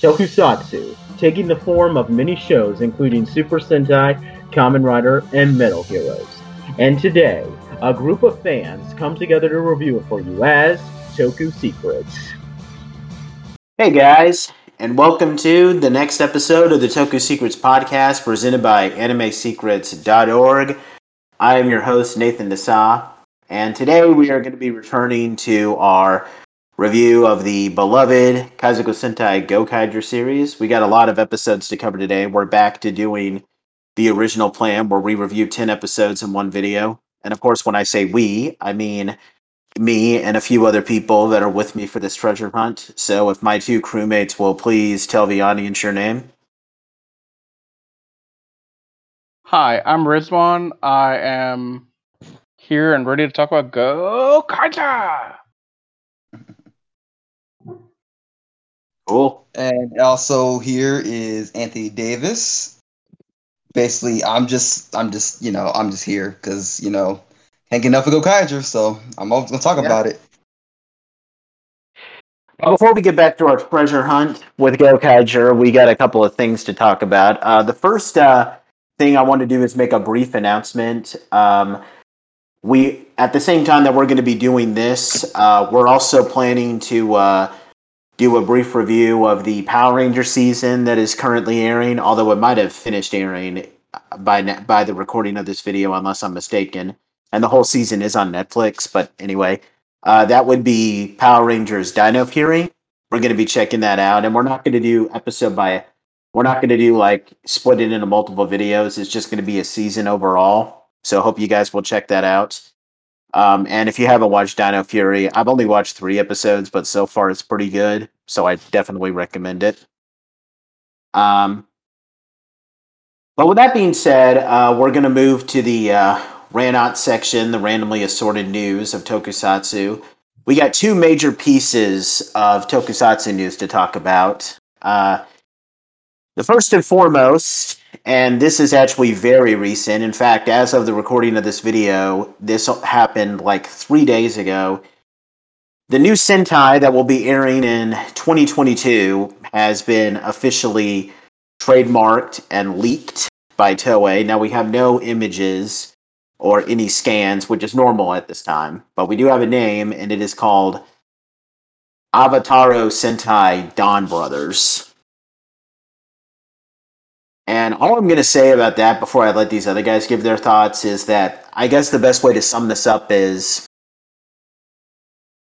Tokusatsu, taking the form of many shows including Super Sentai, Kamen Rider, and Metal Heroes. And today, a group of fans come together to review it for you as Toku Secrets. Hey guys, and welcome to the next episode of the Toku Secrets podcast presented by AnimeSecrets.org. I am your host, Nathan Desa, and today we are going to be returning to our review of the beloved Kaizoku Sentai Gokaiger series. We got a lot of episodes to cover today. We're back to doing the original plan where we review 10 episodes in one video. And of course, when I say we, I mean me and a few other people that are with me for this treasure hunt. So if my two crewmates will please tell the audience your name. Hi, I'm Rizwan. I am here and ready to talk about Go Kaita. Cool. And also here is Anthony Davis. Basically, I'm just, I'm just, you know, I'm just here because you know, can't get enough of Gokaiger, so I'm always gonna talk Yeah. about it. Well, before we get back to our treasure hunt with Gokaiger, we got a couple of things to talk about. Uh, the first uh, thing I want to do is make a brief announcement. Um, we, at the same time that we're going to be doing this, uh, we're also planning to uh, do a brief review of the Power Ranger season that is currently airing, although it might have finished airing by ne- by the recording of this video, unless I'm mistaken. And the whole season is on Netflix. But anyway, uh, that would be Power Rangers Dino Fury. We're going to be checking that out, and we're not going to do episode by. We're not going to do like split it into multiple videos. It's just going to be a season overall. So hope you guys will check that out. Um, and if you haven't watched Dino Fury, I've only watched three episodes, but so far it's pretty good. So I definitely recommend it. Um, but with that being said, uh, we're going to move to the uh, Ranot section, the randomly assorted news of Tokusatsu. We got two major pieces of Tokusatsu news to talk about. Uh, the first and foremost, and this is actually very recent. In fact, as of the recording of this video, this happened like three days ago. The new Sentai that will be airing in 2022 has been officially trademarked and leaked by Toei. Now we have no images or any scans, which is normal at this time, but we do have a name, and it is called Avataro Sentai Don Brothers. And all I'm going to say about that before I let these other guys give their thoughts is that I guess the best way to sum this up is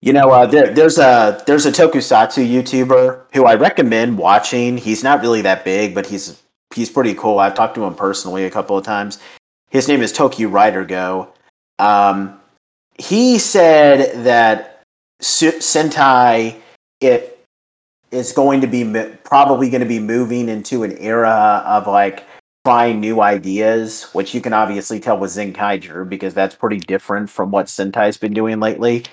you know, uh, there, there's a there's a tokusatsu YouTuber who I recommend watching. He's not really that big, but he's he's pretty cool. I've talked to him personally a couple of times. His name is Tokyo Rider Go. Um, he said that Sentai it is going to be probably going to be moving into an era of like trying new ideas, which you can obviously tell with Zenkaiger because that's pretty different from what Sentai's been doing lately.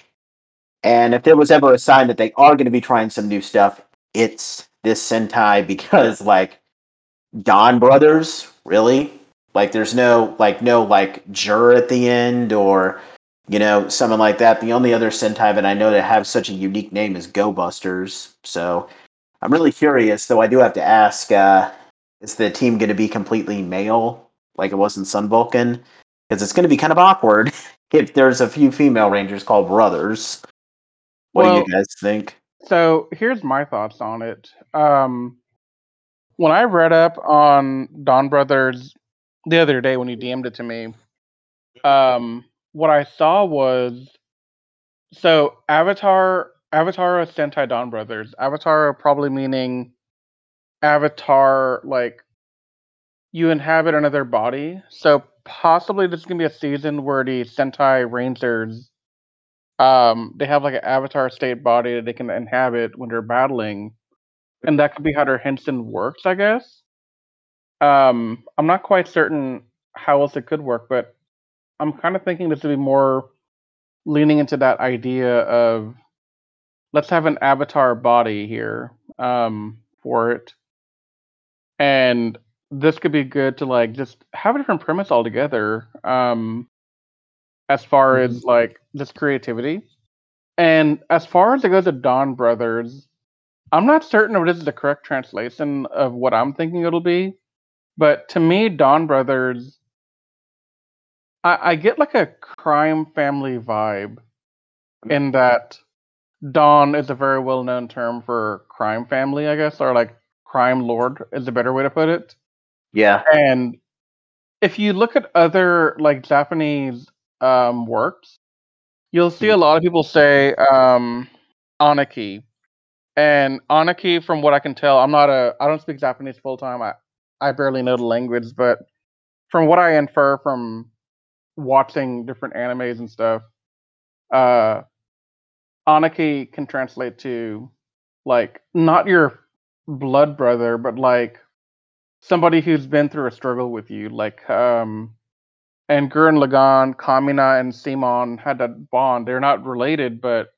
And if there was ever a sign that they are going to be trying some new stuff, it's this Sentai because like Don Brothers, really? Like there's no like no like Jur at the end or you know something like that. The only other Sentai that I know that have such a unique name is Go Busters. So I'm really curious, though. I do have to ask: uh, Is the team going to be completely male, like it was in Sun Vulcan? Because it's going to be kind of awkward if there's a few female rangers called brothers. What do you guys think? So here's my thoughts on it. Um, when I read up on Don Brothers the other day when you DM'd it to me, um, what I saw was so Avatar, Avatar Sentai Don Brothers. Avatar probably meaning Avatar, like you inhabit another body. So possibly this is gonna be a season where the Sentai Rangers um they have like an avatar state body that they can inhabit when they're battling and that could be how their henshin works i guess um i'm not quite certain how else it could work but i'm kind of thinking this would be more leaning into that idea of let's have an avatar body here um for it. And this could be good to like just have a different premise altogether um as far as like this creativity. And as far as it goes to Don Brothers, I'm not certain if this is the correct translation of what I'm thinking it'll be, but to me, Don Brothers, I, I get like a crime family vibe in that Don is a very well known term for crime family, I guess, or like crime lord is a better way to put it. Yeah. And if you look at other like Japanese um, works, you'll see a lot of people say um, Aniki. And Aniki, from what I can tell, I'm not a I don't speak Japanese full time. I I barely know the language, but from what I infer from watching different animes and stuff, uh, Aniki can translate to like not your blood brother, but like somebody who's been through a struggle with you. Like um and Gurren Lagann, Kamina, and Simon had that bond. They're not related, but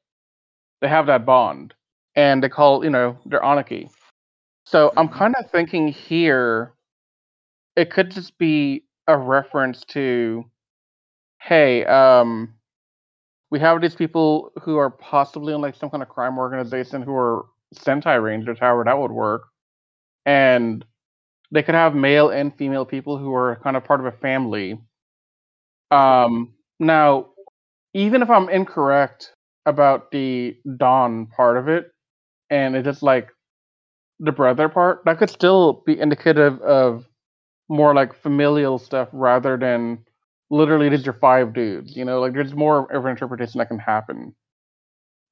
they have that bond. And they call, you know, they're Aniki. So I'm Mhm. kind of thinking here it could just be a reference to hey, um we have these people who are possibly in like some kind of crime organization who are Sentai Rangers, however that would work. And they could have male and female people who are kind of part of a family. Um, now, even if I'm incorrect about the Don part of it, and it's just like the brother part, that could still be indicative of more like familial stuff rather than literally these your five dudes. You know, like there's more of an interpretation that can happen.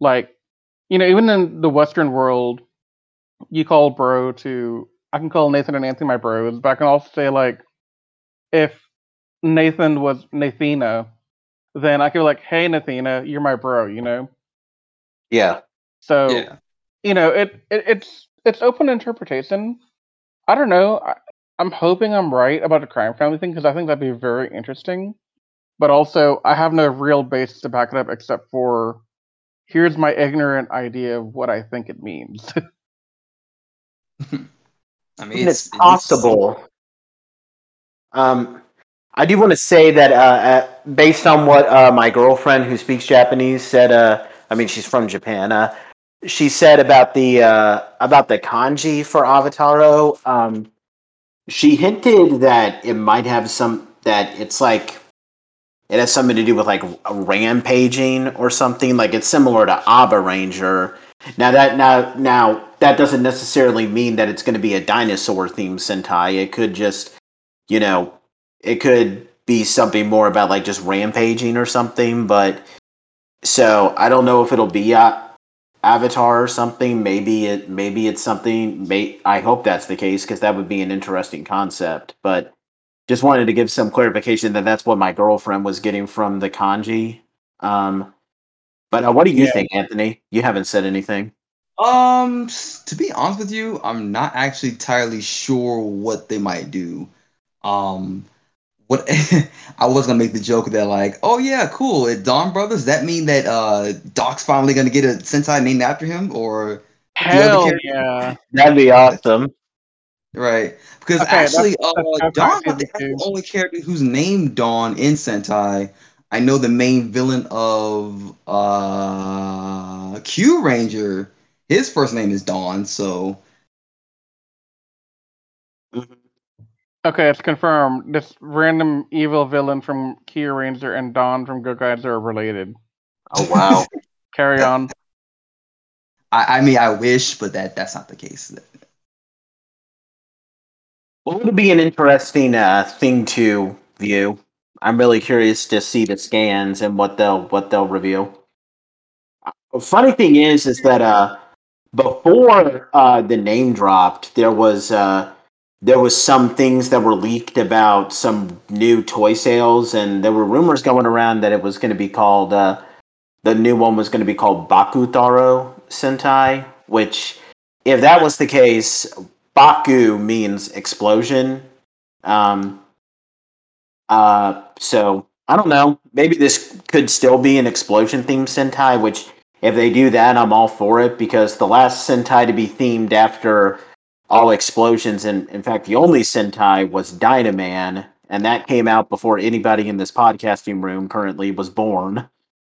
Like, you know, even in the Western world, you call bro to I can call Nathan and Anthony my bros, but I can also say like if Nathan was Nathina, then I could be like, hey Nathina, you're my bro, you know? Yeah. So Yeah. you know, it, it it's it's open interpretation. I don't know. I, I'm hoping I'm right about the crime family thing because I think that'd be very interesting. But also, I have no real basis to back it up except for here's my ignorant idea of what I think it means. I mean, it's, it's, possible. Um, I do want to say that uh, uh, based on what uh, my girlfriend who speaks Japanese said, uh, I mean she's from Japan. Uh, she said about the uh, about the kanji for Avataro. Um, she hinted that it might have some that it's like it has something to do with like rampaging or something. Like it's similar to Abaranger. Now that now now that doesn't necessarily mean that it's going to be a dinosaur themed Sentai. It could just, you know, it could be something more about like just rampaging or something. But so I don't know if it'll be a Avatar or something. Maybe it maybe it's something. May I hope that's the case because that would be an interesting concept. But just wanted to give some clarification that that's what my girlfriend was getting from the kanji. Um, but uh, what do you Yeah. think, Anthony? You haven't said anything. Um, to be honest with you, I'm not actually entirely sure what they might do. Um, what I was gonna make the joke that like, oh yeah, cool, at Don Brothers, that mean that uh Doc's finally gonna get a Sentai named after him, or Hell yeah. That'd be awesome. right? Because Okay, that's- actually, uh, that's Don actually the the only character who's named Don in Sentai. I know the main villain of uh Kyuranger. His first name is Don, so Okay, it's confirmed. This random evil villain from Kyuranger and Don from Gokaiger are related. Oh wow. Carry on. I, I mean, I wish, but that that's not the case. Well, it'll be an interesting uh, thing to view. I'm really curious to see the scans and what they'll what they'll reveal. Uh, funny thing is, is that uh, before uh, the name dropped, there was uh, there was some things that were leaked about some new toy sales, and there were rumors going around that it was going to be called uh, the new one was going to be called Bakutaro Sentai, which if that was the case, Baku means explosion. Um, uh, so I don't know. Maybe this could still be an explosion themed Sentai, which if they do that, I'm all for it because the last Sentai to be themed after all explosions, and in fact, the only Sentai was Dynaman, and that came out before anybody in this podcasting room currently was born.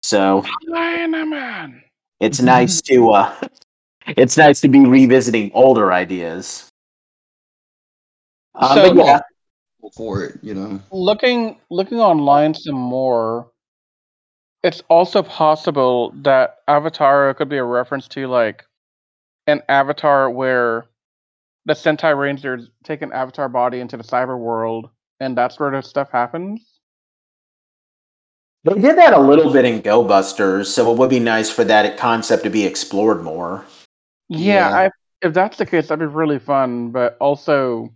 So Dynaman. it's nice to uh it's nice to be revisiting older ideas. Um, So- yeah, for it, you know. looking looking online some more it's also possible that avatar could be a reference to like an avatar where the sentai rangers take an avatar body into the cyber world and that's where the stuff happens they did that a little bit in Go Busters, so it would be nice for that concept to be explored more. yeah, Yeah. I, if that's the case that'd be really fun but also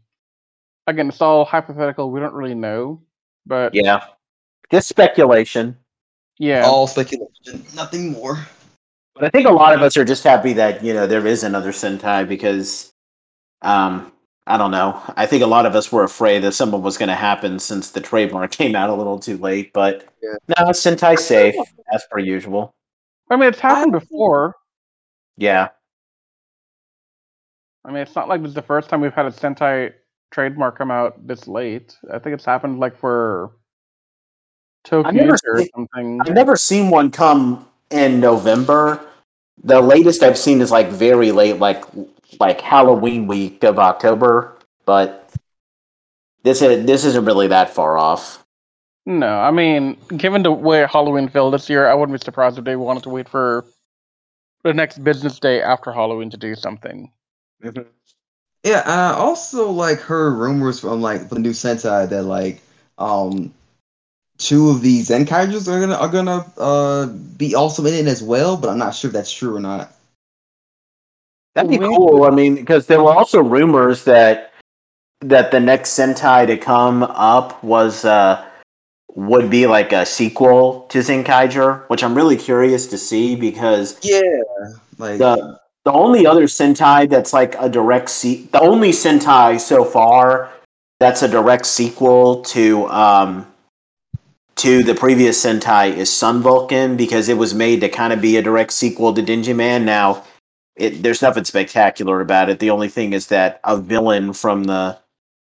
again it's all hypothetical we don't really know but yeah, Yeah, just speculation. Yeah, all speculation, nothing more. But I think a lot of us are just happy that you know there is another Sentai because, um, I don't know. I think a lot of us were afraid that something was going to happen since the trademark came out a little too late. But Yeah. no, Sentai safe as per usual. i mean it's happened before Yeah, I mean, it's not like this is the first time we've had a Sentai trademark come out this late. I think it's happened like for Tokyo or seen- something. I've never seen one come in November. The latest I've seen is like very late, like like Halloween week of October. But this is this isn't really that far off. No, I mean, given the way Halloween fell this year, I wouldn't be surprised if they wanted to wait for the next business day after Halloween to do something. Yeah, I also like heard rumors from like the new Sentai that like um two of these Zenkaijus are gonna are gonna uh be also in it as well, but I'm not sure if that's true or not. That'd be cool. I mean, because there were also rumors that that the next Sentai to come up was uh would be like a sequel to Zenkaiger, which I'm really curious to see because Yeah, like the the only other Sentai that's like a direct se- the only Sentai so far that's a direct sequel to um to the previous Sentai is Sun Vulcan because it was made to kind of be a direct sequel to Denjiman. Now, it, there's nothing spectacular about it. The only thing is that a villain from the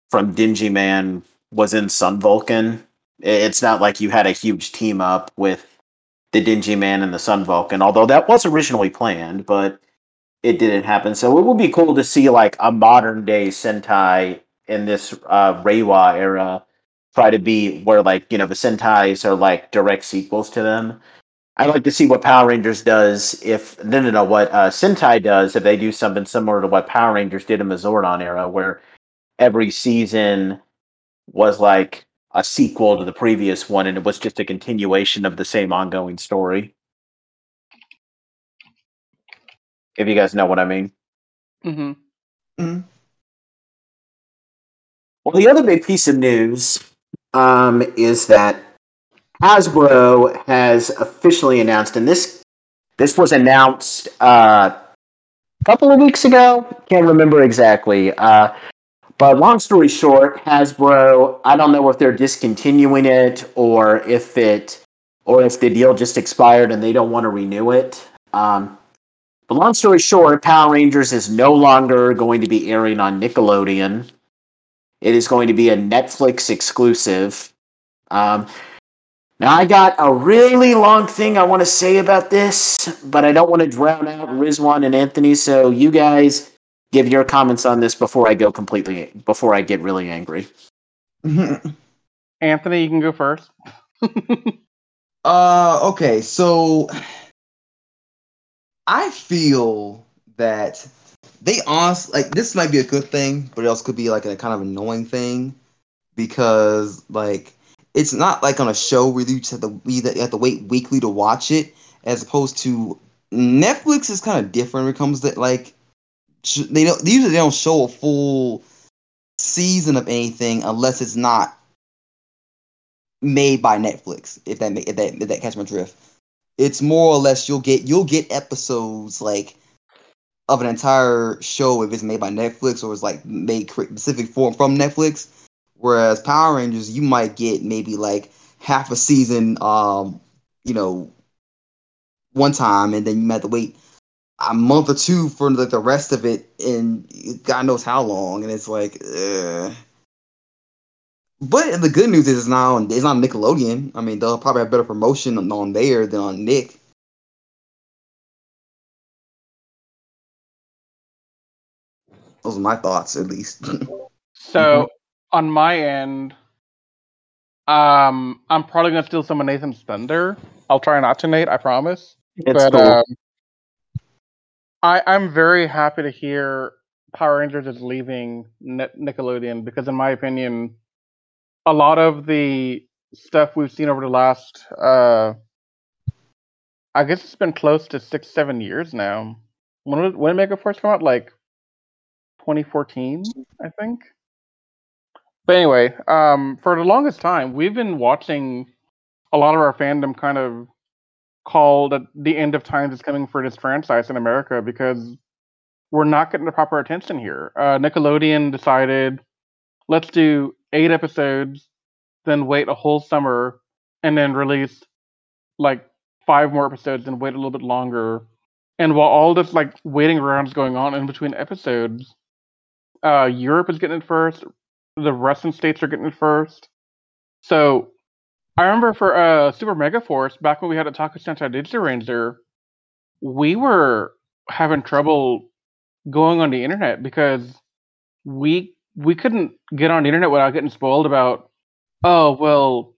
from Denjiman was in Sun Vulcan. It's not like you had a huge team up with the Denjiman and the Sun Vulcan, although that was originally planned, but it didn't happen. So it would be cool to see like a modern day Sentai in this uh, Reiwa era try to be where like you know the Sentais are like direct sequels to them. I'd like to see what Power Rangers does if no no no what uh, Sentai does if they do something similar to what Power Rangers did in the Zordon era, where every season was like a sequel to the previous one, and it was just a continuation of the same ongoing story. If you guys know what I mean. hmm mhm. Well, the other big piece of news um, is that Hasbro has officially announced, and this this was announced uh, a couple of weeks ago. Can't remember exactly. Uh, but long story short, Hasbro. I don't know if they're discontinuing it or if it or if the deal just expired and they don't want to renew it. Um, but long story short, Power Rangers is no longer going to be airing on Nickelodeon. It is going to be a Netflix exclusive. Um, now, I got a really long thing I want to say about this, but I don't want to drown out Rizwan and Anthony. So, you guys give your comments on this before I go completely, before I get really angry. Anthony, you can go first. Uh, okay, so I feel that they honest like this might be a good thing, but it also could be like a kind of annoying thing because like it's not like on a show where you just have to you have to wait weekly to watch it, as opposed to Netflix is kind of different when it comes to like they don't usually they don't show a full season of anything unless it's not made by Netflix. If that if that if that catch my drift, it's more or less you'll get you'll get episodes like of an entire show if it's made by Netflix or it's like made specific for from Netflix. Whereas Power Rangers, you might get maybe like half a season, um, you know, one time, and then you might have to wait a month or two for like the rest of it, and God knows how long. And it's like, uh, but the good news is it's not on it's not on Nickelodeon. I mean, they'll probably have better promotion on, on there than on Nick. Those are my thoughts, at least. So on my end, um, I'm probably gonna steal some of Nathan's thunder. I'll try not to, Nate. I promise. It's but cool. um, I I'm very happy to hear Power Rangers is leaving Nickelodeon because, in my opinion, a lot of the stuff we've seen over the last, uh, I guess it's been close to six seven years now. When did, when did Mega Force come out? Like 2014, I think. But anyway, um, for the longest time, we've been watching a lot of our fandom kind of called that the end of times is coming for this franchise in America because we're not getting the proper attention here. Uh, Nickelodeon decided, let's do eight episodes, then wait a whole summer, and then release like five more episodes and wait a little bit longer. And while all this like waiting around is going on in between episodes, uh, Europe is getting it first. The Russian states are getting it first. So I remember for uh, Super Mega Force back when we had a Taco Sentai Digital Ranger, we were having trouble going on the internet because we we couldn't get on the internet without getting spoiled about oh well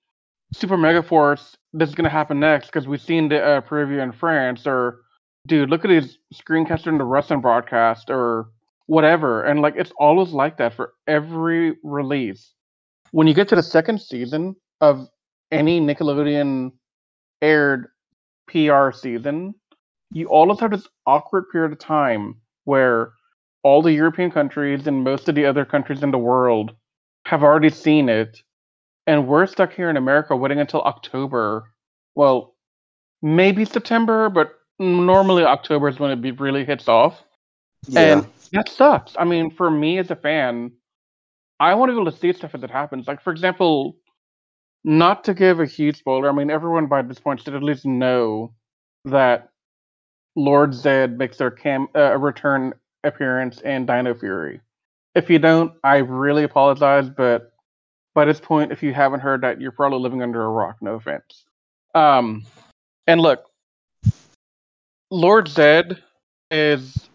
super mega force this is going to happen next because we've seen the uh, preview in france or dude look at these screencaster in the russian broadcast or whatever and like it's always like that for every release when you get to the second season of any nickelodeon aired pr season you always have this awkward period of time where all the European countries and most of the other countries in the world have already seen it, and we're stuck here in America waiting until October. Well, maybe September, but normally October is when it really hits off, yeah. and that sucks. I mean, for me as a fan, I want to be able to see stuff as it happens. Like, for example, not to give a huge spoiler. I mean, everyone by this point should at least know that Lord Zed makes their cam uh, return appearance in Dino Fury. If you don't, I really apologize, but by this point, if you haven't heard that, you're probably living under a rock. No offense. Um, and look, Lord Zed is.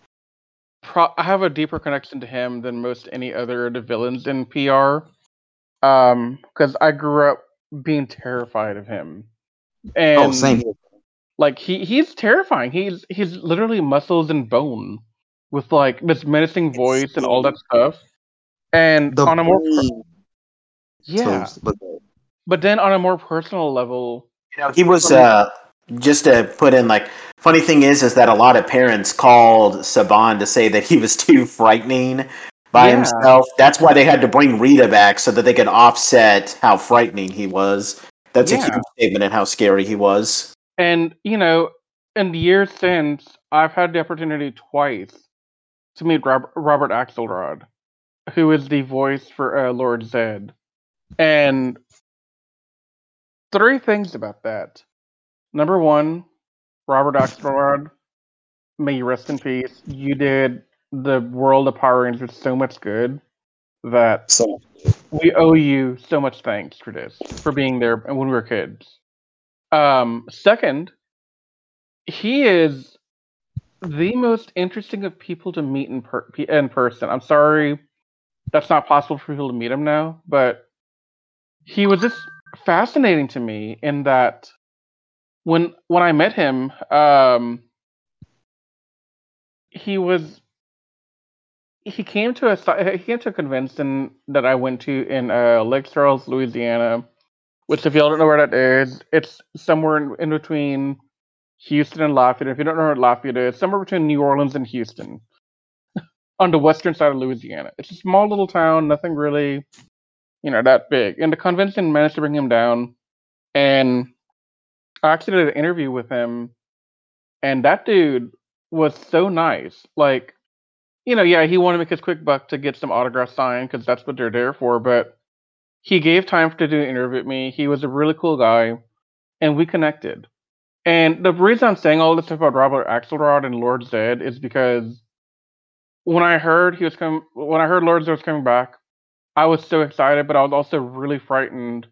Pro- I have a deeper connection to him than most any other of the villains in PR. Um, because I grew up being terrified of him. And oh, same. like he he's terrifying. He's he's literally muscles and bone with like this menacing voice and all that stuff. And The on a more per- brain yeah, toast, but but then on a more personal level, You know, he was uh, just to put in like funny thing is is that a lot of parents called Saban to say that he was too frightening by Yeah. himself. That's why they had to bring Rita back so that they could offset how frightening he was. That's a huge statement in how scary he was. and you know, in the years since, I've had the opportunity twice to meet Rob- Robert Axelrod, who is the voice for uh, Lord Zed, and three things about that. Number one, Robert Axelrod, may you rest in peace. You did the world of Power Rangers so much good that so we owe you so much thanks for this, for being there when we were kids. Um, second, he is the most interesting of people to meet in per- in person. I'm sorry, that's not possible for people to meet him now, but he was just fascinating to me in that when when I met him, um, he was he came to a he came to a convention that I went to in uh, Lake Charles, Louisiana. Which, if y'all don't know where that is, it's somewhere in, in between Houston and Lafayette. If you don't know where Lafayette is, somewhere between New Orleans and Houston, on the western side of Louisiana. It's a small little town, nothing really, you know, that big. And the convention managed to bring him down, and I actually did an interview with him, and that dude was so nice. Like, you know, yeah, he wanted to make his quick buck to get some autographs signed because that's what they're there for. But he gave time to do an interview with me. He was a really cool guy, and we connected. And the reason I'm saying all this stuff about Robert Axelrod and Lord Zed is because when I heard he was coming, when I heard Lord Zed was coming back, I was so excited, but I was also really frightened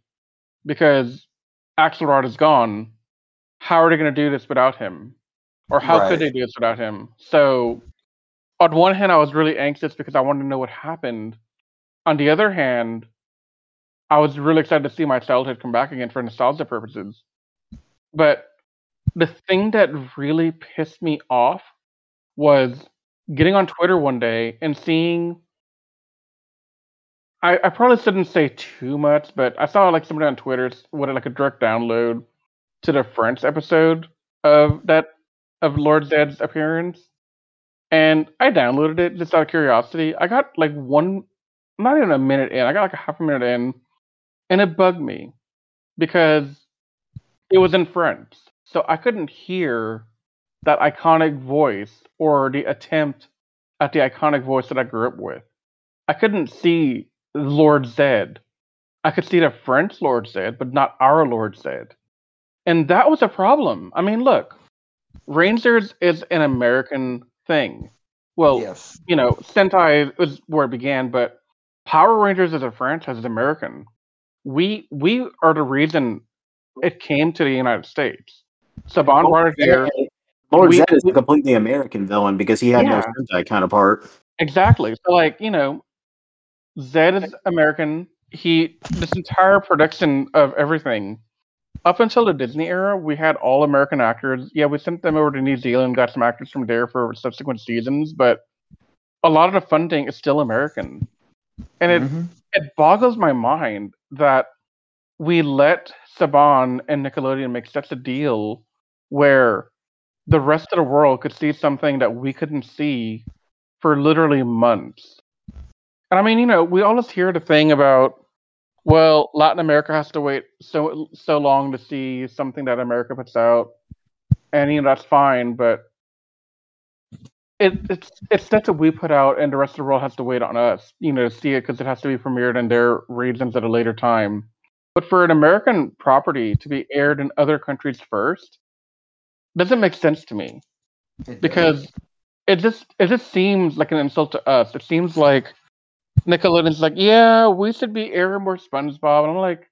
because Axelrod is gone. How are they going to do this without him? Or how Right. could they do this without him? So on one hand, I was really anxious because I wanted to know what happened. On the other hand, I was really excited to see my childhood come back again for nostalgia purposes. But the thing that really pissed me off was getting on Twitter one day and seeing. I, I probably shouldn't say too much, but I saw like somebody on Twitter with like a direct download to the French episode of that of Lord Zed's appearance, and I downloaded it just out of curiosity. I got like one, not even a minute in. I got like a half a minute in, and it bugged me because it was in French, so I couldn't hear that iconic voice or the attempt at the iconic voice that I grew up with. I couldn't see Lord Zed. I could see the French Lord Zed, but not our Lord Zed. And that was a problem. I mean, look, Rangers is an American thing. Well, yes. you know, Sentai was where it began, but Power Rangers as a franchise is American. We we are the reason it came to the United States. Saban brought it here. Lord We- Zed is we- a completely American villain because he had Yeah. no Sentai counterpart. Exactly. So like, you know, Zed is American. He this entire production of everything up until the Disney era, we had all American actors. Yeah, we sent them over to New Zealand, got some actors from there for subsequent seasons, but a lot of the funding is still American. And it Mhm. it boggles my mind that we let Saban and Nickelodeon make such a deal where the rest of the world could see something that we couldn't see for literally months. And I mean, you know, we always hear the thing about, well, Latin America has to wait so so long to see something that America puts out, and you know that's fine, but it, it's it's stuff that we put out, and the rest of the world has to wait on us, you know, to see it because it has to be premiered in their regions at a later time. But for an American property to be aired in other countries first doesn't make sense to me because it just it just seems like an insult to us. It seems like Nickelodeon's like, yeah, we should be airing more SpongeBob, and I'm like,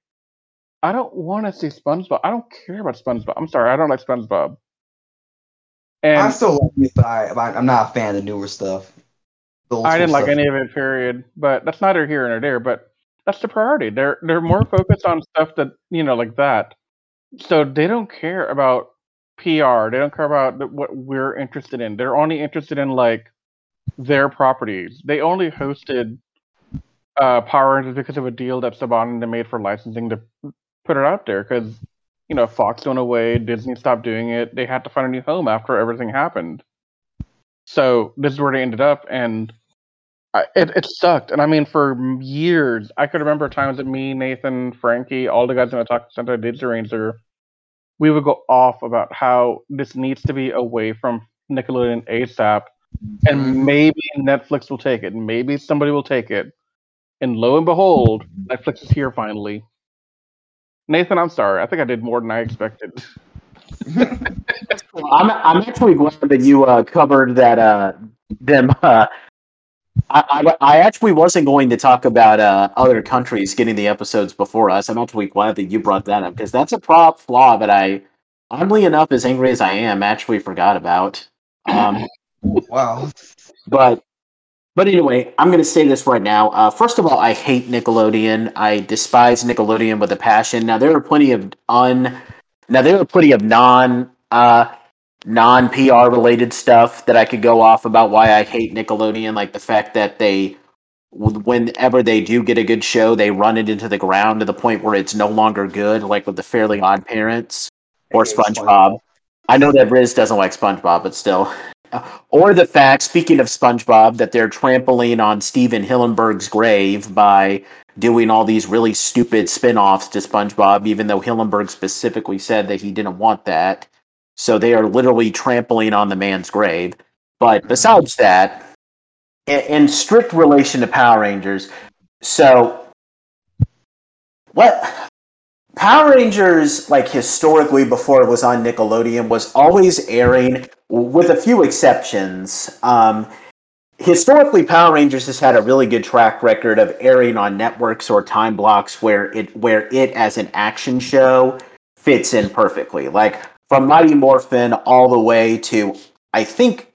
I don't want to see SpongeBob. I don't care about SpongeBob. I'm sorry, I don't like SpongeBob. And I still like it, but I, I'm not a fan of the newer stuff. The I didn't like stuff. any of it, period. But that's neither here nor there. But that's the priority. They're they're more focused on stuff that you know, like that. So they don't care about PR. They don't care about the, what we're interested in. They're only interested in like their properties. They only hosted uh, Power Rangers because of a deal that Saban made for licensing to put it out there. Because you know, Fox went away, Disney stopped doing it. They had to find a new home after everything happened. So this is where they ended up, and I, it it sucked. And I mean, for years, I could remember times that me, Nathan, Frankie, all the guys in the Talk Center did Ranger, we would go off about how this needs to be away from Nickelodeon ASAP, and Mhm. maybe Netflix will take it, maybe somebody will take it. And lo and behold, Netflix is here finally. Nathan, I'm sorry. I think I did more than I expected. I'm I'm actually glad that you uh, covered that uh, them. Uh, I, I I actually wasn't going to talk about uh, other countries getting the episodes before us. I'm actually glad that you brought that up because that's a prop flaw that I, oddly enough, as angry as I am, actually forgot about. Um, wow. but but anyway, I'm going to say this right now. Uh, first of all, I hate Nickelodeon. I despise Nickelodeon with a passion. Now there are plenty of un. Now there are plenty of non uh, non PR related stuff that I could go off about why I hate Nickelodeon, like the fact that they whenever they do get a good show, they run it into the ground to the point where it's no longer good, like with the Fairly Odd Parents or SpongeBob. I know that Riz doesn't like SpongeBob, but still. Or the fact, speaking of SpongeBob, that they're trampling on Stephen Hillenburg's grave by doing all these really stupid spin offs to SpongeBob, even though Hillenberg specifically said that he didn't want that. So they are literally trampling on the man's grave. But mm-hmm. besides that, in, in strict relation to Power Rangers, so what Power Rangers, like historically before it was on Nickelodeon, was always airing, with a few exceptions. Um, historically, Power Rangers has had a really good track record of airing on networks or time blocks where it where it as an action show fits in perfectly. Like from Mighty Morphin all the way to I think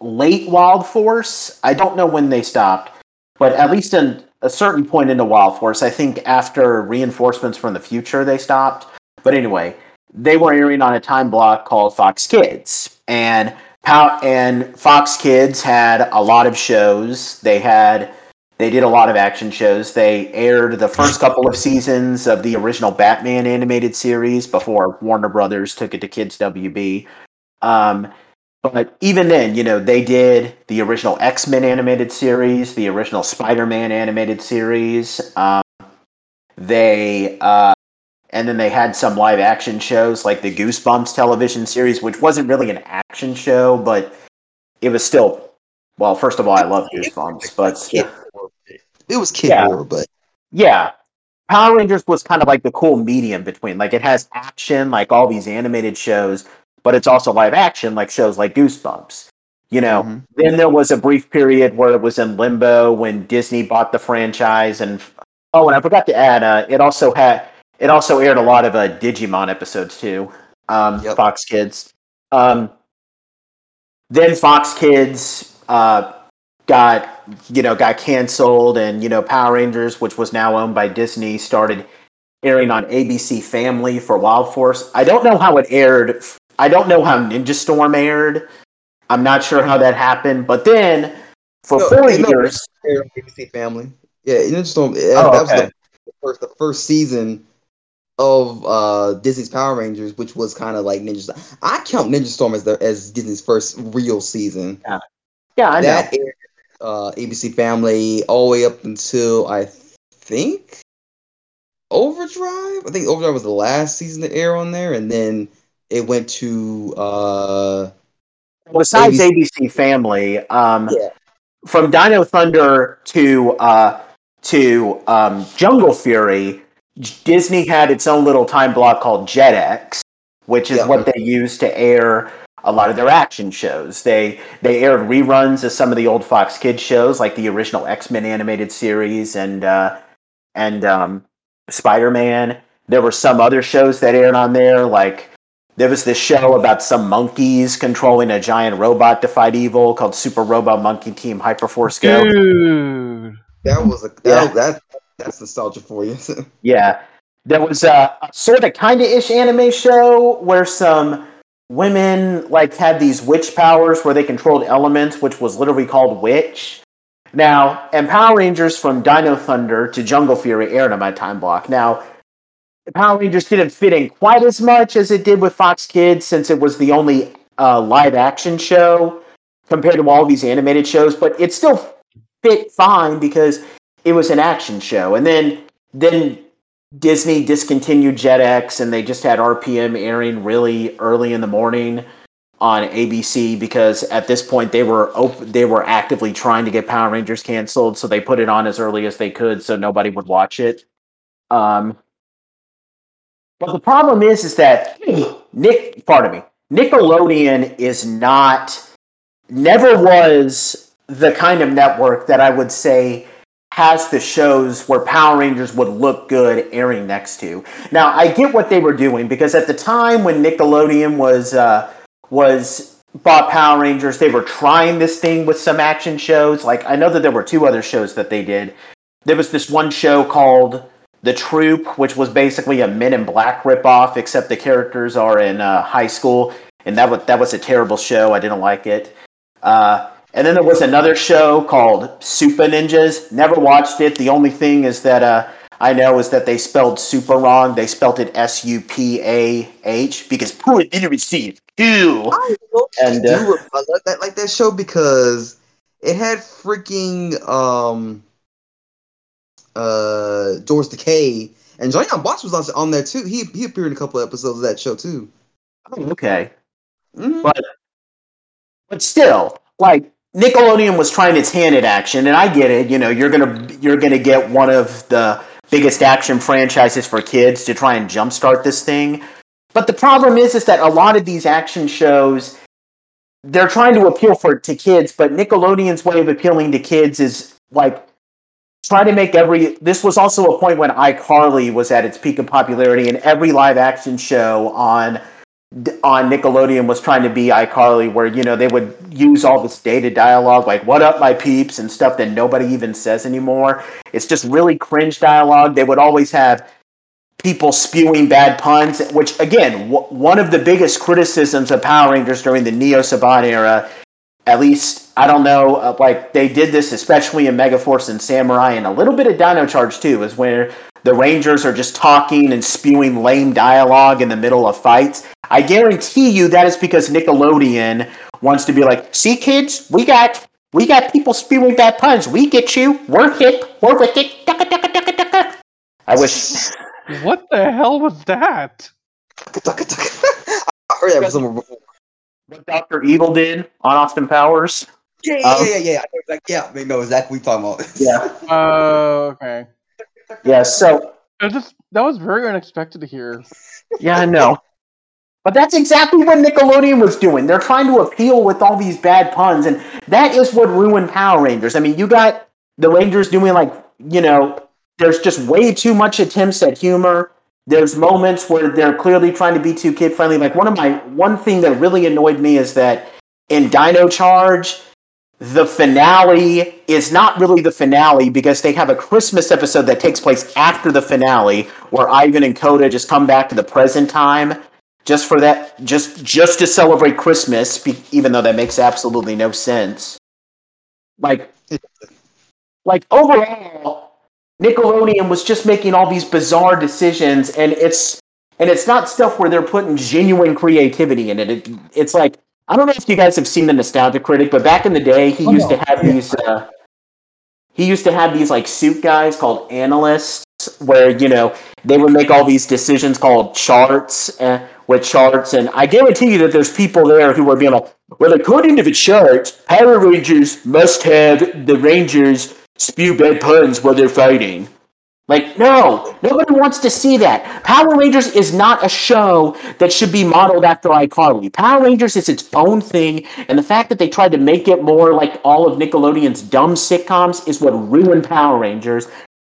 late Wild Force. I don't know when they stopped, but at least in a certain point into Wild Force, I think after reinforcements from the future, they stopped. But anyway, they were airing on a time block called Fox Kids, and how and Fox Kids had a lot of shows. They had they did a lot of action shows. They aired the first couple of seasons of the original Batman animated series before Warner Brothers took it to Kids WB. Um, but even then, you know, they did the original X Men animated series, the original Spider Man animated series. Um, they uh, and then they had some live action shows like the Goosebumps television series, which wasn't really an action show, but it was still. Well, first of all, I love Goosebumps, but it was kid Yeah. horror, but yeah, Power Rangers was kind of like the cool medium between. Like it has action, like all these animated shows, but it's also live action, like shows like Goosebumps. You know, Mhm. then there was a brief period where it was in limbo when Disney bought the franchise, and oh, and I forgot to add, uh, it also had it also aired a lot of uh, Digimon episodes too. Um, Yep. Fox Kids. Um, then Fox Kids uh, got you know got canceled, and you know Power Rangers, which was now owned by Disney, started airing on ABC Family for Wild Force. I don't know how it aired. I don't know how Ninja Storm aired. I'm not sure how that happened, but then for No, four years, ABC Family. Yeah, Ninja Storm. Oh, that was okay. the first, the first season of uh Disney's Power Rangers, which was kind of like Ninja. Storm. I count Ninja Storm as the as Disney's first real season. yeah, yeah, I know. aired uh, ABC Family all the way up until I think Overdrive. I think Overdrive was the last season to air on there, and then it went to uh, Besides ABC ABC Family, um, Yeah. from Dino Thunder to uh, to um, Jungle Fury, Disney had its own little time block called Jetix, which is Yeah. what they used to air a lot of their action shows. They they aired reruns of some of the old Fox Kids shows, like the original X Men animated series and uh, and um, Spider Man. There were some other shows that aired on there, like there was this show about some monkeys controlling a giant robot to fight evil called Super Robot Monkey Team Hyperforce Go. Dude. that was a that, Yeah. that that's nostalgia for you. Yeah. There was a, a sort of kind of ish anime show where some women like had these witch powers where they controlled elements, which was literally called Witch. Now, and Power Rangers from Dino Thunder to Jungle Fury aired on my time block. Now, Power Rangers didn't fit in quite as much as it did with Fox Kids since it was the only uh, live action show compared to all these animated shows, but it still fit fine because it was an action show. And then then Disney discontinued Jetix and they just had RPM airing really early in the morning on ABC because at this point they were op- they were actively trying to get Power Rangers canceled, so they put it on as early as they could so nobody would watch it. Um, but the problem is, is that Nick, pardon me, Nickelodeon is not, never was the kind of network that I would say has the shows where Power Rangers would look good airing next to. Now, I get what they were doing because at the time when Nickelodeon was uh, was bought Power Rangers, they were trying this thing with some action shows. Like I know that there were two other shows that they did. There was this one show called The Troop, which was basically a Men in Black ripoff, except the characters are in uh, high school, and that was that was a terrible show. I didn't like it. Uh, and then there was another show called Super Ninjas. Never watched it. The only thing is that uh, I know is that they spelled super wrong. They spelled it S U P A H because poor literacy is cool. I And, uh, I like that like that show because it had freaking um uh George Takei and Johnny Yong Bosch was on, on there too. He he appeared in a couple episodes of that show too. Oh, okay. Mhm. But but still, like Nickelodeon was trying its hand at action, and I get it. You know, you're gonna you're gonna get one of the biggest action franchises for kids to try and jumpstart this thing. But the problem is, is that a lot of these action shows, they're trying to appeal for to kids, but Nickelodeon's way of appealing to kids is like try to make every. This was also a point when iCarly was at its peak of popularity, and every live action show on on Nickelodeon was trying to be iCarly, where you know they would use all this dated dialogue like "What up, my peeps" and stuff that nobody even says anymore. It's just really cringe dialogue. They would always have people spewing bad puns, which again, w- one of the biggest criticisms of Power Rangers during the Neo Saban era. At least I don't know, uh, like they did this especially in Megaforce and Samurai, and a little bit of Dino Charge too, is where the Rangers are just talking and spewing lame dialogue in the middle of fights. I guarantee you that is because Nickelodeon wants to be like, see kids, we got we got people spewing bad puns. We get you. We're hip. We're with it. Ducka, ducka, ducka, ducka. I wish What the hell was that? I heard that from somewhere before. What Doctor Evil did on Austin Powers. Yeah, Um, yeah, yeah, yeah. I know exactly, yeah, I know exactly what you're talking about. Yeah, Uh, okay. yeah. So It just that was very unexpected to hear. yeah, I know. But that's exactly what Nickelodeon was doing. They're trying to appeal with all these bad puns, and that is what ruined Power Rangers. I mean, you got the Rangers doing like, you know, there's just way too much attempts at humor. There's moments where they're clearly trying to be too kid friendly. Like one of my one thing that really annoyed me is that in Dino Charge, the finale is not really the finale because they have a Christmas episode that takes place after the finale where Ivan and Koda just come back to the present time just for that just just to celebrate Christmas even though that makes absolutely no sense. Like like overall Nickelodeon was just making all these bizarre decisions and it's and it's not stuff where they're putting genuine creativity in it. it it's like I don't know if you guys have seen the Nostalgia Critic, but back in the day, he Oh, used no. to have Yeah. these. Uh, he used to have these like suit guys called analysts, where you know they would make all these decisions called charts uh, with charts, and I guarantee you that there's people there who are being like, "Well, according to the chart, Power Rangers must have the Rangers spew bad puns while they're fighting." Like, no, nobody wants to see that. Power Rangers is not a show that should be modeled after iCarly. Power Rangers is its own thing, and the fact that they tried to make it more like all of Nickelodeon's dumb sitcoms is what ruined Power Rangers.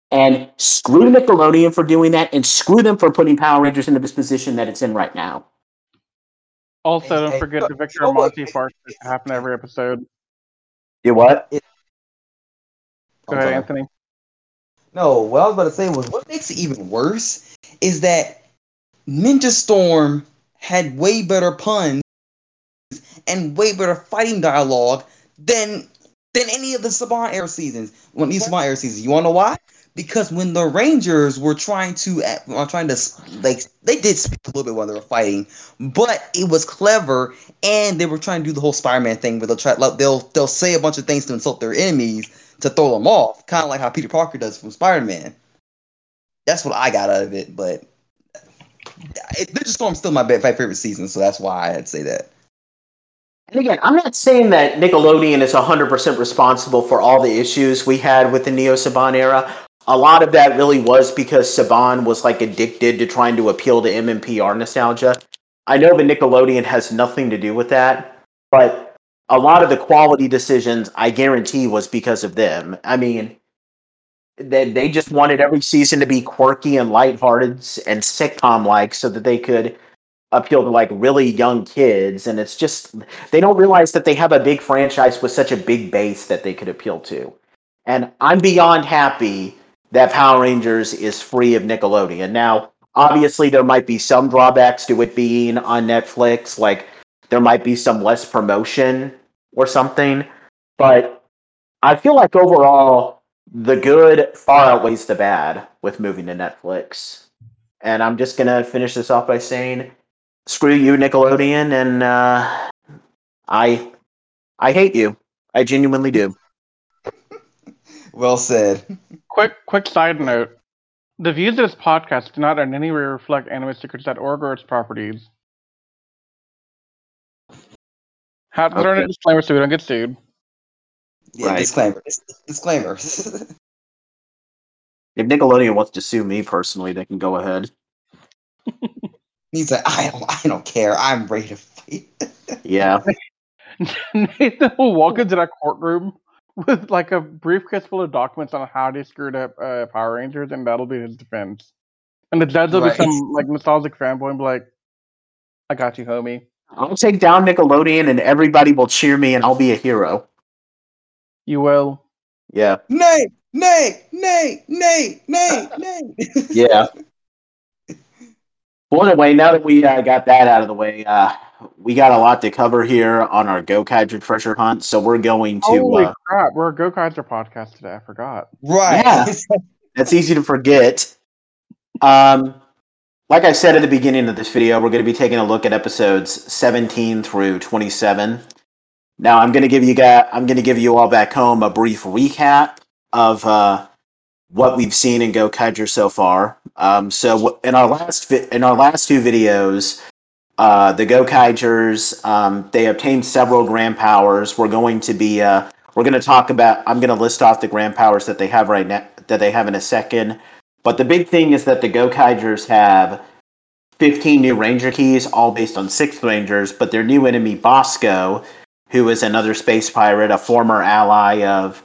And screw Nickelodeon for doing that, and screw them for putting Power Rangers into this position that it's in right now. Also, don't forget the Victor look, Monty farce that happen every episode. You what? Go ahead. Anthony. No, what I was about to say was what makes it even worse is that Ninja Storm had way better puns and way better fighting dialogue than than any of the Saban era seasons. When these Saban era seasons, you wanna know why? Because when the Rangers were trying to, uh, trying to like, they did speak a little bit while they were fighting, but it was clever, and they were trying to do the whole Spider-Man thing where they'll try, like, they'll they'll say a bunch of things to insult their enemies to throw them off, kind of like how Peter Parker does from Spider-Man. That's what I got out of it, but it, Ninja Storm's still my favorite season, so that's why I'd say that. And again, I'm not saying that Nickelodeon is 100% responsible for all the issues we had with the Neo Saban era. A lot of that really was because Saban was like addicted to trying to appeal to MMPR nostalgia. I know the Nickelodeon has nothing to do with that, but a lot of the quality decisions I guarantee was because of them. I mean, they, they just wanted every season to be quirky and lighthearted and sitcom like so that they could appeal to like really young kids and it's just they don't realize that they have a big franchise with such a big base that they could appeal to. And I'm beyond happy that Power Rangers is free of Nickelodeon. Now, obviously there might be some drawbacks to it being on Netflix, like there might be some less promotion or something, but I feel like overall the good far outweighs the bad with moving to Netflix. And I'm just going to finish this off by saying screw you Nickelodeon and uh I I hate you. I genuinely do. Well said. Quick, quick side note: the views of this podcast do not in any way reflect AnimeSecrets.org or its properties. Have to learn a disclaimer so we don't get sued. Yeah, Right. disclaimer. Disclaimer. If Nickelodeon wants to sue me personally, they can go ahead. He's like, I don't, I don't care. I'm ready to fight. Yeah. Nathan will walk into that courtroom with like a briefcase full of documents on how they screwed up uh, Power Rangers, and that'll be his defense. And the judge will Right. be some like nostalgic fanboy and be like, I got you, homie. I'll take down Nickelodeon, and everybody will cheer me, and I'll be a hero. You will. Yeah, Nay, nay, nay, nay, nay, nay. yeah. well, anyway, now that we uh, got that out of the way, uh, we got a lot to cover here on our Gokaiger treasure hunt. So we're going to. Holy Uh, crap! We're a Gokaiger podcast today. I forgot. right. Yeah. That's easy to forget. Um, like I said at the beginning of this video, we're going to be taking a look at episodes 17 through 27. Now, I'm going to give you guys, I'm going to give you all back home a brief recap of uh, what we've seen in Gokaiger so far. Um, so, in our last vi- in our last two videos, uh, the Gokaigers um, they obtained several grand powers. We're going to be uh, we're going to talk about. I'm going to list off the grand powers that they have right now that they have in a second. But the big thing is that the Gokaigers have 15 new Ranger keys, all based on sixth Rangers. But their new enemy Basco, who is another space pirate, a former ally of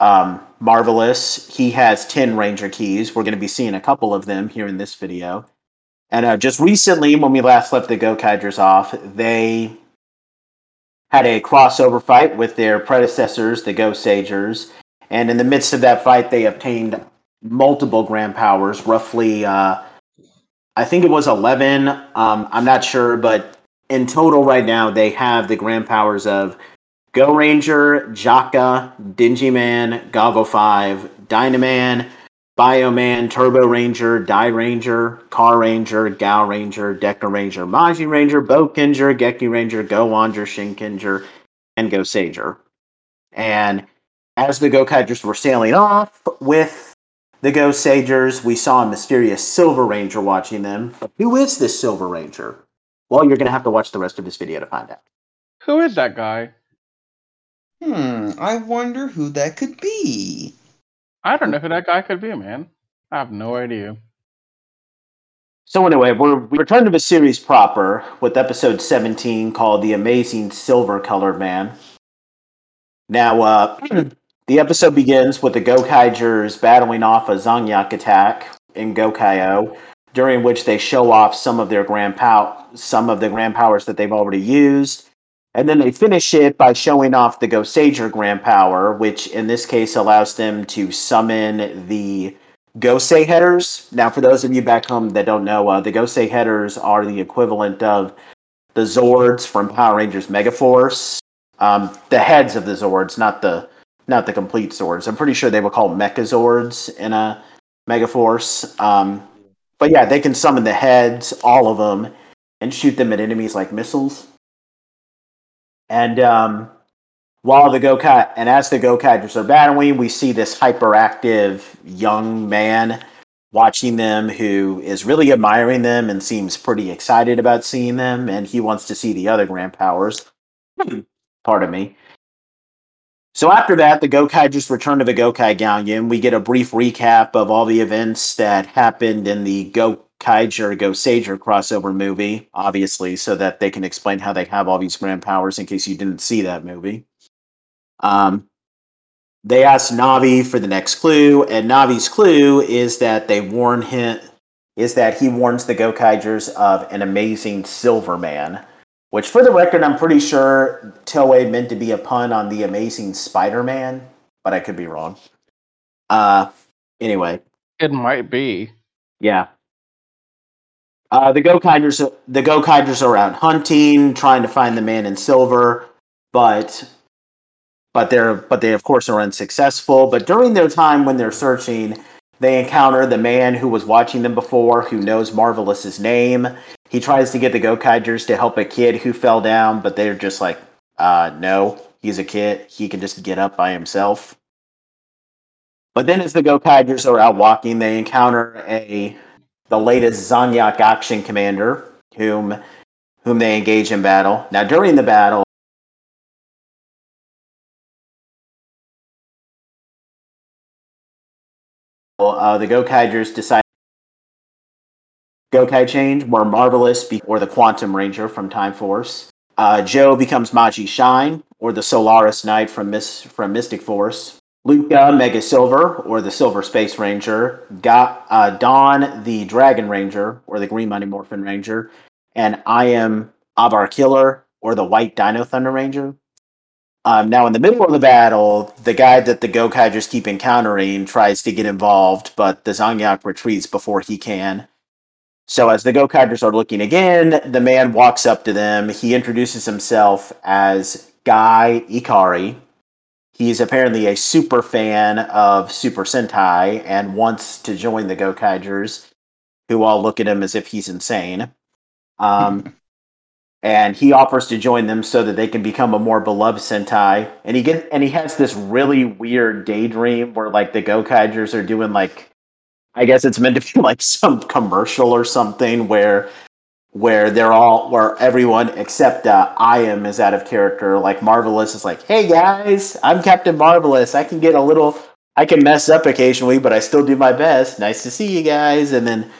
um, Marvelous, he has 10 Ranger keys. We're going to be seeing a couple of them here in this video. And uh, just recently, when we last left the Gokaigers off, they had a crossover fight with their predecessors, the Goseigers. And in the midst of that fight, they obtained multiple grand powers, roughly, uh, I think it was 11. Um, I'm not sure, but in total, right now, they have the grand powers of Go Ranger, JAKQ, Dingy Man, Goggle 5, Dynaman, Bioman, Turbo Ranger, Dairanger, Car Ranger, Gaoranger, Decker Ranger, Maji Ranger, Boukenger, Geki Ranger, Go Wanger, Shinkenger, and Goseiger. And as the Gokaigers were sailing off with the Goseigers, we saw a mysterious Silver Ranger watching them. But who is this Silver Ranger? Well, you're going to have to watch the rest of this video to find out. Who is that guy? Hmm. I wonder who that could be. I don't know who that guy could be, man. I have no idea. So anyway, we're we return to the series proper with episode 17 called "The Amazing Silver Colored Man." Now, uh, the episode begins with the Gokaigers battling off a Zangyak attack in Gokaio, during which they show off some of their grand pow- some of the grand powers that they've already used, and then they finish it by showing off the Goseiger grand power, which in this case allows them to summon the Gosei headers. Now, for those of you back home that don't know, uh, the Gosei headers are the equivalent of the Zords from Power Rangers Megaforce. Um, the heads of the Zords, not the not the complete Zords. I'm pretty sure they were called Mechazords in a Megaforce. Um, but yeah, they can summon the heads, all of them, and shoot them at enemies like missiles. And um, while the Gokai and as the Gokaigers are battling, we see this hyperactive young man watching them who is really admiring them and seems pretty excited about seeing them, and he wants to see the other grand powers. Pardon me. So after that, the Gokai just return to the Gokai Galleon. We get a brief recap of all the events that happened in the Gokaiger Goseiger crossover movie, obviously, so that they can explain how they have all these grand powers in case you didn't see that movie. Um, they ask Navi for the next clue, and Navi's clue is that they warn him is that he warns the Gokaigers of an amazing Silver Man, which, for the record, I'm pretty sure Toei meant to be a pun on the Amazing Spider-Man, but I could be wrong. Uh, anyway, It might be. yeah. Uh, the Gokaigers, the Gokaigers are out hunting, trying to find the man in silver, but but they're but they of course are unsuccessful. But during their time when they're searching, they encounter the man who was watching them before, who knows Marvelous's name. He tries to get the Gokaigers to help a kid who fell down, but they're just like, uh, no, he's a kid. He can just get up by himself. But then, as the Gokaigers are out walking, they encounter a the latest Zangyak action commander, whom whom they engage in battle. Now, during the battle, uh, the Gokaigers decide Gokai change, where Marvelous or the Quantum Ranger from Time Force. Uh, Joe becomes MagiShine, or the Solaris Knight from Mis- from Mystic Force. Luca Mega Silver, or the Silver Space Ranger. Got uh, Don the Dragon Ranger, or the Green Mighty Morphin Ranger, and I am Abare Killer or the White Dino Thunder Ranger. Um, now, in the middle of the battle, the guy that the Gokai just keep encountering tries to get involved, but the Zangyak retreats before he can. So, as the Gokaigers are looking again, the man walks up to them. He introduces himself as Guy Ikari. He's apparently a super fan of Super Sentai and wants to join the Gokaigers, who all look at him as if he's insane. Um, and he offers to join them so that they can become a more beloved Sentai. And he get and he has this really weird daydream where like the Gokaigers are doing like I guess it's meant to be like some commercial or something where where they're all where everyone except uh, Ahim is out of character. Like Marvelous is like, hey guys, I'm Captain Marvelous. I can get a little I can mess up occasionally, but I still do my best. Nice to see you guys. And then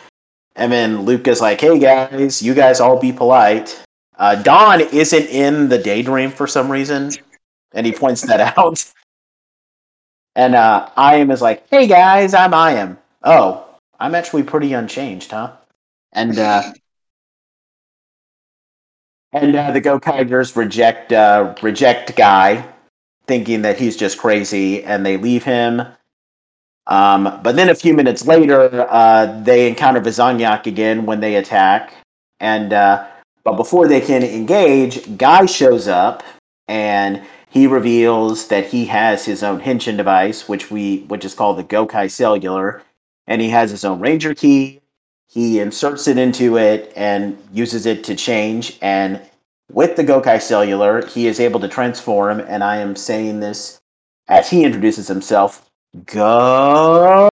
and then Luca is like, hey guys, you guys all be polite. Uh, Don isn't in the daydream for some reason, and he points that out. And uh, Ahim is like, "Hey guys, I'm Ahim. Oh, I'm actually pretty unchanged, huh?" And uh, and uh, the Gokaigers reject uh, reject Guy, thinking that he's just crazy, and they leave him. Um, but then a few minutes later, uh, they encounter Vizanyak again when they attack, and uh, but before they can engage, Guy shows up and he reveals that he has his own henshin device, which we which is called the Gokai Cellular, and he has his own Ranger key. He inserts it into it and uses it to change. And with the Gokai Cellular, he is able to transform. And I am saying this as he introduces himself. Gokai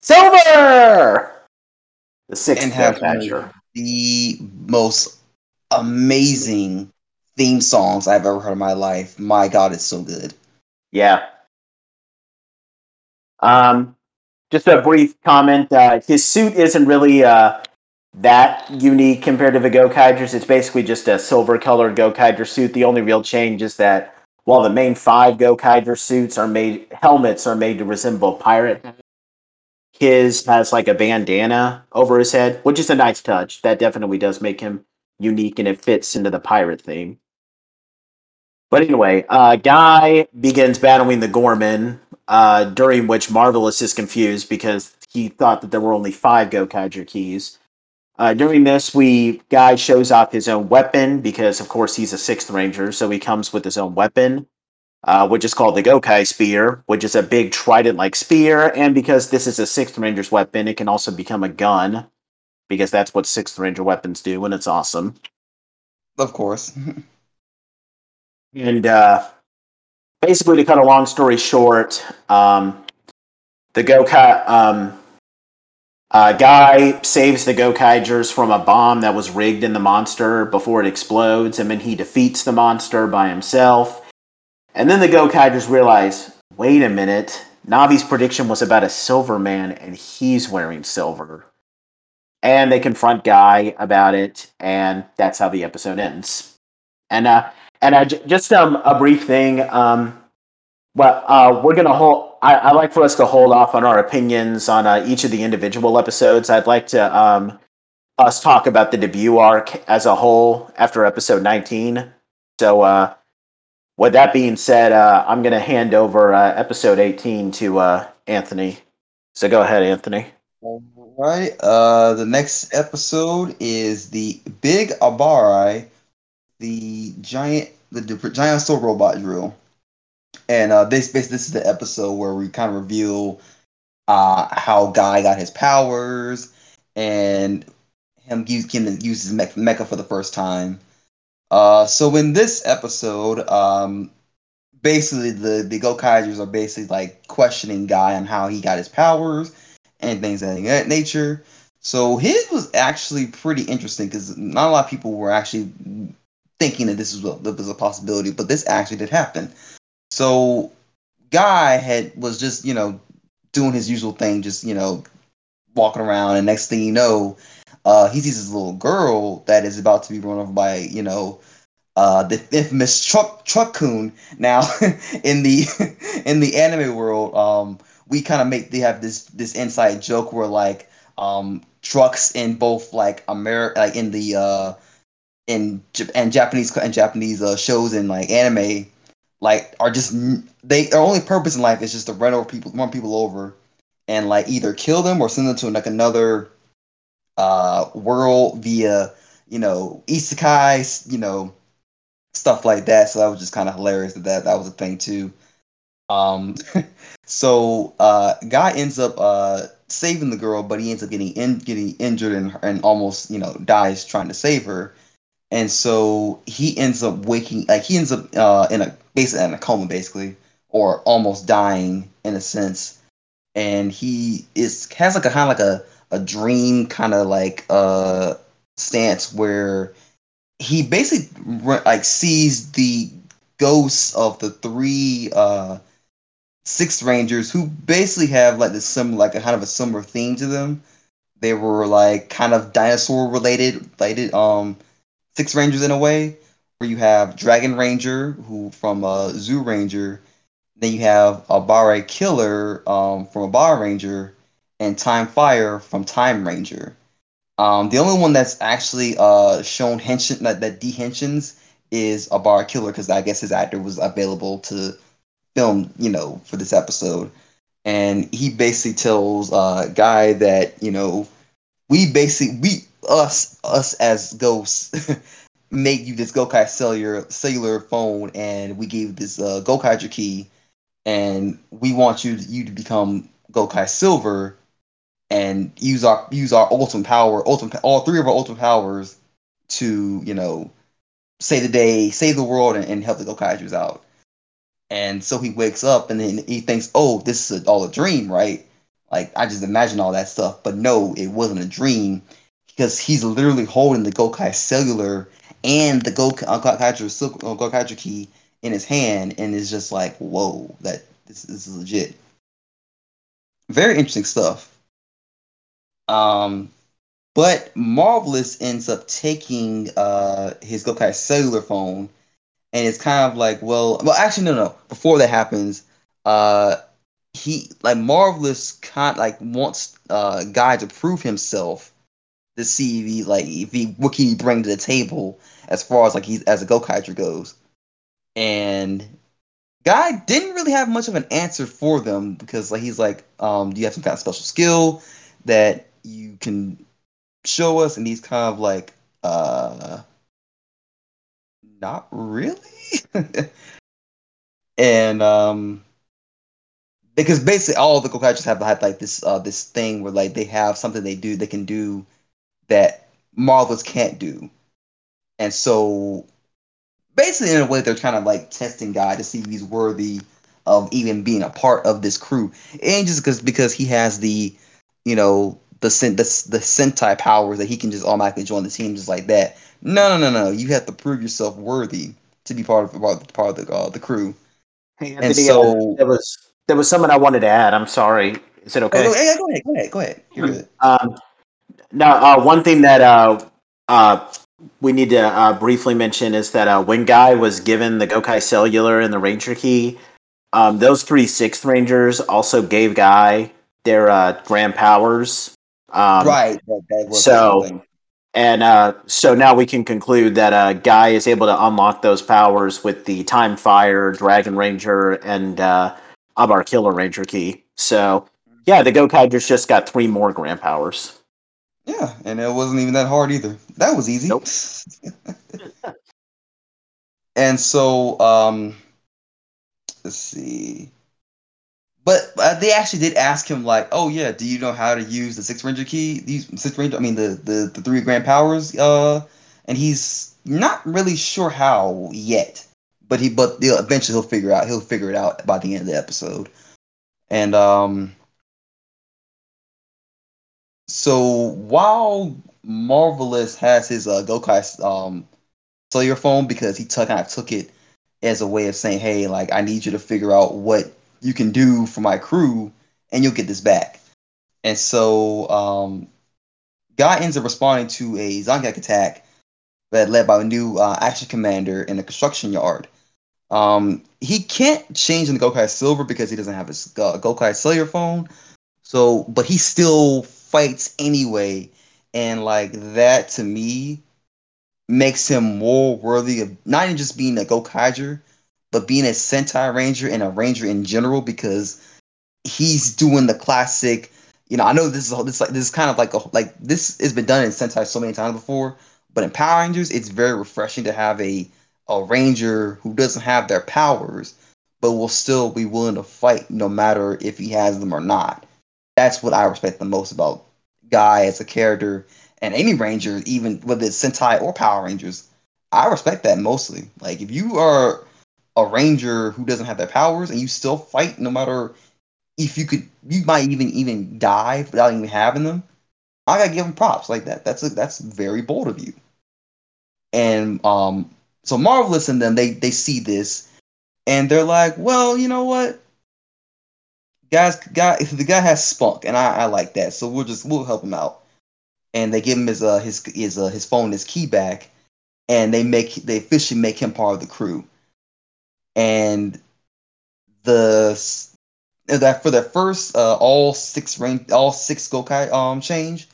Silver, the sixth And have Gokaiger. the most amazing theme songs I've ever heard in my life. My God, it's so good. Yeah. Um, just a brief comment. Uh, his suit isn't really uh, that unique compared to the Gokaigers. It's basically just a silver colored Gokaiger suit. The only real change is that while the main five Gokaiger suits are made, helmets are made to resemble pirate. His has like a bandana over his head, which is a nice touch. That definitely does make him unique and it fits into the pirate theme. But anyway, uh, Guy begins battling the Gorman, uh, during which Marvelous is confused because he thought that there were only five Gokaiger keys. Uh, during this, we Guy shows off his own weapon because, of course, he's a sixth ranger, so he comes with his own weapon, uh, which is called the Gokai Spear, which is a big trident-like spear. And because this is a sixth ranger's weapon, it can also become a gun because that's what sixth ranger weapons do, and it's awesome. Of course. And uh, basically, to cut a long story short, um, the Gokai um, uh, guy saves the Gokaigers from a bomb that was rigged in the monster before it explodes, and then he defeats the monster by himself. And then the Gokaigers realize, wait a minute, Navi's prediction was about a silver man, and he's wearing silver. And they confront Guy about it, and that's how the episode ends. And uh, and j- just um, a brief thing. Um, well, uh, we're gonna hold. I, I like for us to hold off on our opinions on uh, each of the individual episodes. I'd like to um, us talk about the debut arc as a whole after episode nineteen. So, uh, with that being said, uh, I'm gonna hand over uh, episode eighteen to uh, Anthony. So go ahead, Anthony. All right. Uh, the next episode is the Big Abari, the giant, the, giant soul robot drill, and uh, this, this is the episode where we kind of reveal uh how Guy got his powers and him use him to use his mech- mecha for the first time. Uh, so in this episode, um, basically the the Gokaigers are basically like questioning Guy on how he got his powers and things of that nature. So his was actually pretty interesting because not a lot of people were actually thinking that this was a, was a possibility, but this actually did happen. So Guy had was just you know doing his usual thing, just you know walking around, and next thing you know, uh, he sees this little girl that is about to be run over by you know uh, the infamous truck Truck-kun. Now in the in the anime world, um, we kind of make they have this this inside joke where like um, trucks in both like America, like in the uh, in and Japanese and Japanese uh, shows and like anime, like are just they their only purpose in life is just to run over people, run people over, and like either kill them or send them to like another uh world via you know isekai, you know stuff like that. So that was just kind of hilarious that that, that was a thing too. Um, so uh, guy ends up uh saving the girl, but he ends up getting in, getting injured and and almost you know dies trying to save her. And so he ends up waking, like he ends up uh, in a basically in a coma, basically, or almost dying in a sense. And he is has like a kind of like a a dream kind of like uh stance where he basically like sees the ghosts of the three uh six rangers who basically have like the similar like a kind of a similar theme to them they were like kind of dinosaur related related um six rangers in a way where you have dragon ranger who from a uh Ranger, then you have a Abare killer um from Abaranger and time fire from time ranger um, the only one that's actually uh, shown henshin that, that dehensions is Abare Killer because I guess his actor was available to film, you know, for this episode. And he basically tells uh guy that, you know, we basically we us us as ghosts make you this Gokai cellular cellular phone and we gave this uh Gokaiger key and we want you you to become Gokai Silver and use our use our ultimate power, ultimate all three of our ultimate powers to you know save the day, save the world, and, and help the Gokaigers out. And so he wakes up and then he thinks, "Oh, this is all a dream, right?" Like I just imagine all that stuff, but no, it wasn't a dream because he's literally holding the Gokai cellular and the Gokai uh, key in his hand, and it's just like, whoa, that this, this is legit. Very interesting stuff. Um, but Marvelous ends up taking uh, his Gokai cellular phone, and it's kind of like, well, well, actually, no, no. Before that happens, uh, he like Marvelous kind like wants uh guy to prove himself to see if he like if he what can he bring to the table as far as like he's as a Gokaiger goes, and guy didn't really have much of an answer for them because like he's like, um, do you have some kind of special skill that you can show us? And he's kind of like uh not really? And um because basically all the Gokaigers have have like this uh this thing where like they have something they do they can do that Marvels can't do and so basically in a way they're kind of like testing guy to see if he's worthy of even being a part of this crew and just because because he has the you know the the the Sentai powers that he can just automatically join the team just like that. No, no, no, no. You have to prove yourself worthy to be part of part, part of the uh, the crew. Hey, and so uh, there was there was something I wanted to add. I'm sorry. Is it okay? Oh, yeah, go ahead. Go ahead. Go ahead. You're good. Um, now, uh, one thing that uh, uh, we need to uh, briefly mention is that uh, when Guy was given the Gokai Cellular and the Ranger Key, um, those three Sixth Rangers also gave Guy their uh, grand powers um, right. So, and uh, so now we can conclude that uh, Guy is able to unlock those powers with the Time Fire, Dragon Ranger, and uh, Abare Killer Ranger key. So, yeah, the Gokaigers just got three more grand powers. Yeah, and it wasn't even that hard either. That was easy. Nope. and so, um, let's see. But uh, they actually did ask him, like, "Oh yeah, do you know how to use the six ranger key? These six ranger, I mean the the, the three grand powers." Uh, and he's not really sure how yet, but he but eventually he'll figure out. He'll figure it out by the end of the episode. And um, so while Marvelous has his uh, Gokai um cellular phone because he took kind of took it as a way of saying, "Hey, like I need you to figure out what." you can do for my crew, and you'll get this back. And so, um, Guy ends up responding to a Zangyak attack that led by a new uh, action commander in a construction yard. Um, he can't change into Gokai Silver because he doesn't have his uh, Gokai cellular phone. So, but he still fights anyway, and like that to me makes him more worthy of not even just being a Gokaiger, but being a Sentai Ranger and a Ranger in general because he's doing the classic. You know, I know this is this like this is kind of like a like this has been done in Sentai so many times before, but in Power Rangers, it's very refreshing to have a a Ranger who doesn't have their powers, but will still be willing to fight no matter if he has them or not. That's what I respect the most about Guy as a character and any Ranger, even whether it's Sentai or Power Rangers. I respect that mostly. Like if you are a Ranger who doesn't have their powers and you still fight no matter if you could you might even even die without even having them. I gotta give him props like that. That's a, that's very bold of you. And um, so marvelous and them they they see this and they're like, well, you know what, guys, guy the guy has spunk and I, I like that, so we'll just we'll help him out. And they give him his uh his his uh, his phone his key back, and they make they officially make him part of the crew. And the that for their first uh, all six rank all six Gokai um change,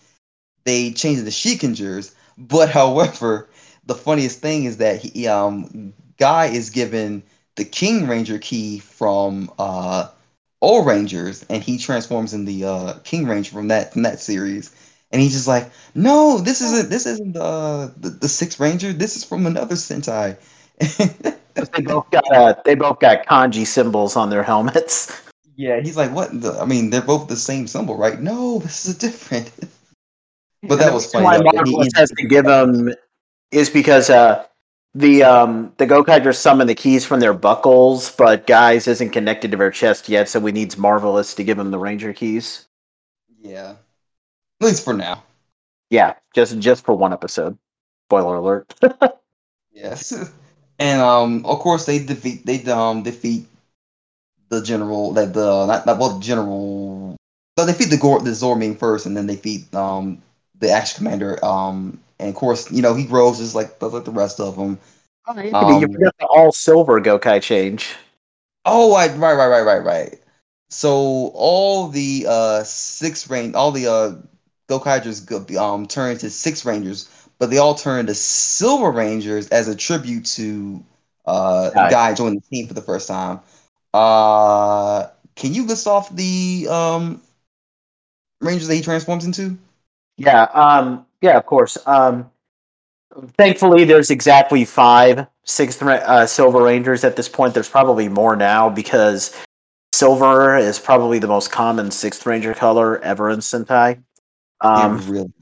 they changed the Shinkengers. But however, the funniest thing is that he um guy is given the King Ranger key from uh Ohrangers, and he transforms in the uh King Ranger from that from that series. And he's just like, no, this isn't this isn't the uh, the, the Sixth Ranger. This is from another Sentai. they both got uh, they both got kanji symbols on their helmets. Yeah, he's like, what? The, I mean, they're both the same symbol, right? No, this is different. but that was funny. Why though, that he- Marvelous has to give them is because uh, the um, the Gokaiger summon the keys from their buckles, but guys isn't connected to their chest yet, so we needs Marvelous to give him the Ranger keys. yeah, at least for now. Yeah, just just for one episode. Spoiler alert. Yes, and um, of course they defeat they um defeat the general that the not, not well the general. No, they feed the Gor the Zorming first, and then they feed um the Action Commander um and of course you know he grows just like like the rest of them. you Um, forgot the all silver Gokai change. Oh, I, right, right, right, right, right. So all the uh six range, all the uh Gokaigers go, um turn into six rangers, but they all turn into Silver Rangers as a tribute to uh Guy. Guy joining the team for the first time. Uh, can you list off the um Rangers that he transforms into? Yeah, um, yeah, of course. Um, thankfully, there's exactly five sixth uh, Silver Rangers at this point. There's probably more now because silver is probably the most common sixth Ranger color ever in Sentai. Um, it really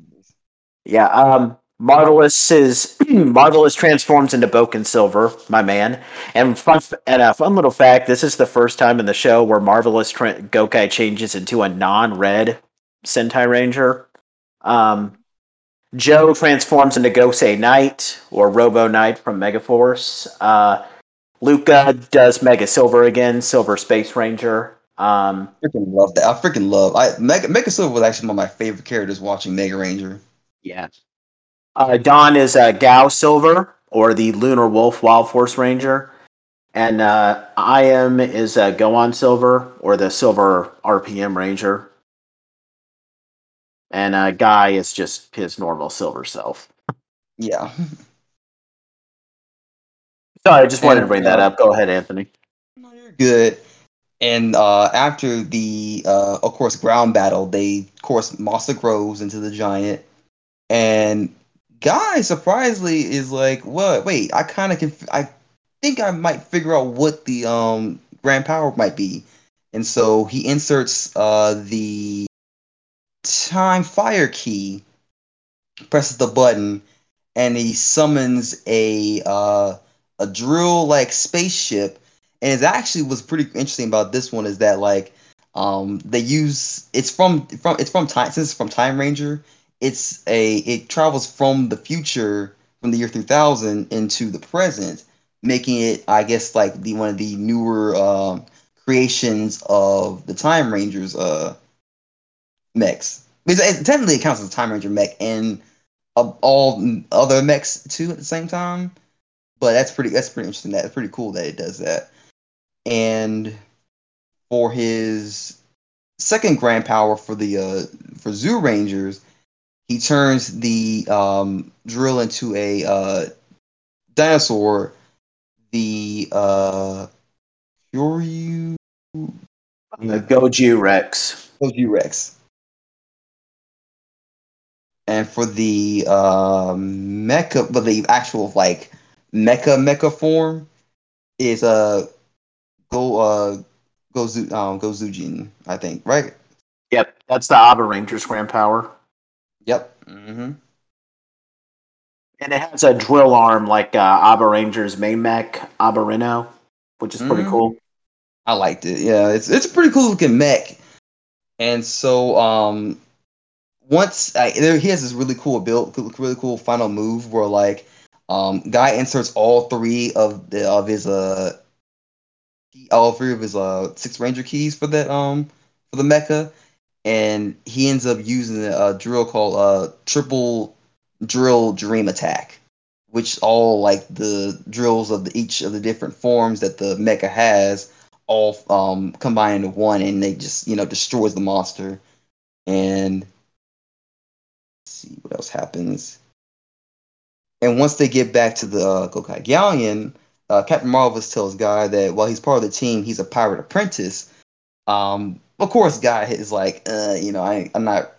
yeah, um, Marvelous is Marvelous transforms into Boken Silver, my man. And fun and a fun little fact: this is the first time in the show where Marvelous tra- Gokai changes into a non-red Sentai Ranger. Um, Joe transforms into Gosei Knight or Robo Knight from Megaforce. Uh, Luca does Mega Silver again, Silver Space Ranger. Um, freaking love that. I freaking love. I Mega Mega Silver was actually one of my favorite characters watching Mega Ranger. Yeah. Uh, Don is uh, Gao Silver, or the Lunar Wolf Wild Force Ranger. And uh, Ahim is uh, Go-On Silver, or the Silver RPM Ranger. And uh, Guy is just his normal silver self. Yeah. Sorry, I just wanted to And, bring that uh, up. Go ahead, Anthony. No, you're good. And uh, after the, uh, of course, ground battle, they, of course, Masa grows into the giant, and Guy surprisingly is like, "What? Wait, I kind of can. I think I might figure out what the um grand power might be." And so he inserts uh the time fire key, presses the button, and he summons a uh a drill like spaceship. And it actually was pretty interesting about this one is that like um they use it's from from it's from time since it's from time ranger it's a it travels from the future from the year 3000 into the present making it i guess like the one of the newer um creations of the time rangers uh mechs because it, technically it counts as a time ranger mech and uh, all other mechs too at the same time but that's pretty that's pretty interesting that's pretty cool that it does that and for his second grand power for the uh, for Zyurangers, he turns the um, drill into a uh, dinosaur, the uh, Kyoryu The Goju Rex. Goju Rex. And for the uh, mecha, but the actual like mecha mecha form is uh go uh Gozu um Gozujin, I think, right? Yep, that's the Aba Rangers Grand Power. Yep. Mm-hmm. And it has a drill arm like uh, Aba Rangers main mech, Abarino, which is pretty Mhm. cool. I liked it. Yeah, it's it's a pretty cool looking mech. And so um once I, there, he has this really cool build, really cool final move where like um guy inserts all three of the of his uh all three of his uh six ranger keys for that um for the mecha. And he ends up using a drill called uh triple drill dream attack which all like the drills of the, each of the different forms that the mecha has all um combine into one and they just you know destroys the monster. And see what else happens and once they get back to the uh, Gokai Galleon, uh, Captain Marvelous tells Guy that while he's part of the team, he's a pirate apprentice. Um, of course, Guy is like, uh, you know, I, I'm not,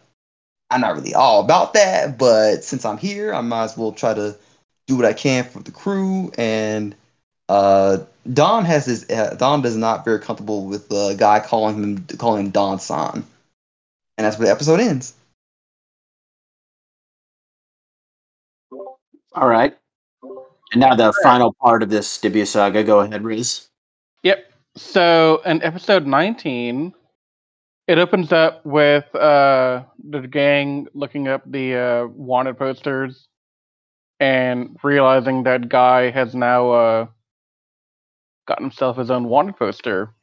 I'm not really all about that, but since I'm here, I might as well try to do what I can for the crew. And uh, Don has his, uh, Don is not very comfortable with the guy calling him, calling him Don San, and that's where the episode ends. All right. And now the final part of this debut saga. Go ahead, Riz. Yep. So in episode 19, it opens up with uh, the gang looking up the uh, wanted posters and realizing that Guy has now uh, gotten himself his own wanted poster.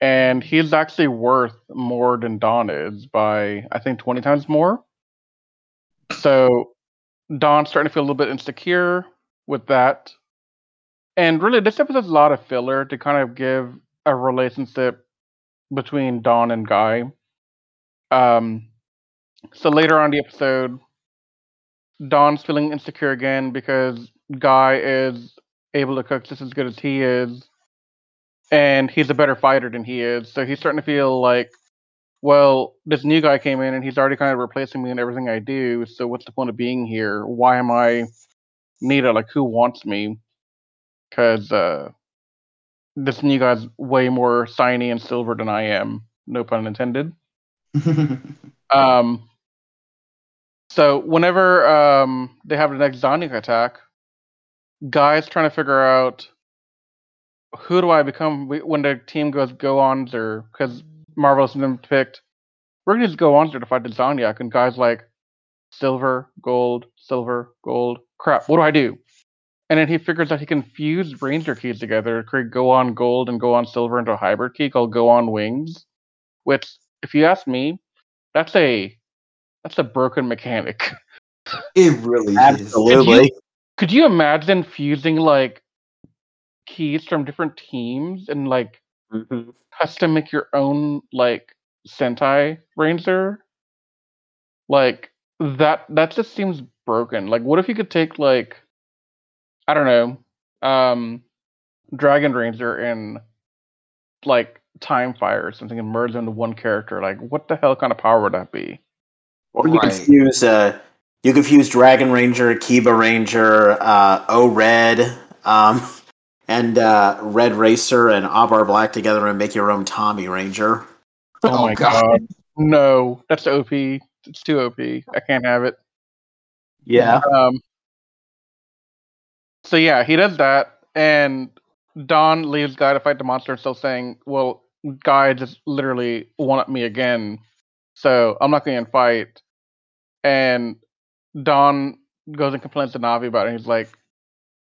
And he's actually worth more than Don is by, I think, 20 times more. So Don's starting to feel a little bit insecure with that. And really, this episode's a lot of filler to kind of give a relationship between Don and Guy. Um, so later on the episode, Don's feeling insecure again because Guy is able to cook just as good as he is, and he's a better fighter than he is. So he's starting to feel like, well, this new guy came in and he's already kind of replacing me in everything I do. So what's the point of being here? Why am I needed? Like, who wants me? Because uh, this new guy's way more shiny and silver than I am. No pun intended. Um, so whenever um, they have the next Zonic attack, guys trying to figure out who do I become when the team goes go on or because Marvelous and them picked, we're gonna just go on to fight the Zoniac, and guys like silver, gold, silver, gold. Crap, what do I do? And then he figures out he can fuse Ranger keys together to create Go On Gold and Go On Silver into a hybrid key called Go On Wings. Which, if you ask me, that's a that's a broken mechanic. it really is. Absolutely. Could you imagine fusing like keys from different teams and like Mhm. custom make your own like Sentai Ranger? Like that that just seems broken. Like what if you could take like I don't know, um Dragon Ranger and like Time Fire or something and merge them into one character. Like what the hell kind of power would that be? Or you Right. could fuse uh you could fuse Dragon Ranger, Kiba Ranger, uh O Red, um and uh Red Racer and Abar Black together and make your own Tommy Ranger. Oh, Oh, my God. god. No, that's OP. It's too OP. I can't have it. Yeah. Um. So yeah, he does that, and Don leaves Guy to fight the monster, still saying, "Well, Guy just literally one up me again, so I'm not going to fight." And Don goes and complains to Navi about it. He's like,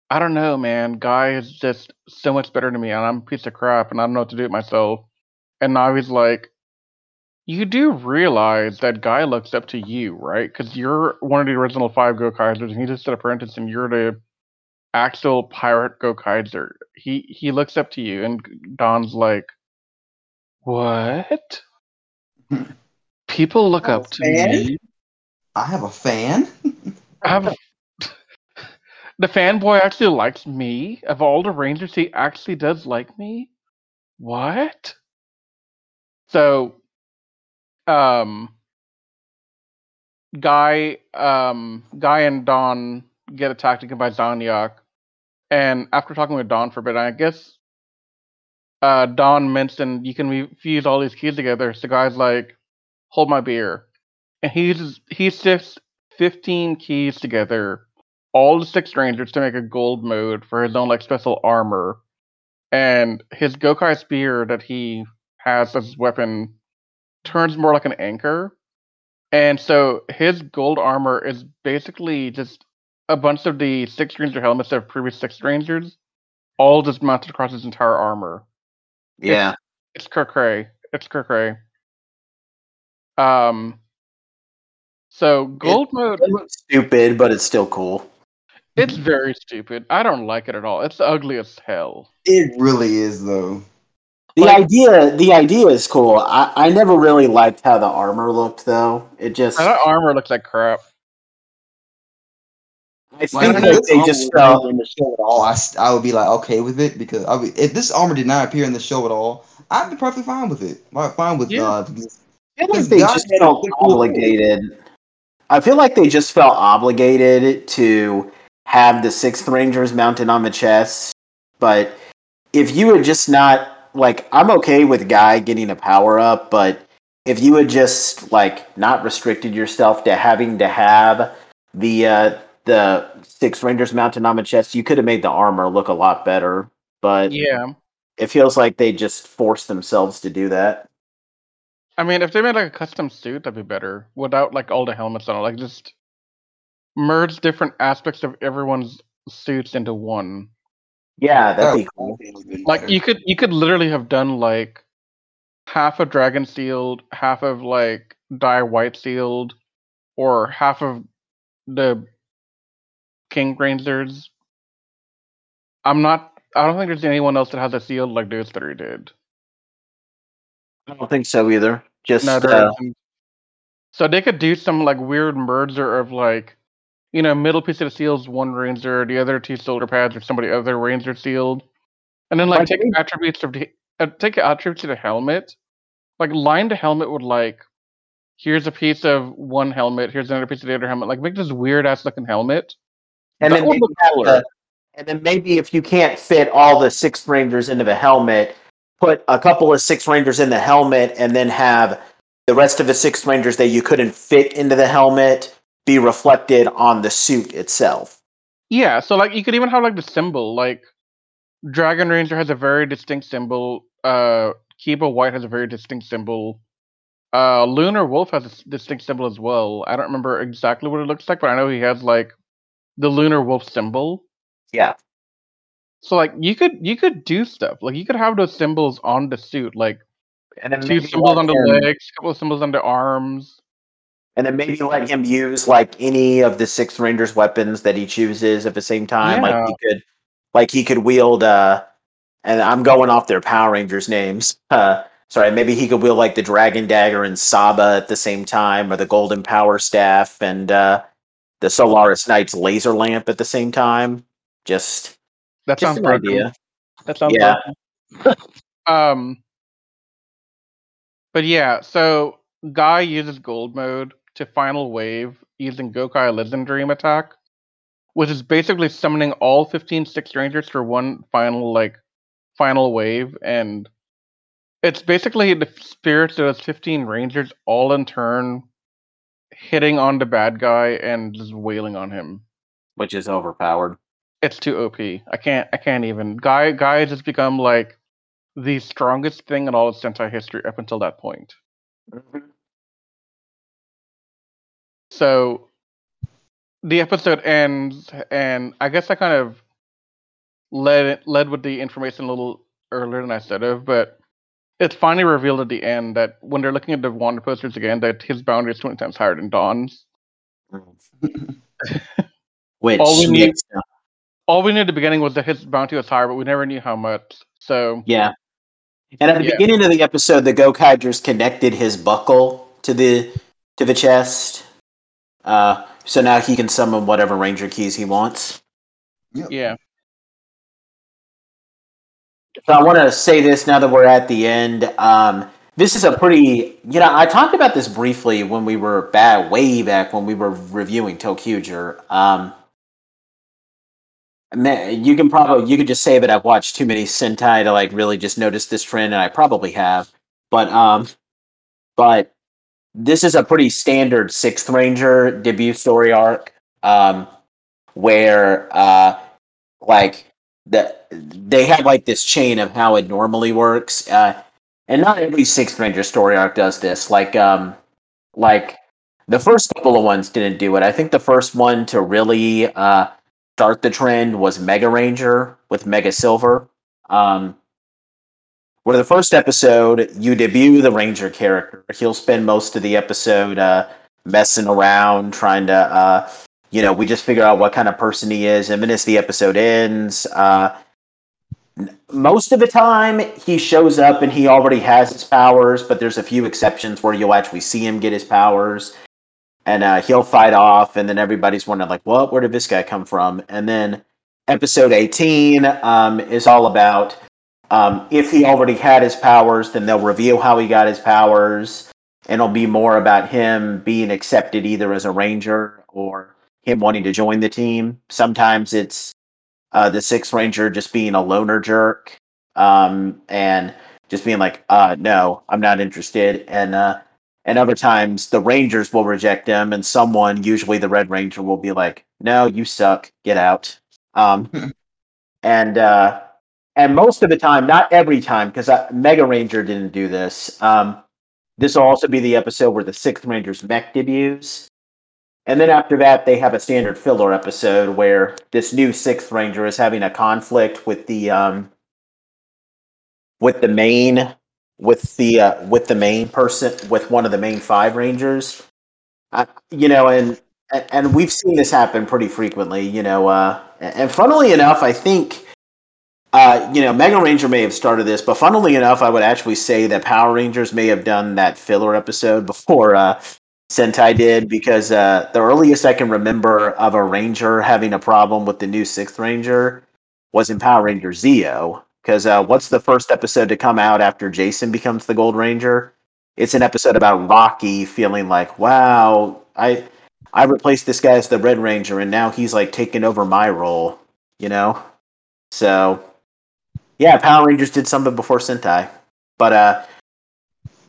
"I don't know, man. Guy is just so much better than me, and I'm a piece of crap, and I don't know what to do with myself." And Navi's like, "You do realize that Guy looks up to you, right? Because you're one of the original five Gokaigers, and he's just an apprentice, and you're the actual pirate Gokaiger. He he looks up to you, and Don's like, "What?" People look up to fan? me. I have a fan. I have a- the fanboy actually likes me. Of all the Rangers, he actually does like me. What? So, um, Guy, um, Guy and Don get attacked again by Zangyak, and after talking with Don for a bit, I guess, uh, Don mentioned you can fuse all these keys together. So Guy's like, "Hold my beer," and he uses he sifts fifteen keys together, all the six rangers to make a gold mode for his own like special armor, and his Gokai spear that he has as his weapon turns more like an anchor. And so his gold armor is basically just a bunch of the six ranger helmets of previous six rangers, all just mounted across his entire armor. Yeah. It's cray. It's cray. Um. So gold mode, It looks stupid, but it's still cool. It's very stupid. I don't like it at all. It's ugly as hell. It really is though. The Like- idea, the idea is cool. I, I never really liked how the armor looked, though. It just, That armor looks like crap. I think if like this they just was felt. in the show at all. I, I would be like okay with it because I would, if this armor did not appear in the show at all, I'd be perfectly fine with it. Like, Fine with Yeah. uh, I feel like they God just felt so cool. obligated. I feel like they just felt obligated to have the sixth rangers mounted on the chest. But if you had just not like, I'm okay with Guy getting a power up, but if you had just like not restricted yourself to having to have the uh, the six rangers mounted on the chest, you could have made the armor look a lot better. But Yeah. it feels like they just forced themselves to do that. I mean, if they made like a custom suit, that'd be better. Without like all the helmets on it, like just merge different aspects of everyone's suits into one. Yeah, that'd be that cool. would have been Like you could you could literally have done like half of dragon sealed, half of like dye white sealed, or half of the king rangers. I'm not. I don't think there's anyone else that has a sealed like those three did. I don't think so either. Just No, uh. So they could do some like weird merger of like, you know, middle piece of the seals one ranger, the other two shoulder pads or somebody other ranger sealed, and then like, Like take they- attributes of the uh, take attributes of the helmet, like line the helmet with like, here's a piece of one helmet, here's another piece of the other helmet, like make this weird ass looking helmet. and That then maybe have cooler. the- and then maybe if you can't fit all the six rangers into the helmet, put a couple of six rangers in the helmet, and then have the rest of the six rangers that you couldn't fit into the helmet be reflected on the suit itself. Yeah, so like you could even have like the symbol, like Dragon Ranger has a very distinct symbol. Uh, Kiba White has a very distinct symbol. Uh, Lunar Wolf has a distinct symbol as well. I don't remember exactly what it looks like, but I know he has like the Lunar Wolf symbol. Yeah. So like you could you could do stuff like you could have those symbols on the suit, like And then two symbols on the legs, couple of symbols on the arms. And then maybe let him use like any of the six rangers weapons that he chooses at the same time. Like he could like he could wield uh and i'm going off their power rangers names. Uh sorry maybe he could wield like the dragon dagger and saba at the same time or the golden power staff and uh the solaris knights laser lamp at the same time. Just That just sounds an broken. idea. That sounds Yeah. um, but yeah, so Guy uses gold mode to final wave using Gokai Legend Dream attack, which is basically summoning all 15 six rangers for one final like final wave, and it's basically the spirits of those 15 rangers all in turn hitting on the bad guy and just wailing on him. which is overpowered it's too OP. I can't I can't even. Guy Guy has just become like the strongest thing in all of Sentai history up until that point. Mm-hmm. So the episode ends and I guess I kind of led led with the information a little earlier than I should have, but it's finally revealed at the end that when they're looking at the Wanda posters again, that his boundary is twenty times higher than Don's. which All we need- makes- All we knew at the beginning was that his bounty was higher, but we never knew how much. So yeah And at the Yeah. beginning of the episode, the Gokaigers connected his buckle to the to the chest. Uh, so now he can summon whatever ranger keys he wants. Yeah. So I want to say this now that we're at the end. Um, this is a pretty, you know, I talked about this briefly when we were back, way back when we were reviewing ToQger. Um, man, you can probably, you could just say that I've watched too many Sentai to like really just notice this trend, and I probably have. But, um, but this is a pretty standard Sixth Ranger debut story arc, um, where, uh, like that they have like this chain of how it normally works. Uh, and not every Sixth Ranger story arc does this. Like, um, like the first couple of ones didn't do it. I think the first one to really uh, start the trend was Mega Ranger with Mega Silver. Um, where the first episode you debut the Ranger character. He'll spend most of the episode uh, messing around, trying to, uh, you know, we just figure out what kind of person he is. And then as the episode ends, uh, most of the time he shows up and he already has his powers, but there's a few exceptions where you'll actually see him get his powers. And uh, he'll fight off, and then everybody's wondering, like, what? Where did this guy come from? And then episode 18 um, is all about um, if he already had his powers, then they'll reveal how he got his powers, and it'll be more about him being accepted either as a ranger or him wanting to join the team. Sometimes it's uh, the Sixth Ranger just being a loner jerk um, and just being like, uh, "No, I'm not interested." And uh, and other times the Rangers will reject him, and someone, usually the Red Ranger, will be like, "No, you suck. Get out." Um, and uh, and most of the time, not every time, because Mega Ranger didn't do this. Um, this will also be the episode where the Sixth Ranger's mech debuts. And then after that, they have a standard filler episode where this new Sixth Ranger is having a conflict with the um, with the main with the uh, with the main person with one of the main five Rangers. Uh, you know, and and we've seen this happen pretty frequently. You know, uh, and funnily enough, I think. Uh, you know, Mega Ranger may have started this, but funnily enough, I would actually say that Power Rangers may have done that filler episode before uh, Sentai did because uh, the earliest I can remember of a Ranger having a problem with the new Sixth Ranger was in Power Ranger Zeo. Because uh, what's the first episode to come out after Jason becomes the Gold Ranger? It's an episode about Rocky feeling like, wow, I I replaced this guy as the Red Ranger, and now he's like taking over my role. You know, so yeah, Power Rangers did something before Sentai, but uh,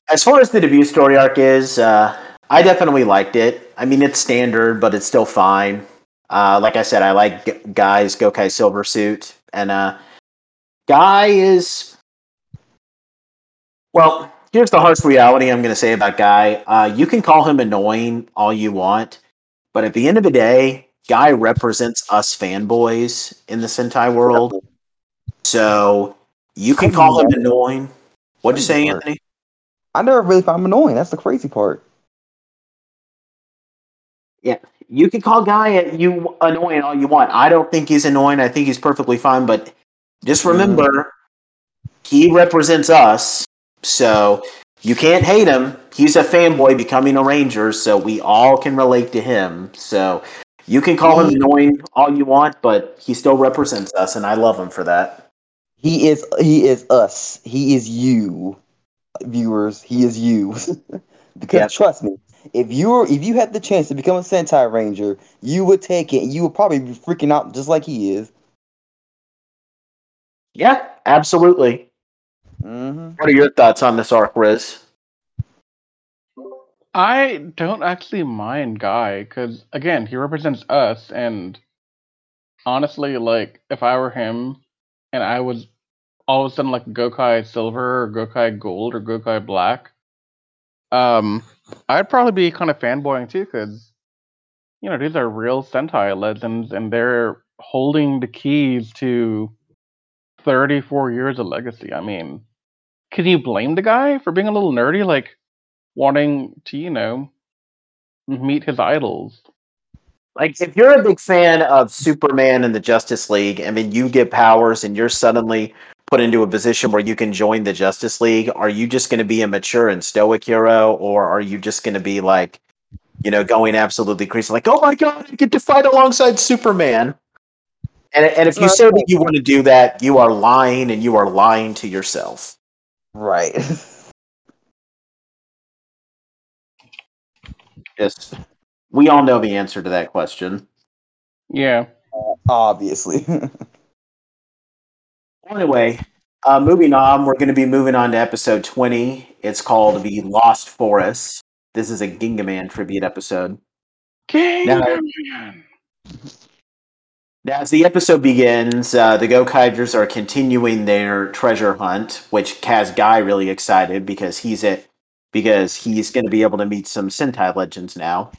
as far as the debut story arc is, uh, I definitely liked it. I mean, it's standard, but it's still fine. Uh, like I said, I like Guy's Gokai Silver suit, and uh, Guy is well. Here's the harsh reality I'm going to say about Guy. Uh, you can call him annoying all you want, but at the end of the day, Guy represents us fanboys in the Sentai world. So you can call him annoying. What'd you say, Anthony? I never really found him annoying. That's the crazy part. Yeah, you can call Guy you annoying all you want. I don't think he's annoying. I think he's perfectly fine. But just mm-hmm. remember, he represents us, so you can't hate him. He's a fanboy becoming a ranger, so we all can relate to him. So you can call him annoying all you want, but he still represents us, and I love him for that. He is he is us. He is you, viewers. He is you. because Yep. trust me, if you were if you had the chance to become a Sentai Ranger, you would take it. You would probably be freaking out just like he is. Yeah, absolutely. hmm What are your thoughts on this arc, Riz? I don't actually mind Guy because again, he represents us, and honestly, like if I were him and I was all of a sudden like Gokai Silver or Gokai Gold or Gokai Black, um, I'd probably be kind of fanboying too because you know these are real Sentai legends, and they're holding the keys to 34 years of legacy. I mean, can you blame the guy for being a little nerdy, like wanting to, you know, meet his idols? Like, if you're a big fan of Superman and the Justice League, I mean, you get powers and you're suddenly put into a position where you can join the Justice League, are you just going to be a mature and stoic hero, or are you just going to be like, you know, going absolutely crazy, like, oh my god, I get to fight alongside Superman? And, and if you say that you want to do that, you are lying, and you are lying to yourself. Right. Just, we all know the answer to that question. Yeah. Obviously. Anyway, uh, moving on, we're going to be moving on to episode 20. It's called The Lost Forest. This is a Gingaman tribute episode. Now, now, as the episode begins, uh, the Gokaigers are continuing their treasure hunt, which has Guy really excited because he's at because he's going to be able to meet some Sentai legends now.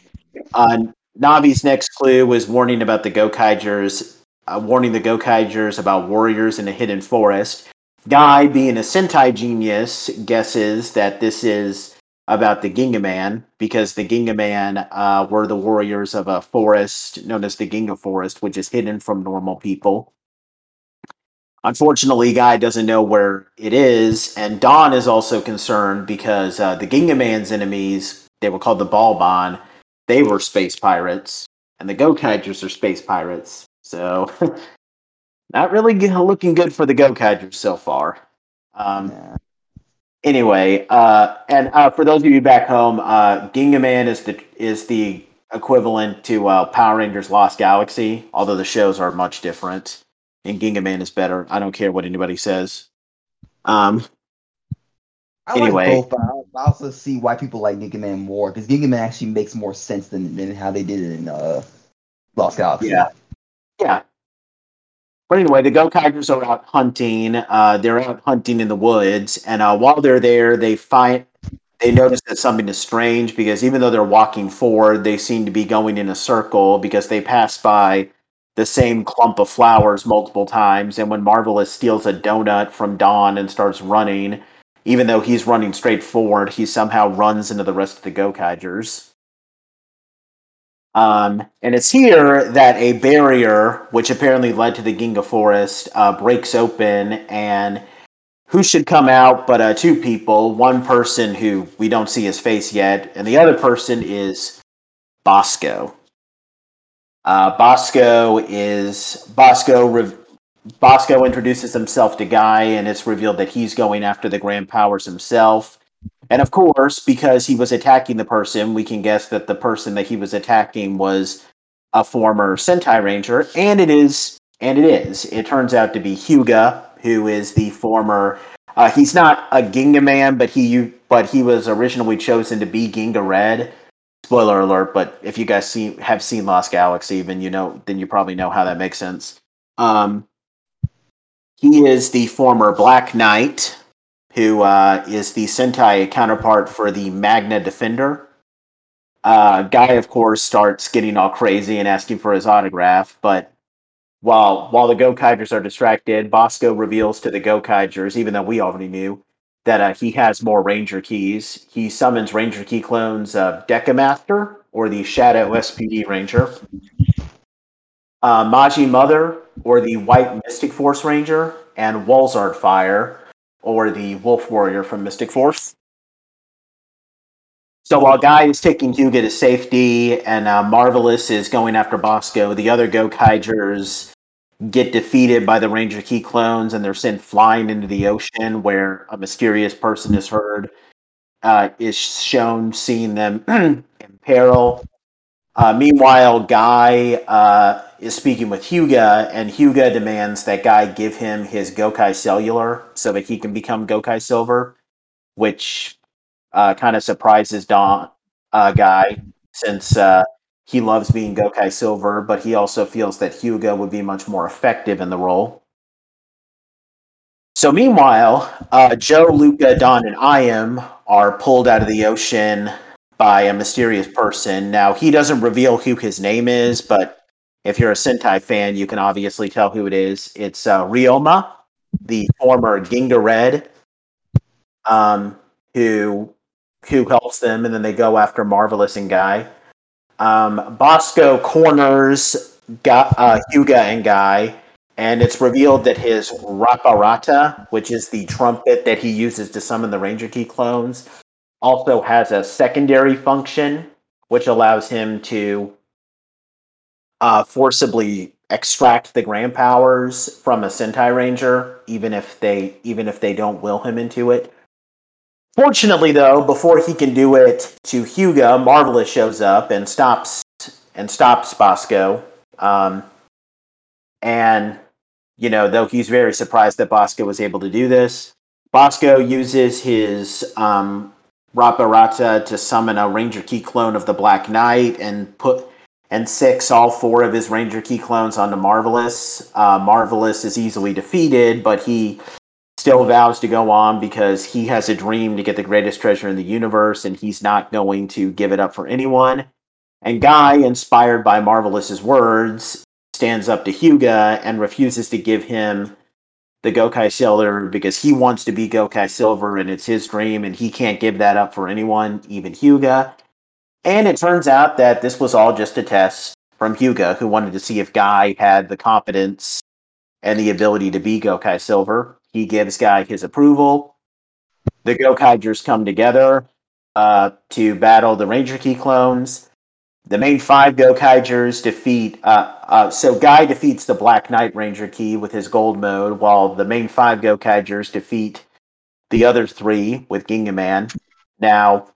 Uh, Navi's next clue was warning about the Gokaigers uh, warning the Gokaigers about warriors in a hidden forest. Guy, being a Sentai genius, guesses that this is about the Gingaman because the Gingaman uh, were the warriors of a forest known as the Ginga Forest, which is hidden from normal people. Unfortunately, Guy doesn't know where it is, and Don is also concerned because uh, the Gingaman's enemies, they were called the Balban, they were space pirates, and the Gokaigers are space pirates. So, not really g- looking good for the Gokaigers so far. Um, Yeah. Anyway, uh, and uh, for those of you back home, uh, Gingaman is the is the equivalent to uh, Power Rangers Lost Galaxy, although the shows are much different. And Gingaman is better. I don't care what anybody says. Um, I Anyway. like both, but I also see why people like Gingaman more because Gingaman actually makes more sense than, than how they did it in uh, Lost Galaxy. Yeah. Yeah. But anyway, the Gokaigers are out hunting. Uh, they're out hunting in the woods, and uh, while they're there, they find they notice that something is strange because even though they're walking forward, they seem to be going in a circle because they pass by the same clump of flowers multiple times. And when Marvelous steals a donut from Don and starts running, even though he's running straight forward, he somehow runs into the rest of the Gokaigers. Um, and it's here that a barrier, which apparently led to the Ginga Forest, uh, breaks open, and who should come out but uh, two people? One person who we don't see his face yet, and the other person is Basco. Uh, Basco is Basco. Re- Basco introduces himself to Guy, and it's revealed that he's going after the Grand Powers himself. And of course, because he was attacking the person, we can guess that the person that he was attacking was a former Sentai Ranger, and it is, and it is. It turns out to be Hyuga, who is the former. Uh, he's not a Ginga man, but he but he was originally chosen to be Ginga Red. Spoiler alert! But if you guys see have seen Lost Galaxy, then you know then you probably know how that makes sense. Um, he is the former Black Knight, who uh, is the Sentai counterpart for the Magna Defender. Uh, Guy, of course, starts getting all crazy and asking for his autograph, but while while the Gokaigers are distracted, Basco reveals to the Gokaigers, even though we already knew, that uh, he has more Ranger keys. He summons Ranger key clones of DekaMaster, or the Shadow SPD Ranger, uh, MagiMother, or the White Mystic Force Ranger, and Wolzard Fire, or the Wolf Warrior from Mystic Force. So while Guy is taking Hyuga to safety and uh, Marvelous is going after Basco, the other Gokaigers get defeated by the Ranger Key clones and they're sent flying into the ocean where a mysterious person is heard, uh, is shown seeing them in peril. Uh, meanwhile, Guy uh, is speaking with Hyuga, and Hyuga demands that Guy give him his Gokai Cellular so that he can become Gokai Silver, which uh, kind of surprises Don uh, Guy since uh, he loves being Gokai Silver, but he also feels that Hyuga would be much more effective in the role. So, meanwhile, uh, Joe, Luca, Don, and Ahim are pulled out of the ocean by a mysterious person. Now, he doesn't reveal who his name is, but if you're a Sentai fan, you can obviously tell who it is. It's uh, Ryoma, the former Ginga Red, um, who who helps them, and then they go after Marvelous and Guy. Um, Basco corners Ga- uh, Hyuga and Guy, and it's revealed that his Raparata, which is the trumpet that he uses to summon the Ranger Key clones, also has a secondary function, which allows him to uh, forcibly extract the grand powers from a Sentai Ranger, even if they even if they don't will him into it. Fortunately, though, before he can do it to Hyuga, Marvelous shows up and stops and stops Basco. Um, and you know, though he's very surprised that Basco was able to do this, Basco uses his um, Raparata to summon a Ranger Key clone of the Black Knight and put and six all four of his Ranger Key clones onto Marvelous. Uh, Marvelous is easily defeated, but he still vows to go on because he has a dream to get the greatest treasure in the universe, and he's not going to give it up for anyone. And Guy, inspired by Marvelous's words, stands up to Hyuga and refuses to give him the Gokai Silver because he wants to be Gokai Silver and it's his dream, and he can't give that up for anyone, even Hyuga. And it turns out that this was all just a test from Hyuga, who wanted to see if Guy had the confidence and the ability to be Gokai Silver. He gives Guy his approval. The Gokaigers come together uh, to battle the Ranger Key clones. The main five Gokaigers defeat. Uh, uh, so Guy defeats the Black Knight Ranger Key with his gold mode, while the main five Gokaigers defeat the other three with Gingaman. Now,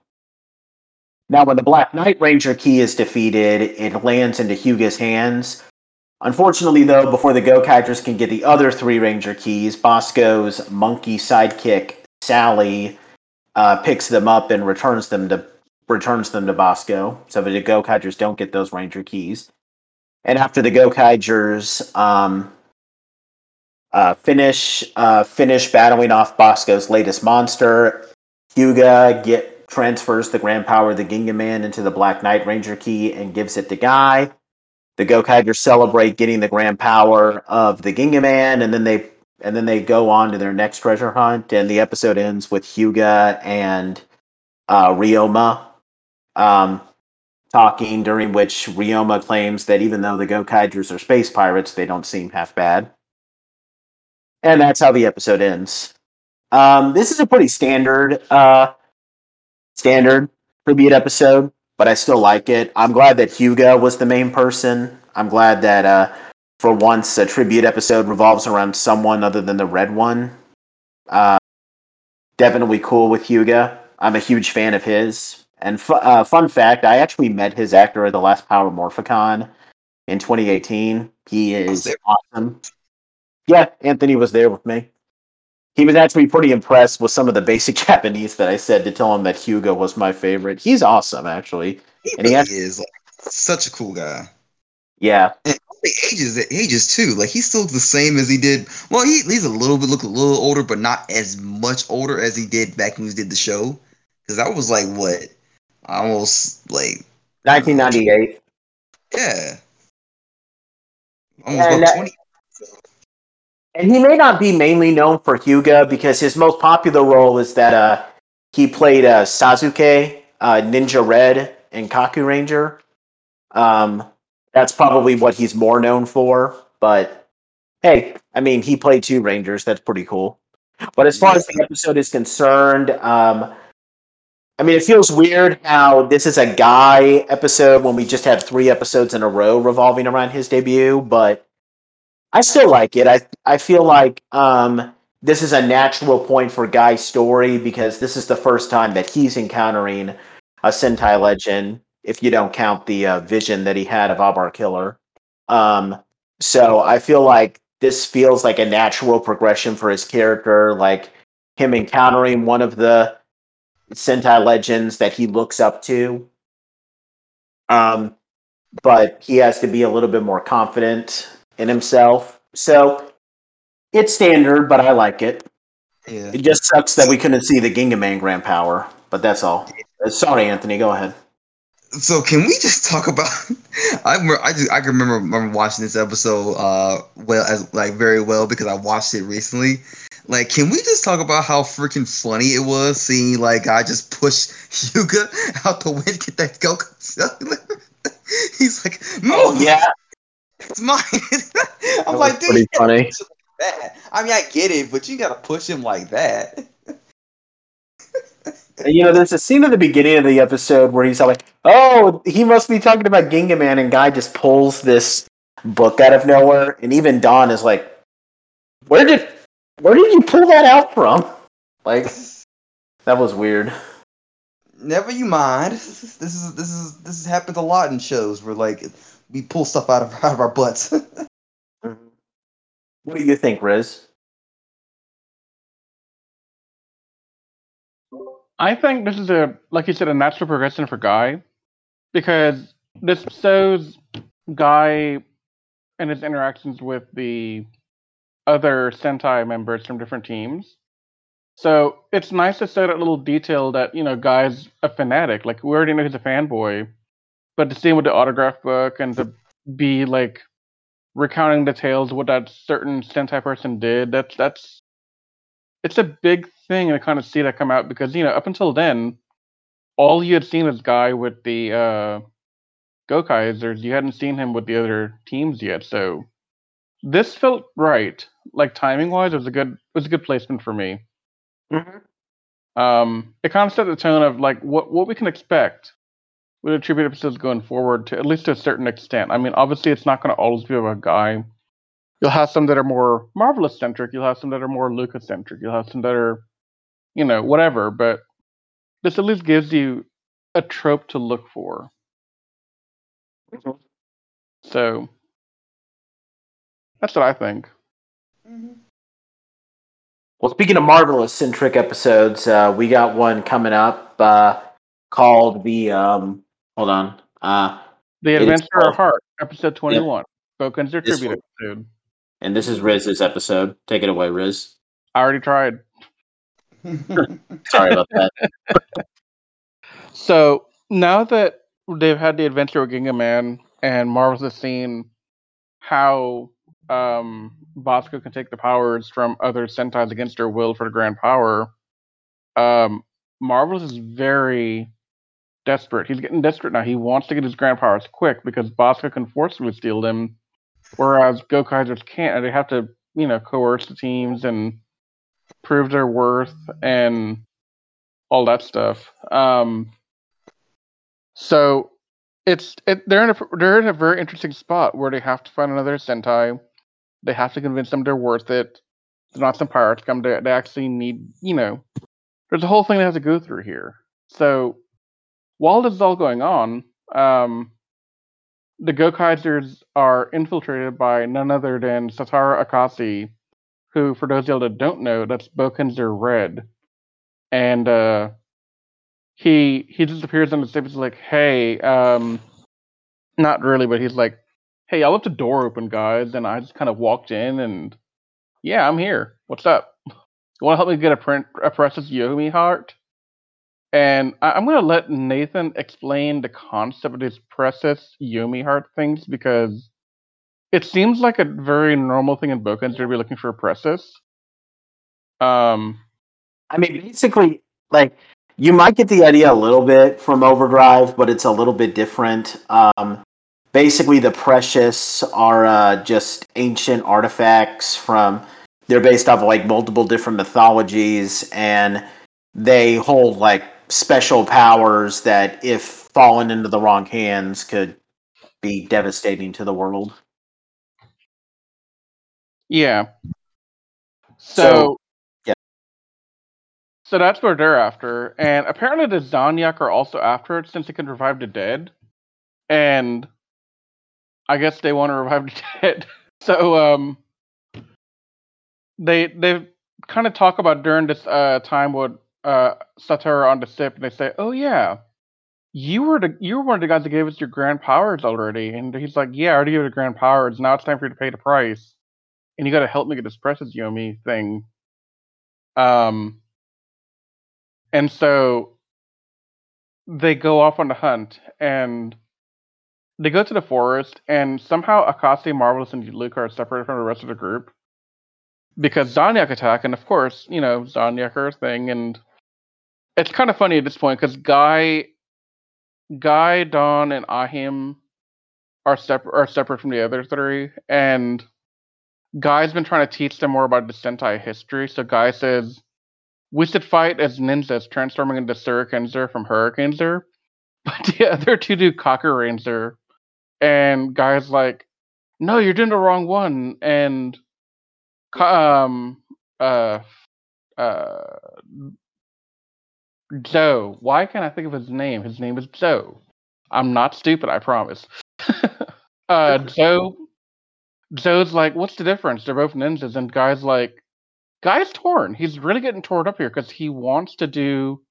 now, when the Black Knight Ranger key is defeated, it lands into Hyuga's hands. Unfortunately, though, before the Gokaigers can get the other three Ranger keys, Basco's monkey sidekick Sally uh, picks them up and returns them to returns them to Basco. So the Gokaigers don't get those Ranger keys. And after the Gokaigers um, uh, finish uh, finish battling off Basco's latest monster, Hyuga get transfers the Grand Power of the Gingaman into the Black Knight Ranger key and gives it to Guy. The Gokaigers celebrate getting the Grand Power of the Gingaman, and then they and then they go on to their next treasure hunt. And the episode ends with Hyuga and uh, Ryoma um, talking, during which Ryoma claims that even though the Gokaigers are space pirates, they don't seem half bad. And that's how the episode ends. Um, this is a pretty standard uh, standard tribute episode, but I still like it. I'm glad that Hyuga was the main person. I'm glad that uh, for once a tribute episode revolves around someone other than the red one. Uh, definitely cool with Hyuga. I'm a huge fan of his. And fu- uh, fun fact, I actually met his actor at the last Power Morphicon in 2018. He is awesome. Yeah, Anthony was there with me he was actually pretty impressed with some of the basic Japanese that I said to tell him that Hyuga was my favorite. He's awesome, actually. He, and he has, is like such a cool guy. Yeah. And the ages, ages too. Like he's still the same as he did. Well, he, he's a little bit look a little older, but not as much older as he did back when he did the show. Because that was like what, almost like 1998. Yeah. Almost and, 20 and he may not be mainly known for Hyuga because his most popular role is that uh, he played uh, Sasuke, uh, Ninja Red, and Kaku Ranger. Um, that's probably what he's more known for. But hey, I mean, he played two Rangers. That's pretty cool. But as far as the episode is concerned, um, I mean, it feels weird how this is a guy episode when we just had three episodes in a row revolving around his debut. But I still like it. I I feel like um, this is a natural point for Guy's story because this is the first time that he's encountering a Sentai legend. If you don't count the uh, vision that he had of Abare Killer, um, so I feel like this feels like a natural progression for his character, like him encountering one of the Sentai legends that he looks up to. Um, but he has to be a little bit more confident in himself. So it's standard, but I like it. Yeah. It just sucks that we couldn't see the Gingaman Grand Power, but that's all. Uh, sorry, Anthony. Go ahead. So can we just talk about? I remember, I just, I can remember, remember watching this episode uh well as like very well because I watched it recently. Like, can we just talk about how freaking funny it was seeing like I just push Hyuga out the wind, get that go? He's like, oh yeah, It's mine. I'm That like, dude, pretty funny. like that. I mean, I get it, but you gotta push him like that. You know, there's a scene at the beginning of the episode where he's like, "Oh, he must be talking about Ginga Man," and guy just pulls this book out of nowhere, and even Don is like, "Where did, where did you pull that out from?" Like, that was weird. Never you mind. This is this is this is this has a lot in shows where like we pull stuff out of out of our butts. What do you think, Riz? I think this is a, like you said, a natural progression for Guy, because this shows Guy and his interactions with the other Sentai members from different teams. So it's nice to show that little detail that you know, Guy's a fanatic. Like we already know he's a fanboy, but the same with the autograph book and to be like recounting the tales what that certain Sentai person did, that's that's it's a big thing to kind of see that come out because you know up until then, all you had seen was Guy with the uh, Gokaizers. You hadn't seen him with the other teams yet, so this felt right. Like timing wise, it was a good it was a good placement for me. Um, it kind of set the tone of like what what we can expect with the tribute episodes going forward to at least to a certain extent. I mean, obviously, it's not going to always be about Guy. You'll have some that are more Marvelous centric. You'll have some that are more Luca's centric. You'll have some that are, you know, whatever. But this at least gives you a trope to look for. So that's what I think. Well, speaking of marvelous centric episodes, uh, we got one coming up uh, called the. Um, hold on. Uh, The Adventure of Heart, episode twenty-one. Boken's their This tribute episode. and this is Riz's episode. Take it away, Riz. I already tried. Sorry about that. So now that they've had the adventure with Ginga Man and Marvel's has seen how um, Basco can take the powers from other Sentais against their will for the Grand Power, um, Marvel's is very desperate. He's getting desperate now. He wants to get his Grand Powers quick because Basco can forcibly steal them, whereas Gokaizers can't. and They have to, you know, coerce the teams and prove their worth and all that stuff. Um, so it's it, they're in a they're in a very interesting spot where they have to find another Sentai. They have to convince them they're worth it. They're not some pirates come. They they actually need you know. There's a whole thing they have to go through here. So while this is all going on, um, the Gokaizers are infiltrated by none other than Satoru Akashi, who, for those of y'all that don't know, that's Bokenzer Red. And uh, he he just appears on the stage. He's like, "Hey, um, not really, but he's like, hey, I left the door open, guys, and I just kind of walked in, and yeah, I'm here. What's up? You want to help me get a print a precious Yomi heart?" And I, I'm gonna let Nathan explain the concept of these precious Yumi heart things because it seems like a very normal thing in Boken to be looking for a precious. Um, I mean, basically, like you might get the idea a little bit from Overdrive, but it's a little bit different. Um, basically, the precious are uh, just ancient artifacts from. They're based off of like multiple different mythologies, and they hold like special powers that, if fallen into the wrong hands, could be devastating to the world. Yeah. So, So, yeah. So that's what they're after, and apparently the Zangyak are also after it since it can revive the dead, and I guess they want to revive the dead. So um, they they kind of talk about during this uh time with uh Satoru on the ship, and they say, "Oh yeah, you were the you were one of the guys that gave us your grand powers already," and he's like, "Yeah, I already gave you the grand powers. Now it's time for you to pay the price." and you got to help me get this precious Yomi thing. Um, and so they go off on the hunt, and they go to the forest, and somehow Akashi, Marvelous, and Luke are separated from the rest of the group because Zangyak attack, and of course, you know, a thing, and it's kind of funny at this point because Guy, Guy, Don, and Ahim are separate are separate from the other three, and Guy's been trying to teach them more about the Sentai history. So Guy says we should fight as ninjas, transforming into Surikenzer from Hurricanezer. But the other two do Kakuranger, and Guy's like, "No, you're doing the wrong one." And um uh uh Joe. Why can't I think of his name? His name is Joe. I'm not stupid, I promise. uh Joe Joe's like, what's the difference? They're both ninjas, and Guy's like, Guy's torn. He's really getting torn up here because he wants to do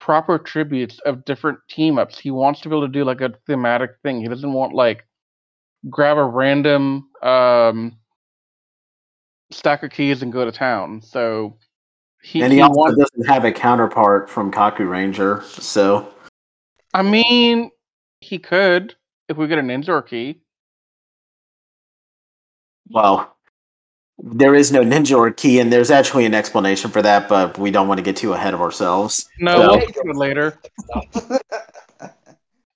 proper tributes of different team ups. He wants to be able to do like a thematic thing. He doesn't want like grab a random um stack of keys and go to town. So he, and he, he also wants doesn't have a counterpart from Kaku Ranger, so I mean he could if we get a ninja key. well, there is no ninja or key, and there's actually an explanation for that, but we don't want to get too ahead of ourselves. No, So- we'll get to it later.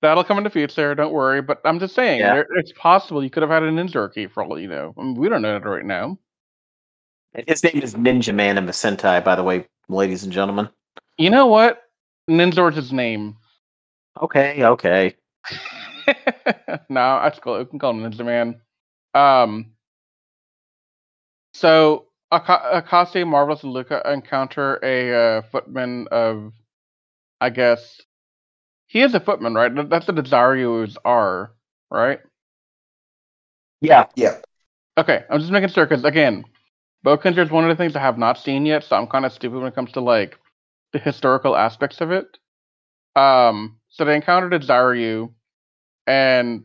That'll come in the future. Don't worry. But I'm just saying, Yeah. there, it's possible you could have had a ninja key for all you know. I mean, we don't know that right now. His name is Ninja Man in the Sentai, by the way, ladies and gentlemen. You know what? Ninjor's his name. Okay, okay. no, that's cool. We can call him Ninja Man. Um. So Aka- Akashi, Marvelous, and Luca encounter a uh, footman of, I guess, he is a footman, right? That's what the Zaryus are, right? Yeah, Yeah. Okay, I'm just making sure because again, Bokenger is one of the things I have not seen yet, so I'm kind of stupid when it comes to like the historical aspects of it. Um, so they encountered a Zaryu, and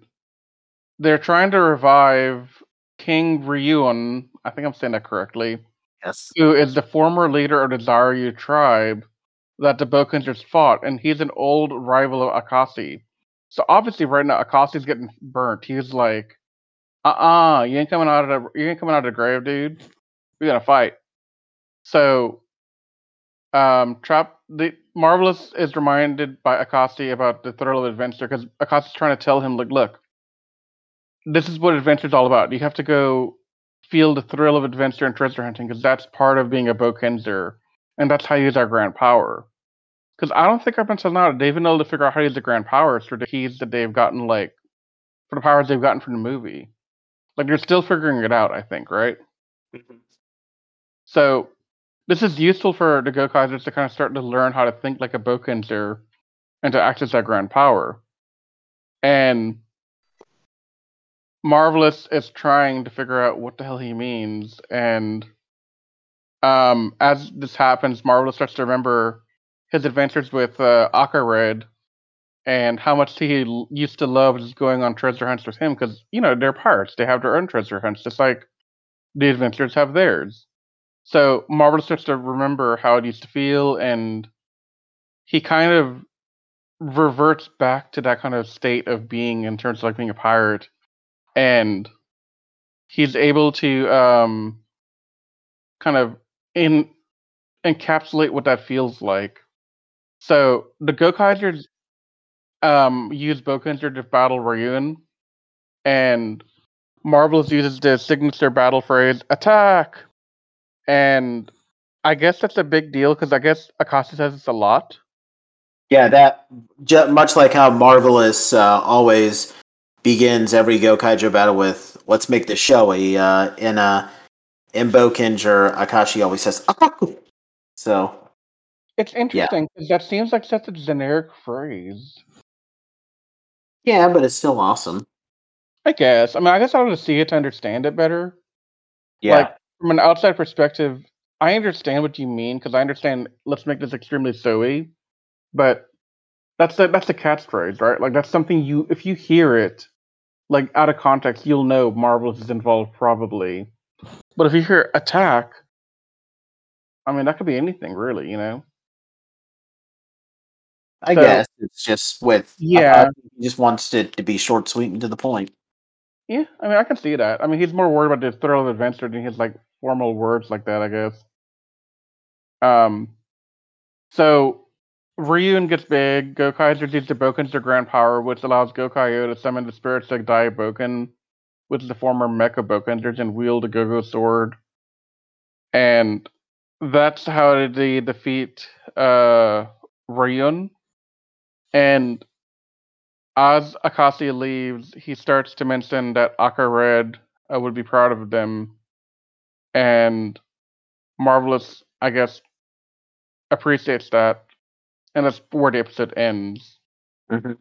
they're trying to revive King Ryuan. I think I'm saying that correctly. yes. Who is the former leader of the Zaryu tribe that the Bokengers fought, and he's an old rival of Akashi. So obviously, right now Akashi's getting burnt. He's like, "Uh-uh, you ain't coming out of the you ain't coming out of the grave, dude. We gotta fight." So, um, Trap the Marvelous is reminded by Akashi about the thrill of adventure because Akashi's trying to tell him, like, look, this is what adventure's all about. You have to go feel the thrill of adventure and treasure hunting because that's part of being a Bokenzer, and that's how you use our grand power. Because I don't think up until now they've been able to figure out how to use the grand powers for the keys that they've gotten, like for the powers they've gotten from the movie. Like they're still figuring it out, I think, right? So this is useful for the Gokaizers to kind of start to learn how to think like a Bokenzer and to access that grand power. And Marvelous is trying to figure out what the hell he means, and um, as this happens, Marvelous starts to remember his adventures with uh, Akared and how much he used to love just going on treasure hunts with him because you know they're pirates; they have their own treasure hunts, just like the adventurers have theirs. So Marvelous starts to remember how it used to feel, and he kind of reverts back to that kind of state of being in terms of like being a pirate. And he's able to um kind of in encapsulate what that feels like. So the gokaizers um use bokenzer to battle ryun and marvelous uses the signature battle phrase attack and i guess that's a big deal because i guess akasa says it's a lot Yeah, that much like how Marvelous uh, always begins every Gokaiger battle with "Let's make this showy." Uh, in uh, in Bokenger, Akashi always says "Akaku." So it's interesting because that seems like such a generic phrase yeah, but it's still awesome. I guess. I mean, I guess I want to see it to understand it better. Yeah, Like from an outside perspective, I understand what you mean because I understand. Let's make this extremely soey, but that's the that's a catchphrase, right? Like that's something you, if you hear it, like out of context, you'll know Marvelous is involved probably. But if you hear attack, I mean that could be anything really, you know. I so- guess it's just with Yeah. He just wants it to be short, sweet, and to the point. Yeah, I mean I can see that. I mean he's more worried about the thrill of adventure than he's like formal words like that, I guess. Um, so Ryun gets big. Gokaiger uses the Boken's grand power, which allows Gokaiyo to summon the spirits like Dai Boken, which is the former Mecha Bokenders, and wield a Gogo sword. And that's how they defeat uh, Ryun. And as Akashi leaves, he starts to mention that Aka Red uh, would be proud of them. And Marvelous, I guess, appreciates that. And that's where the episode ends. Mhm.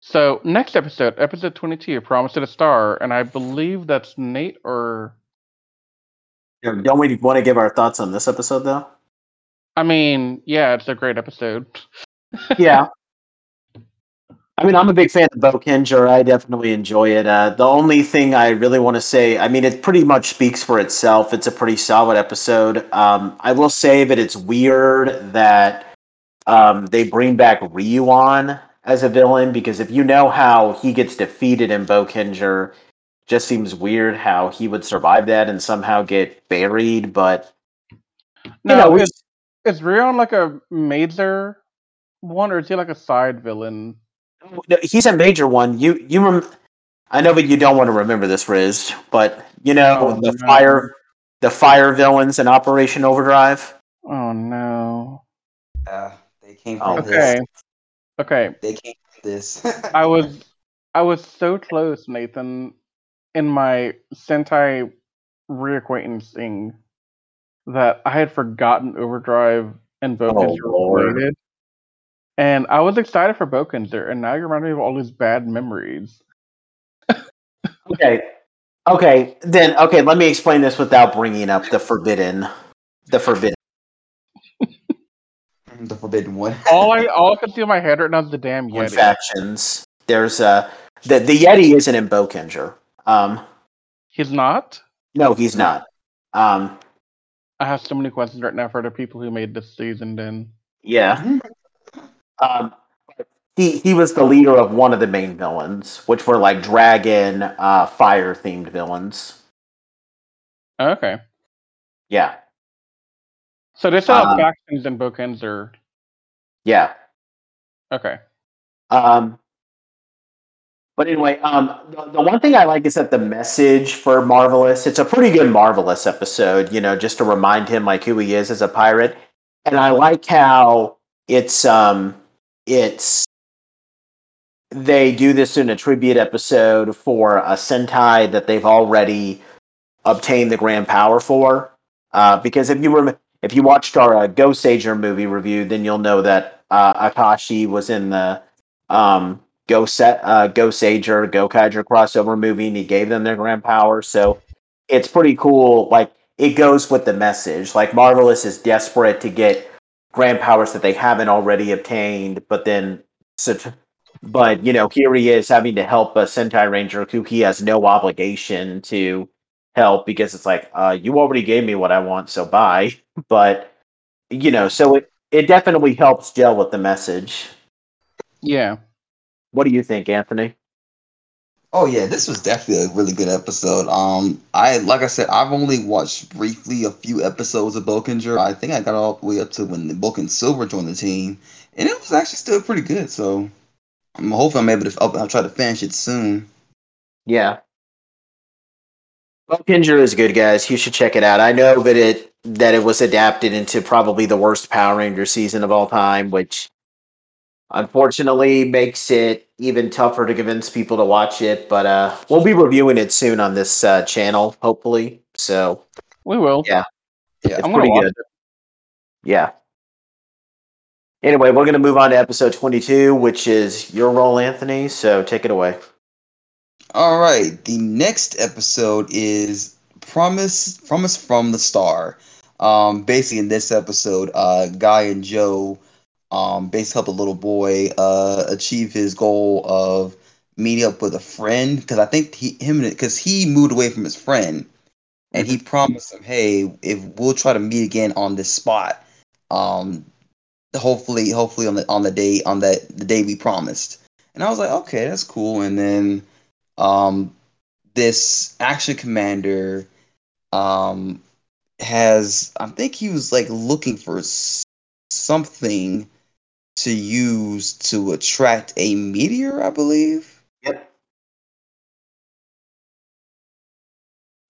So, next episode, episode 22, Promise to the Star. And I believe that's Nate or. Don't we want to give our thoughts on this episode though? I mean, yeah, it's a great episode. yeah. I mean, I'm a big fan of Boukenger. I definitely enjoy it. Uh, the only thing I really want to say, I mean, it pretty much speaks for itself. It's a pretty solid episode. Um, I will say that it's weird that um, they bring back Ryuan as a villain because if you know how he gets defeated in Boukenger, just seems weird how he would survive that and somehow get buried. But No, know, is, is like a major one, or is he like a side villain? No, he's a major one. You you rem- I know but you don't want to remember this, Riz, but you know Oh, the no. fire the fire villains in Operation Overdrive. Oh, no. Uh, they came Oh, from Okay. this. Okay. They came from this. I was I was so close, Nathan, in my Sentai reacquaintancing that I had forgotten Overdrive and Boukenger Oh, related. And I was excited for Boukenger, and now you remind me of all these bad memories. Okay. Okay, then okay, let me explain this without bringing up the forbidden the forbidden. the forbidden one. All I all I could see in my head right now is the damn Yeti. factions. There's uh the the Yeti isn't in Boukenger. Um He's not. no, he's not. Um I have so many questions right now for the people who made this season. Then yeah. Um, he he was the leader of one of the main villains, which were like dragon, uh, fire themed villains. okay, Yeah, so they still have Um, factions bookends, Boukenger. yeah. Okay, Um, but anyway, um, the, the one thing I like is that the message for Marvelous. It's a pretty good Marvelous episode. You know, just to remind him like who he is as a pirate, and I like how it's um it's they do this in a tribute episode for a Sentai that they've already obtained the grand power for. Uh, because if you rem- if you watched our uh, Goseiger movie review, then you'll know that uh, Akashi was in the um, Go Set uh, Goseiger Go Kaiger crossover movie, and he gave them their grand power. So it's pretty cool. Like it goes with the message. Like Marvelous is desperate to get grand powers that they haven't already obtained, but then but you know here he is having to help a Sentai Ranger who he has no obligation to help because it's like uh, you already gave me what I want, so bye. But you know, so it it definitely helps gel with the message. yeah. What do you think, Anthony? Oh yeah, this was definitely a really good episode. Um, I like I said, I've only watched briefly a few episodes of Boukenger. I think I got all the way up to when the Bouken Silver joined the team, and it was actually still pretty good. So I'm hoping I'm able to. I'll, I'll try to finish it soon. Yeah. Boukenger is good, guys. You should check it out. I know that it that it was adapted into probably the worst Power Ranger season of all time, which unfortunately makes it even tougher to convince people to watch it. But uh, we'll be reviewing it soon on this uh, channel, hopefully. So We will. Yeah. Yeah, it's I'm pretty watch good. Yeah. Anyway, we're going to move on to episode 22, which is your role, Anthony. So take it away. All right. The next episode is Promise Promise from the Star. Um, basically in this episode, uh, Guy and Joe um basically help a little boy uh achieve his goal of meeting up with a friend because I think he him because he moved away from his friend and he promised him, hey, if we'll try to meet again on this spot, um, hopefully, hopefully on the on the day on that the day we promised. And I was like, okay, that's cool. And then um this action commander um has i think he was like looking for something to use to attract a meteor, I believe. Yep.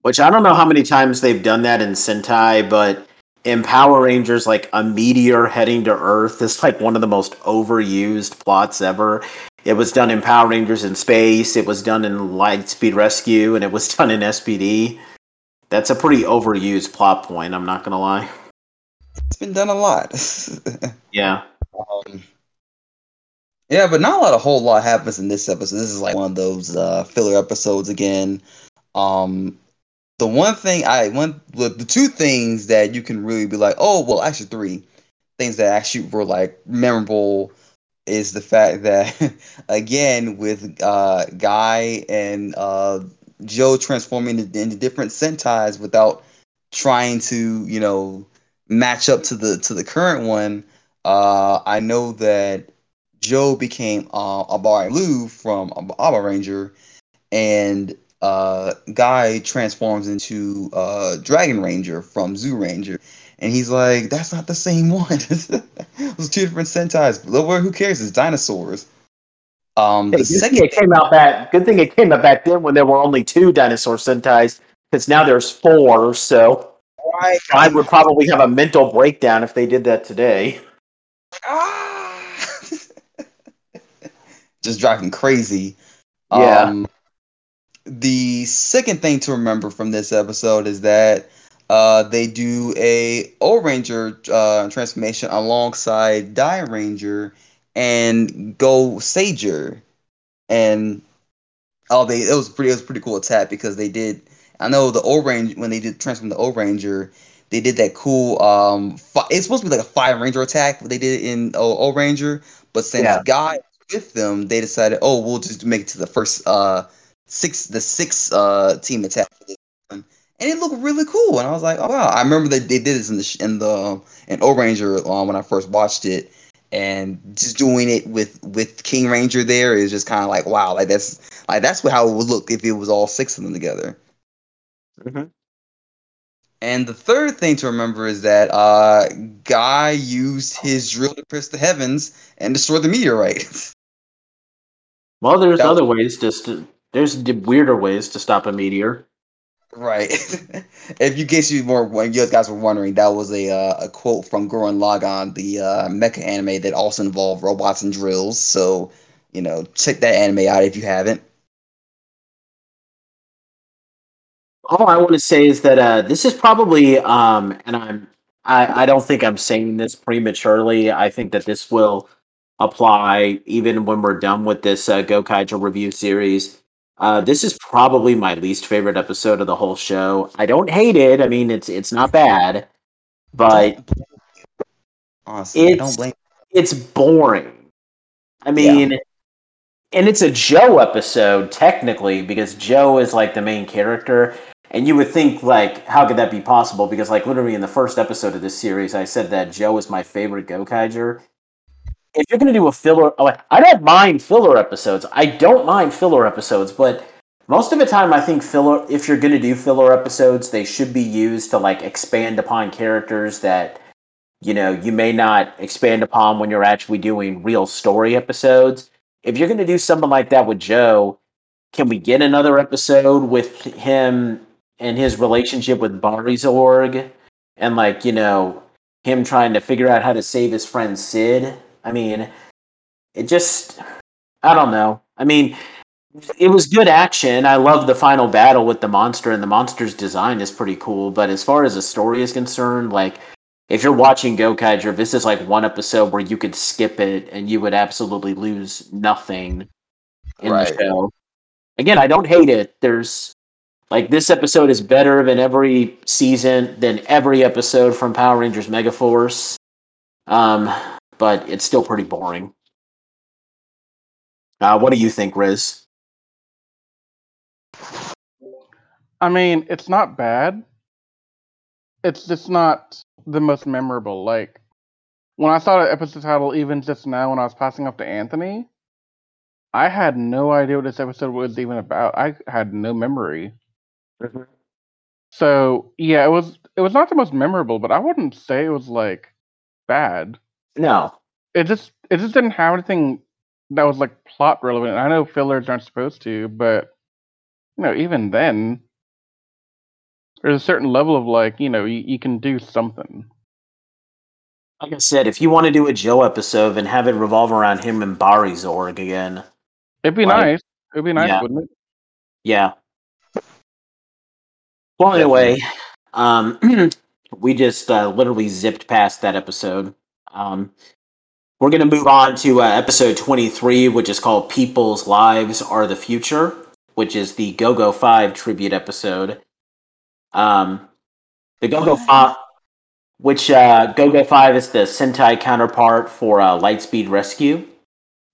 Which I don't know how many times they've done that in Sentai, but in Power Rangers, like a meteor heading to Earth is like one of the most overused plots ever. It was done in Power Rangers in Space, it was done in Lightspeed Rescue, and it was done in SPD. That's a pretty overused plot point, I'm not gonna lie. It's been done a lot. Yeah. Um, yeah, but not a lot, whole lot happens in this episode. This is like one of those uh, filler episodes again. Um, the one thing I one the, the two things that you can really be like, oh well, actually three things that actually were like memorable is the fact that again with uh, Guy and uh, Joe transforming into, into different Sentais without trying to you know match up to the to the current one. Uh, I know that Joe became uh, AbareBlue from Abaranger, and uh, Guy transforms into uh, Dragon Ranger from Zyuranger. And he's like, that's not the same one. Those two different Sentais. But who cares? It's dinosaurs. Um, Hey, the good thing second it came out back. Good thing it came out back then when there were only two dinosaur Sentais, because now there's four. So right, I would probably have a mental breakdown if they did that today. Ah! just driving crazy. Yeah. Um, the second thing to remember from this episode is that uh, they do a Ohranger uh, transformation alongside Dairanger and Goseiger, and oh, they it was pretty it was a pretty cool attack because they did. I know the Ohranger when they did transform the Ohranger, they did that cool. Um, fi- it's supposed to be like a Fire Ranger attack, but they did it in O, o Ranger. But since Yeah. Guy with them, they decided, oh, we'll just make it to the first uh six the six uh team attack for this one, and it looked really cool. And I was like, oh wow! I remember that they did this in the sh- in the in Ohranger um, when I first watched it, and just doing it with with King Ranger there is just kind of like wow, like that's like that's what how it would look if it was all six of them together. Mhm. And the third thing to remember is that uh, Guy used his drill to pierce the heavens and destroy the meteorite. Well, there's That was- other ways to. St- there's weirder ways to stop a meteor. Right. if you guess you when you guys were wondering, that was a uh, a quote from Gurren Lagann, the uh, mecha anime that also involved robots and drills. So you know, check that anime out if you haven't. All I want to say is that uh, this is probably, um, and I'm, I, I don't think I'm saying this prematurely. I think that this will apply even when we're done with this uh, Gokaiger review series. Uh, this is probably my least favorite episode of the whole show. I don't hate it. I mean, it's it's not bad, but honestly, it's- it's boring. I mean, and it's a Joe episode technically because Joe is like the main character, and you would think like, how could that be possible? Because like literally in the first episode of this series, I said that Joe is my favorite Gokaiger. If you're gonna do a filler, oh, I don't mind filler episodes. I don't mind filler episodes, but most of the time, I think filler. If you're gonna do filler episodes, they should be used to like expand upon characters that you know you may not expand upon when you're actually doing real story episodes if you're going to do something like that with joe can we get another episode with him and his relationship with Barizorg and like you know him trying to figure out how to save his friend sid i mean it just i don't know i mean it was good action i love the final battle with the monster and the monster's design is pretty cool but as far as the story is concerned like if you're watching Go, Gokaiger, this is like one episode where you could skip it and you would absolutely lose nothing in Right. the show. Again, I don't hate it. There's like this episode is better than every season than every episode from Power Rangers Megaforce. Um, but it's still pretty boring. Uh, what do you think, Riz? I mean, it's not bad. It's just not the most memorable. Like when I saw the episode title, even just now when I was passing up to Anthony, I had no idea what this episode was even about. I had no memory. So yeah, it was it was not the most memorable, but I wouldn't say it was like bad. No, it just it just didn't have anything that was like plot relevant. I know fillers aren't supposed to, but you know, even then, there's a certain level of like, you know, you, you can do something. Like I said, if you want to do a Joe episode and have it revolve around him and Barizorg again, It'd be Like, nice. It'd be nice, yeah. wouldn't it? yeah. Well, anyway, um, we just uh, literally zipped past that episode. Um, we're going to move on to uh, episode 23, which is called People's Lives Are the Future, which is the Go Go 5 tribute episode. Um, the Go Go 5, which uh, Go Go 5 is the Sentai counterpart for uh, Lightspeed Rescue.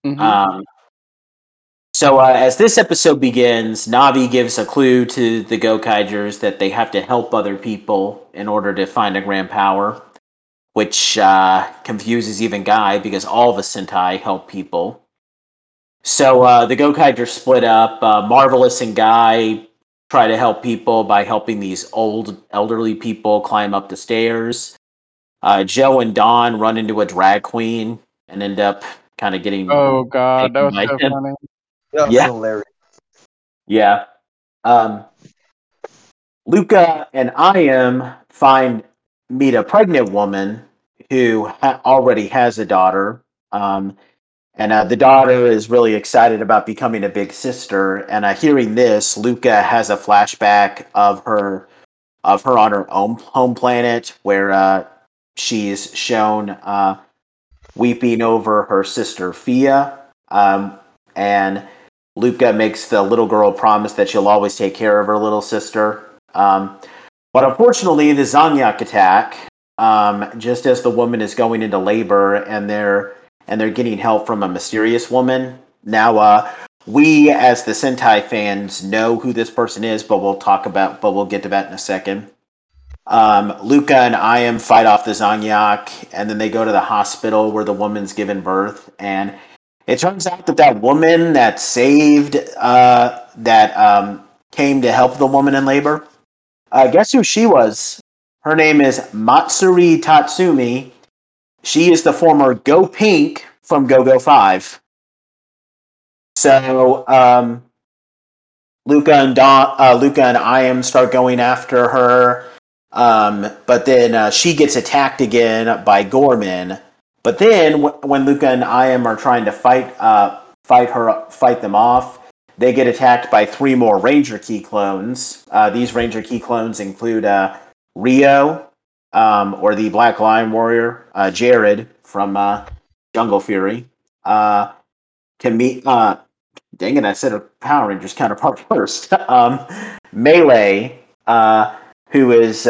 Mhm. Um, so uh, as this episode begins, Navi gives a clue to the Gokaigers that they have to help other people in order to find a grand power, which uh, confuses even Guy because all the Sentai help people. So uh, the Gokaigers split up. Uh, Marvelous and Guy try to help people by helping these old elderly people climb up the stairs. Uh, Joe and Don run into a drag queen and end up kind of getting oh god, that was so him. funny. That Yeah. hilarious. Yeah. Um, Luca and Ahim find meet a pregnant woman who ha- already has a daughter. Um, and uh, the daughter is really excited about becoming a big sister. And uh, hearing this, Luca has a flashback of her of her on her own home planet, where uh, she's shown uh, weeping over her sister Fia. Um, and Luca makes the little girl promise that she'll always take care of her little sister. Um, but unfortunately, the Zangyak attack, um, just as the woman is going into labor and they're and they're getting help from a mysterious woman. Now, uh, we as the Sentai fans know who this person is, but we'll talk about, but we'll get to that in a second. Um, Luca and Ahim fight off the Zangyak, and then they go to the hospital where the woman's given birth, and it turns out that that woman that saved, uh, that um, came to help the woman in labor, uh, guess who she was? Her name is Matsuri Tatsumi. She is the former Go Pink from Go Go 5. So, um, Luca and Don, uh, Luca and Ahim start going after her. Um, but then uh, she gets attacked again by Gormin. But then when Luca and Ahim are trying to fight uh, fight her fight them off, they get attacked by three more Ranger Key clones. Uh, these Ranger Key clones include uh, Rio, um, or the Black Lion Warrior, uh, Jared from uh, Jungle Fury, uh, Cami- uh, dang it, I said a Power Rangers counterpart first. um, Mele, uh, who is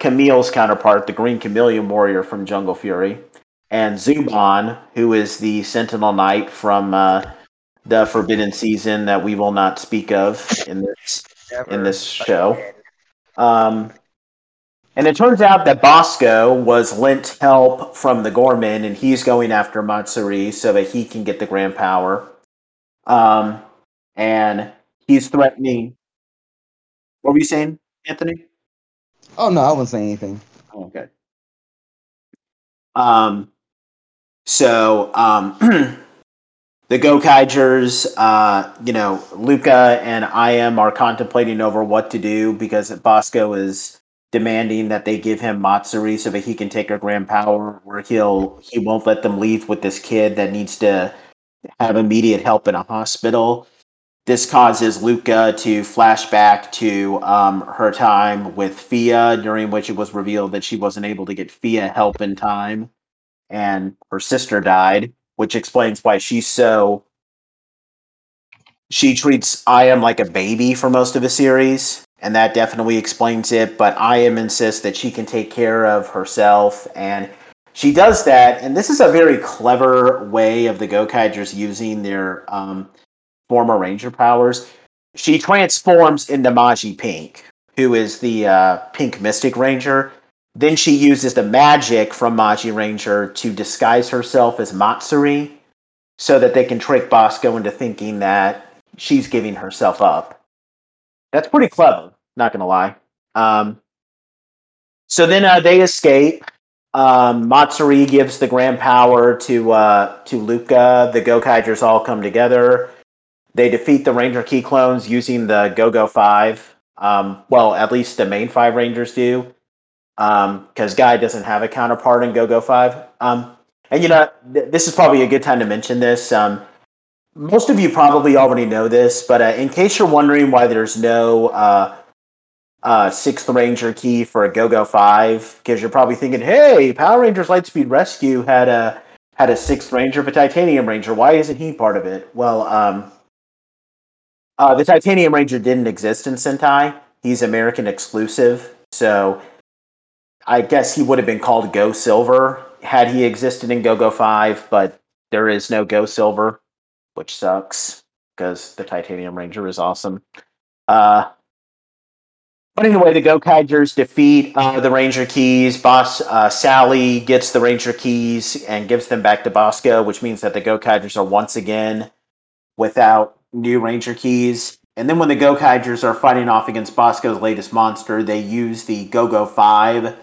Camille's counterpart, the Green Chameleon Warrior from Jungle Fury, and Zuban, who is the Sentinel Knight from uh, the Forbidden Season that we will not speak of in this in this show. Um, and it turns out that Basco was lent help from the Gormin, and he's going after Matsuri so that he can get the Grand Power. Um, and he's threatening. What were you saying, Anthony? Oh no, I wasn't saying anything. Oh, okay. Um, so um, the Gokaigers, uh, you know, Luca and Ahim are contemplating over what to do because Basco is demanding that they give him Matsuri so that he can take her grand power, or he'll he won't let them leave with this kid that needs to have immediate help in a hospital. This causes Luca to flash back to um, her time with Fia, during which it was revealed that she wasn't able to get Fia help in time, and her sister died, which explains why she's so. She treats Ahim like a baby for most of the series, and that definitely explains it. But Ahim insists that she can take care of herself, and she does that. And this is a very clever way of the Gokaigers using their um, former Ranger powers. She transforms into MagiPink, who is the uh, Pink Mystic Ranger. Then she uses the magic from Magiranger to disguise herself as Matsuri so that they can trick Basco into thinking that she's giving herself up. That's pretty clever, not gonna lie. Um, so then uh, they escape. Um, Matsuri gives the grand power to uh, to Luca. The Gokaigers all come together. They defeat the Ranger Key clones using the Go Go Five. Um, well, at least the main five Rangers do, because um, Guy doesn't have a counterpart in Go Go Five. Um, and you know, th- this is probably a good time to mention this. Um, most of you probably already know this, but uh, in case you're wondering why there's no uh, uh, sixth Ranger key for a Go Go Five, because you're probably thinking, "Hey, Power Rangers Lightspeed Rescue had a had a sixth Ranger, but Titanium Ranger. Why isn't he part of it?" Well, um, uh, the Titanium Ranger didn't exist in Sentai. He's American exclusive, so I guess he would have been called Go Silver had he existed in Go Go Five, but there is no Go Silver which sucks because the Titanium Ranger is awesome. Uh, but anyway, the Go Gokaigers defeat uh, the Ranger Keys. Boss uh, Sally gets the Ranger Keys and gives them back to Basco, which means that the Go Gokaigers are once again without new Ranger Keys. And then when the Go Gokaigers are fighting off against Basco's latest monster, they use the Go Go 5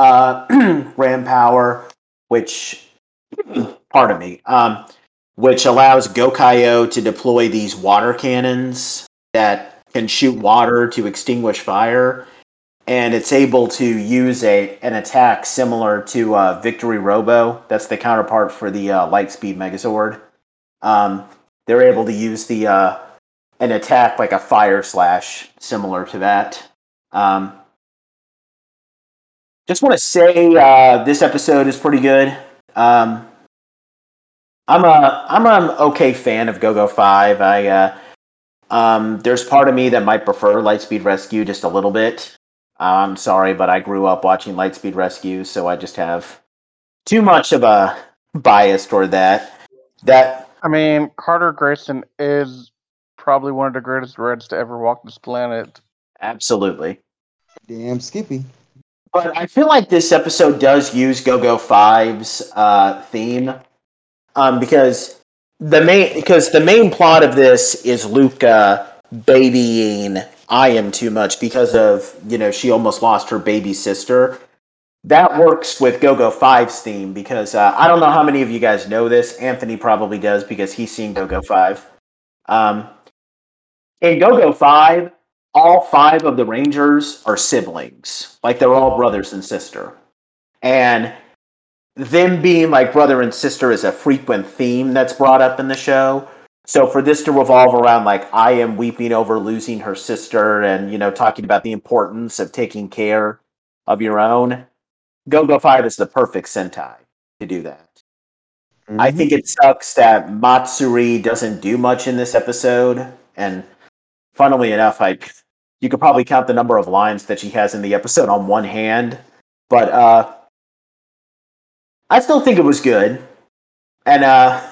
uh, Ram Power, which, pardon me, um, which allows Gokaio to deploy these water cannons that can shoot water to extinguish fire. And it's able to use a an attack similar to uh, Victory Robo. That's the counterpart for the uh, Lightspeed Megazord. Um, they're able to use the uh, an attack like a fire slash, similar to that. Um, just want to say uh, this episode is pretty good. Um, I'm a I'm an okay fan of GoGo Five. I uh, um, there's part of me that might prefer Lightspeed Rescue just a little bit. I'm sorry, but I grew up watching Lightspeed Rescue, so I just have too much of a bias toward that. That I mean, Carter Grayson is probably one of the greatest Reds to ever walk this planet. Absolutely. Damn Skippy. But I feel like this episode does use GoGo 5's uh, theme um, because the main because the main plot of this is Luca babying Ahim too much because of you know she almost lost her baby sister. That works with GoGo Five's theme because uh, I don't know how many of you guys know this. Anthony probably does because he's seen GoGo 5. Um, in GoGo 5, all five of the Rangers are siblings. Like they're all brothers and sister. And them being like brother and sister is a frequent theme that's brought up in the show. So for this to revolve around like I am weeping over losing her sister and you know talking about the importance of taking care of your own, Go Go Five is the perfect Sentai to do that. Mm-hmm. I think it sucks that Matsuri doesn't do much in this episode, and funnily enough, I you could probably count the number of lines that she has in the episode on one hand. But uh, I still think it was good, and uh,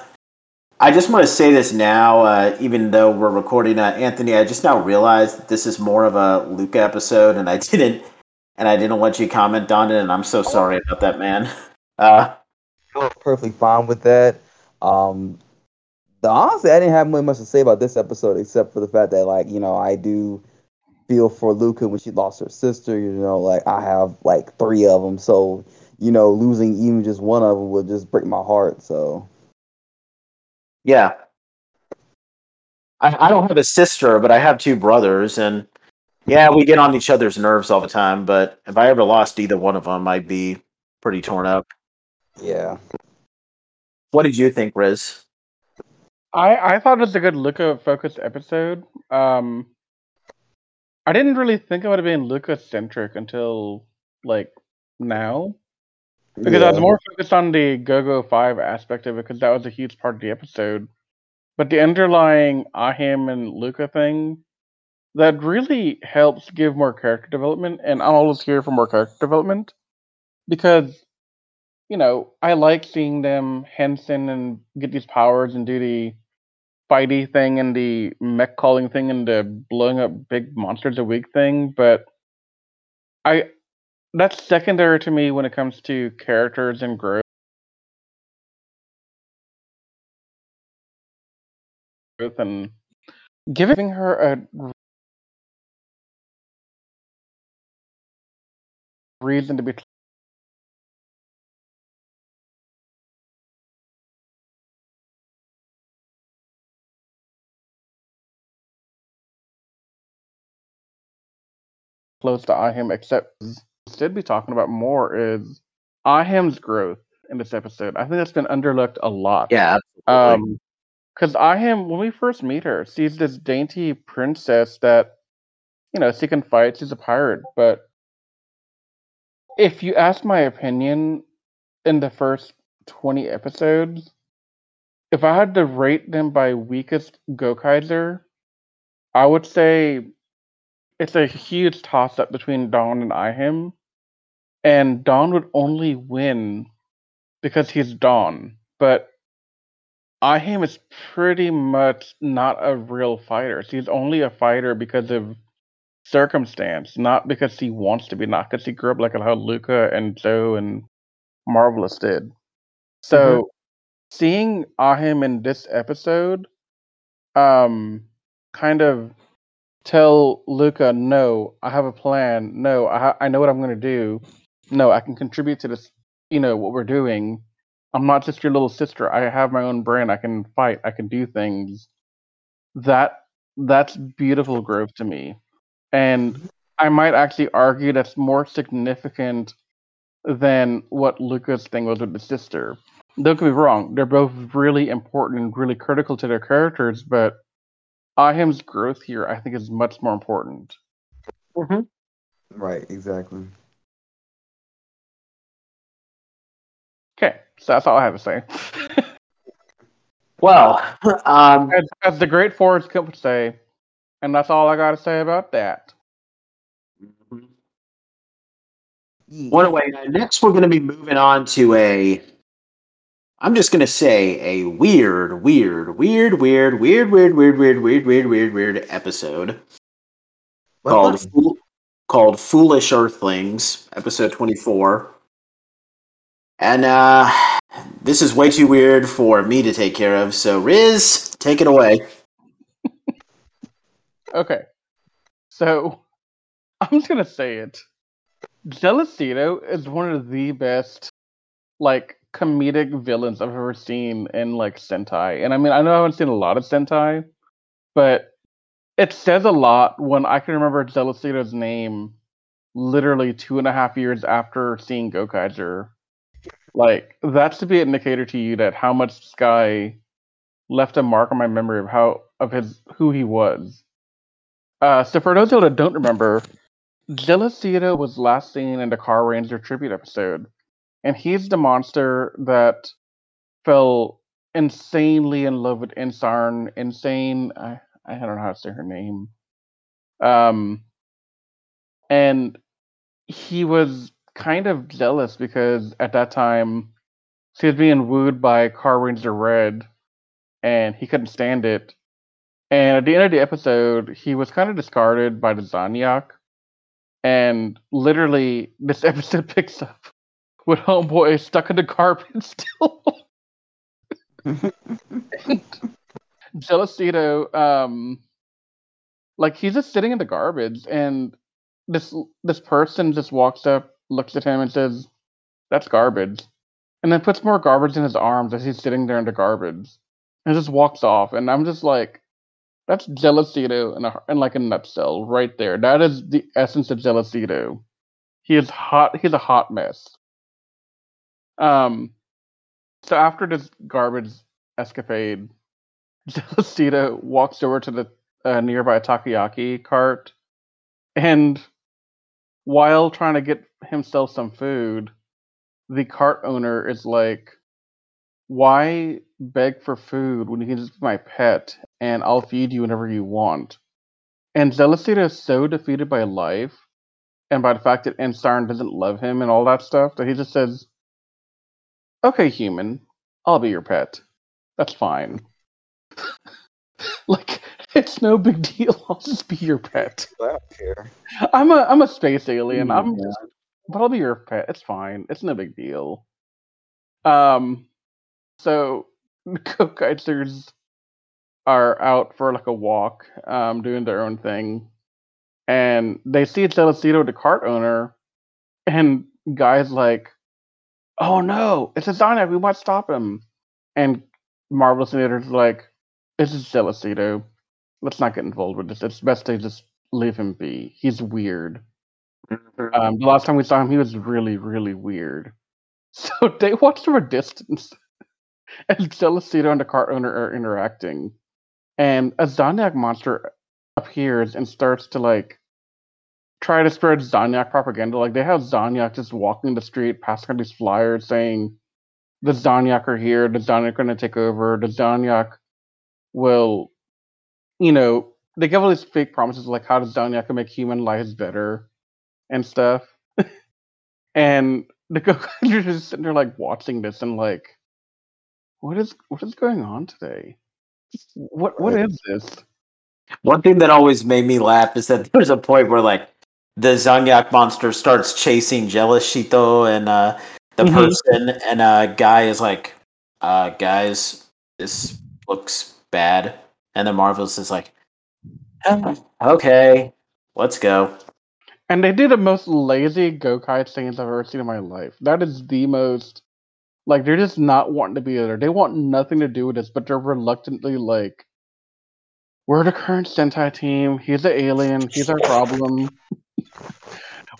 I just want to say this now, uh, even though we're recording. Uh, Anthony, I just now realized this is more of a Luca episode, and I didn't, and I didn't let you comment on it, and I'm so sorry about that, man. Uh, You're perfectly fine with that. Um, honestly, I didn't have much to say about this episode except for the fact that, like, you know, I do feel for Luca when she lost her sister. You know, like I have like three of them, so you know, losing even just one of them would just break my heart. So, yeah, I, I don't have a sister, but I have two brothers, and yeah, we get on each other's nerves all the time. But if I ever lost either one of them, I'd be pretty torn up. Yeah. What did you think, Riz? I I thought it was a good Luca focused episode. Um, I didn't really think it would have been Luca centric until like now. Because yeah. I was more focused on the Go Go Five aspect of it because that was a huge part of the episode. But the underlying Ahim and Luca thing that really helps give more character development, and I'm always here for more character development because you know I like seeing them henshin and get these powers and do the fighty thing and the mech calling thing and the blowing up big monsters a week thing, but I that's secondary to me when it comes to characters and growth. And giving her a reason to be close to Ahim, except instead be talking about more is Ahim's growth in this episode. I think that's been underlooked a lot. Yeah, absolutely. Um, because Ahim, when we first meet her, she's this dainty princess that, you know, she can fight. She's a pirate, but if you ask my opinion, in the first twenty episodes, if I had to rate them by weakest Gokaiger, I would say it's a huge toss up between Don and Ahim. And Don would only win because he's Don. But Ahim is pretty much not a real fighter. He's only a fighter because of circumstance, not because he wants to be, not because he grew up like how Luca and Joe and Marvelous did. So seeing Ahim in this episode, um, kind of tell Luca, no, I have a plan. No, I ha- I know what I'm going to do. No, I can contribute to this. You know what we're doing. I'm not just your little sister. I have my own brain. I can fight. I can do things. That that's beautiful growth to me, and mm-hmm. I might actually argue that's more significant than what Luca's thing was with the sister. Don't get me wrong; they're both really important and really critical to their characters, but Ahim's growth here, I think, is much more important. Right, exactly. Okay, so that's all I have to say. Well, um, as, as the great Forrest Gump would say, and that's all I got to say about that. What away. Next, we're going to be moving on to a. I'm just going to say a weird, weird, weird, weird, weird, weird, weird, weird, weird, weird, weird, weird episode called called Foolish Earthlings, episode 24. And uh this is way too weird for me to take care of. So Riz, take it away. Okay, so I'm just gonna say it. Jealousito is one of the best, like, comedic villains I've ever seen in like Sentai. And I mean, I know I haven't seen a lot of Sentai, but it says a lot when I can remember Jealousito's name literally two and a half years after seeing Gokaiger. Like, that's to be an indicator to you that how much this guy left a mark on my memory of how of his who he was. Uh, so for those that don't remember, Jealousito was last seen in the Carranger tribute episode, and he's the monster that fell insanely in love with Insarn. Insane, I I don't know how to say her name. Um, and he was kind of jealous because at that time she was being wooed by Carranger Red, and he couldn't stand it. And at the end of the episode, he was kind of discarded by the Zangyak. And literally, this episode picks up with Homeboy stuck in the garbage still. Jealousito, um, like he's just sitting in the garbage, and this this person just walks up, looks at him, and says, "That's garbage," and then puts more garbage in his arms as he's sitting there in the garbage, and just walks off. And I'm just like, that's Jealousito in a in like a nutshell, right there. That is the essence of Jealousito. He is hot. He's a hot mess. Um, so after this garbage escapade, Jealousito walks over to the uh, nearby takoyaki cart, and while trying to get himself some food, the cart owner is like, "Why beg for food when you can just be my pet and I'll feed you whenever you want?" And Jealousito is so defeated by life and by the fact that Insarn doesn't love him and all that stuff that he just says, "Okay, human, I'll be your pet. That's fine." like it's no big deal. I'll just be your pet. I don't care. I'm a I'm a space alien. I'm Yeah. but I'll be your pet. It's fine. It's no big deal. Um so Gokaigers are out for like a walk, um, doing their own thing. And they see Jealousito, the cart owner, and guy's like, Oh no, it's a Zangyak, we must stop him. And Marvelous Inator's like, This is Jealousito. Let's not get involved with this. It's best to just leave him be. He's weird. Mhm. Um, the last time we saw him, he was really, really weird. So they watched from a distance as Jealousito and the car owner are interacting. And a Zangyak monster appears and starts to like try to spread Zangyak propaganda. Like they have Zangyak just walking the street, passing out these flyers saying the Zangyak are here, the Zangyak are gonna take over, the Zangyak will you know, they give all these fake promises like how the Zangyak can make human lives better and stuff. and the Go are just sitting there like watching this and like, what is what is going on today? What what is this? One thing that always made me laugh is that there's a point where like the Zangyak monster starts chasing Jealousito and uh, the Mhm. person, and uh, guy is like, uh, "Guys, this looks bad," and then Marvelous is like, "Ah, "Okay, let's go." And they did the most lazy Gokai scenes I've ever seen in my life. That is the most like they're just not wanting to be there. They want nothing to do with this, but they're reluctantly like we're the current Sentai team. He's an alien. He's our problem.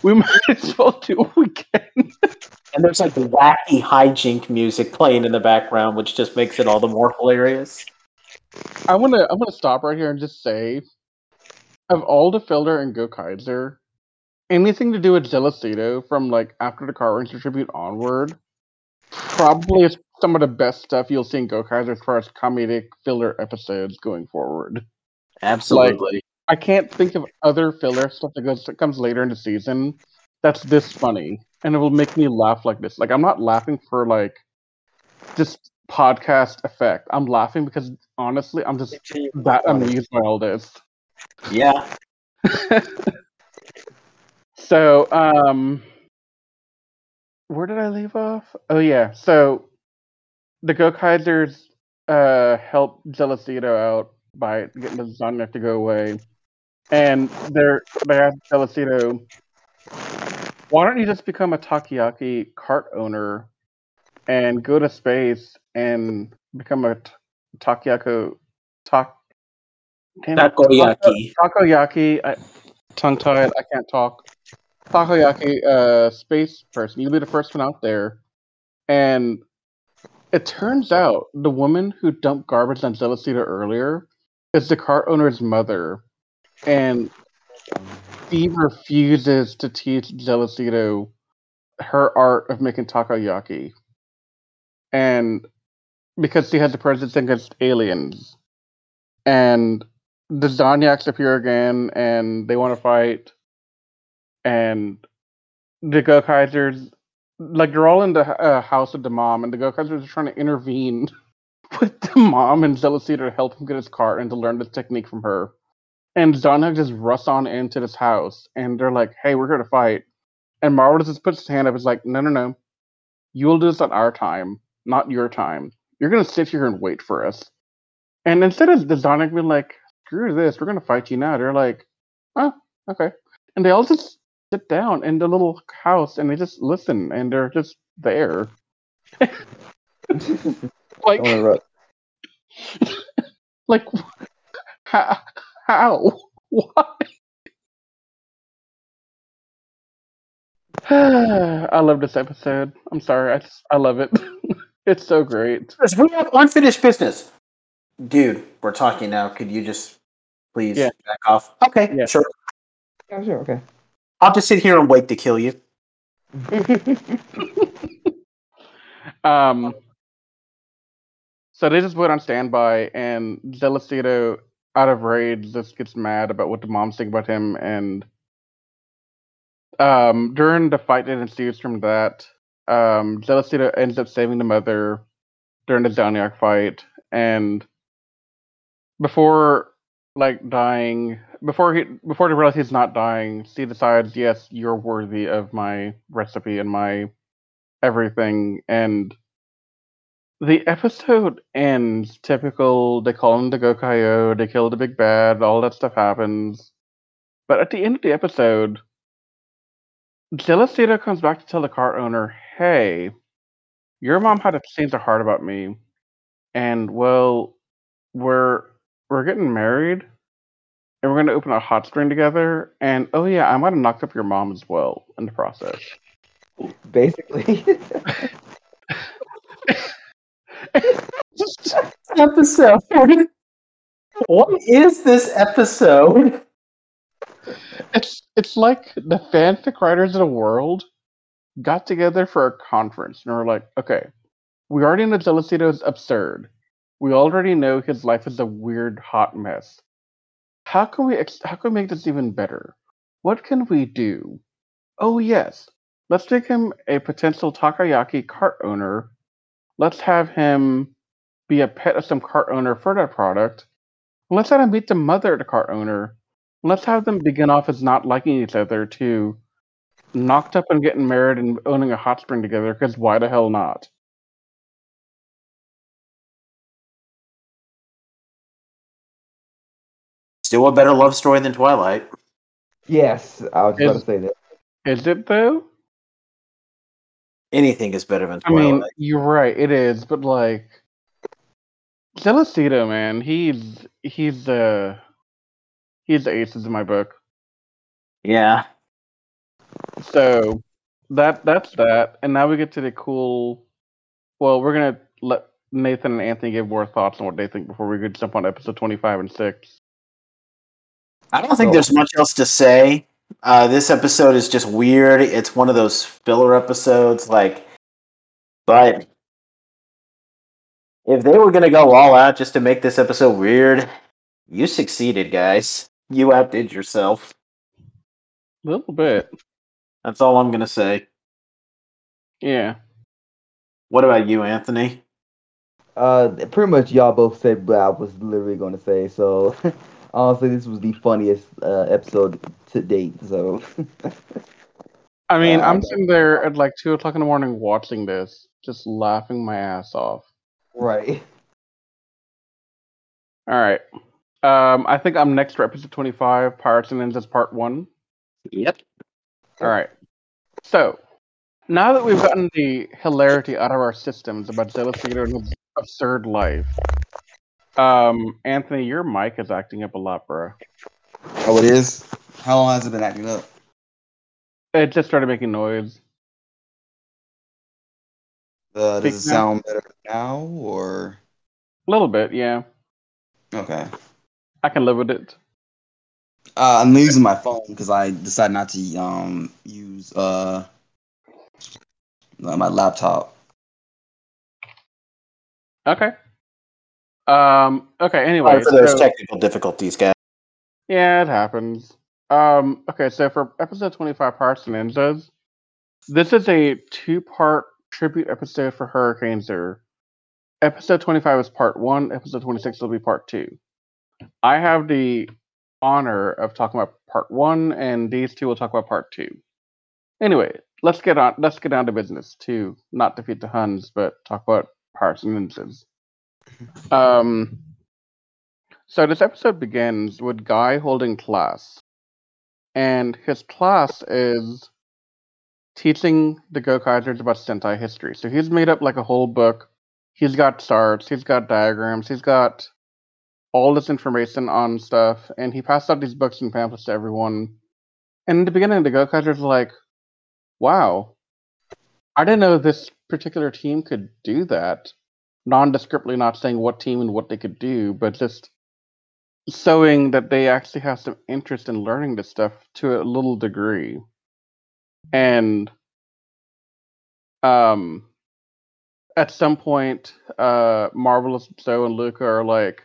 We might as well do what we can. And there's like wacky hijink music playing in the background, which just makes it all the more hilarious. I wanna I wanna stop right here and just say of all the filler and Gokaiger, anything to do with Jealousito from like after the Carranger tribute onward, probably is some of the best stuff you'll see in Gokaiger as far as comedic filler episodes going forward. Absolutely. I can't think of other filler stuff that goes that comes later in the season that's this funny and it will make me laugh like this. Like I'm not laughing for like just podcast effect. I'm laughing because honestly I'm just that amused by all this. yeah. So, um, where did I leave off? Oh yeah, so the Gokaigers uh help Jealousito out by getting the Zangyak to go away, and they're they ask Jealousito, "Why don't you just become a Takoyaki cart owner and go to space and become a t- Takoyaki tak Takoyaki. takoyaki. Tongue tied. I can't talk. Takoyaki, uh, space person. You'll be the first one out there, and it turns out the woman who dumped garbage on Jealousito earlier is the car owner's mother, and Steve refuses to teach Jealousito her art of making takoyaki, and because she has a prejudice against aliens, and the Zangyaks appear again, and they want to fight, and the Gokaigers, like they're all in the uh, house of the mom, and the Gokaigers are trying to intervene with the mom and Jealousito to help him get his car and to learn this technique from her. And Zangyak just rush on into this house, and they're like, "Hey, we're here to fight." And Marvel just puts his hand up. It's like, "No, no, no, you will do this on our time, not your time. You're gonna sit here and wait for us." And instead of the Zangyak being like, "Screw this, we're gonna fight you now," they're like, "Oh, okay." And they all just sit down in the little house and they just listen, and they're just there. like, like, how? How? Why? I love this episode. I'm sorry. I just I love it. it's so great. We have unfinished business. Dude, we're talking now. Could you just please Yeah. back off? Okay, Yeah. sure. Yeah, sure, okay. I'll just sit here and wait to kill you. Um. So they just put on standby, and Jealousito, out of rage, just gets mad about what the moms think about him, and um, during the fight that ensues from that, um, Jealousito ends up saving the mother during the Zangyak fight, and before like dying, before he before he realizes he's not dying, she decides, yes, you're worthy of my recipe and my everything, and the episode ends typical. They call him the Gokaio. They kill the big bad. All that stuff happens. But at the end of the episode, Jealousito comes back to tell the car owner, "Hey, your mom had a change of heart about me, and well, we're we're getting married, and we're gonna open a hot spring together. And oh yeah, I might have knocked up your mom as well in the process. Basically. episode. what is this episode? It's it's like the fanfic writers of the world got together for a conference and were like, okay, we already know Jealousito is absurd. We already know his life is a weird hot mess. How can we ex- how can we make this even better? What can we do? Oh yes, let's make him a potential takoyaki cart owner. Let's have him be a pet of some cart owner for that product. Let's have him meet the mother of the cart owner. Let's have them begin off as not liking each other to knocked up and getting married and owning a hot spring together, because why the hell not? Still a better love story than Twilight. yes, I was about to say that. Is it though? Anything is better than I mean, you're right, it is, but like Celestino, man, he's he's the he's the aces in my book. yeah. So that that's that, and now we get to the cool. Well, we're gonna let Nathan and Anthony give more thoughts on what they think before we could jump on episode twenty-five and six. I don't think So- there's much else to say. Uh, this episode is just weird. It's one of those filler episodes, like, but if they were gonna go all out just to make this episode weird, you succeeded, guys. You outdid yourself. A little bit, That's all I'm gonna say. yeah. What about you, Anthony? Uh, pretty much y'all both said what I was literally going to say. So honestly, this was the funniest uh, episode to date. So I mean, Uh, I'm sitting there at like two o'clock in the morning watching this, just laughing my ass off. right. All right. Um, I think I'm next for episode 25, Pirates and Ninjas Part 1. Yep. All right. So, now that we've gotten the hilarity out of our systems about Jealousito and his absurd life, um, Anthony, your mic is acting up a lot, bro. Oh, it is. How long has it been acting up? It just started making noise. Uh, does it sound better now or A little bit, yeah. okay? I can live with it. Uh, I'm using my phone because I decided not to um use uh uh, my laptop. Okay. Um, okay, anyway. Sorry for those so- technical difficulties, guys. Yeah, it happens. Um, okay, so for episode 25, Pirates and Ninjas, this is a two part tribute episode for Hurricaneger. Episode 25 is part one, episode 26 will be part two. I have the honor of talking about part one, and these two will talk about part two. Anyway, let's get on let's get down to business to not defeat the Huns, but talk about Pirates and Ninjas. Um so this episode begins with Guy holding class, and his class is teaching the Gokaigers about Sentai history. So he's made up like a whole book. He's got charts, he's got diagrams, he's got all this information on stuff, and he passed out these books and pamphlets to everyone. And in the beginning, the Gokaigers are like, "Wow, I didn't know this particular team could do that." Nondescriptly, not saying what team and what they could do, but just showing that they actually have some interest in learning this stuff to a little degree. And um at some point, uh Marvelous Joe and Luca are like,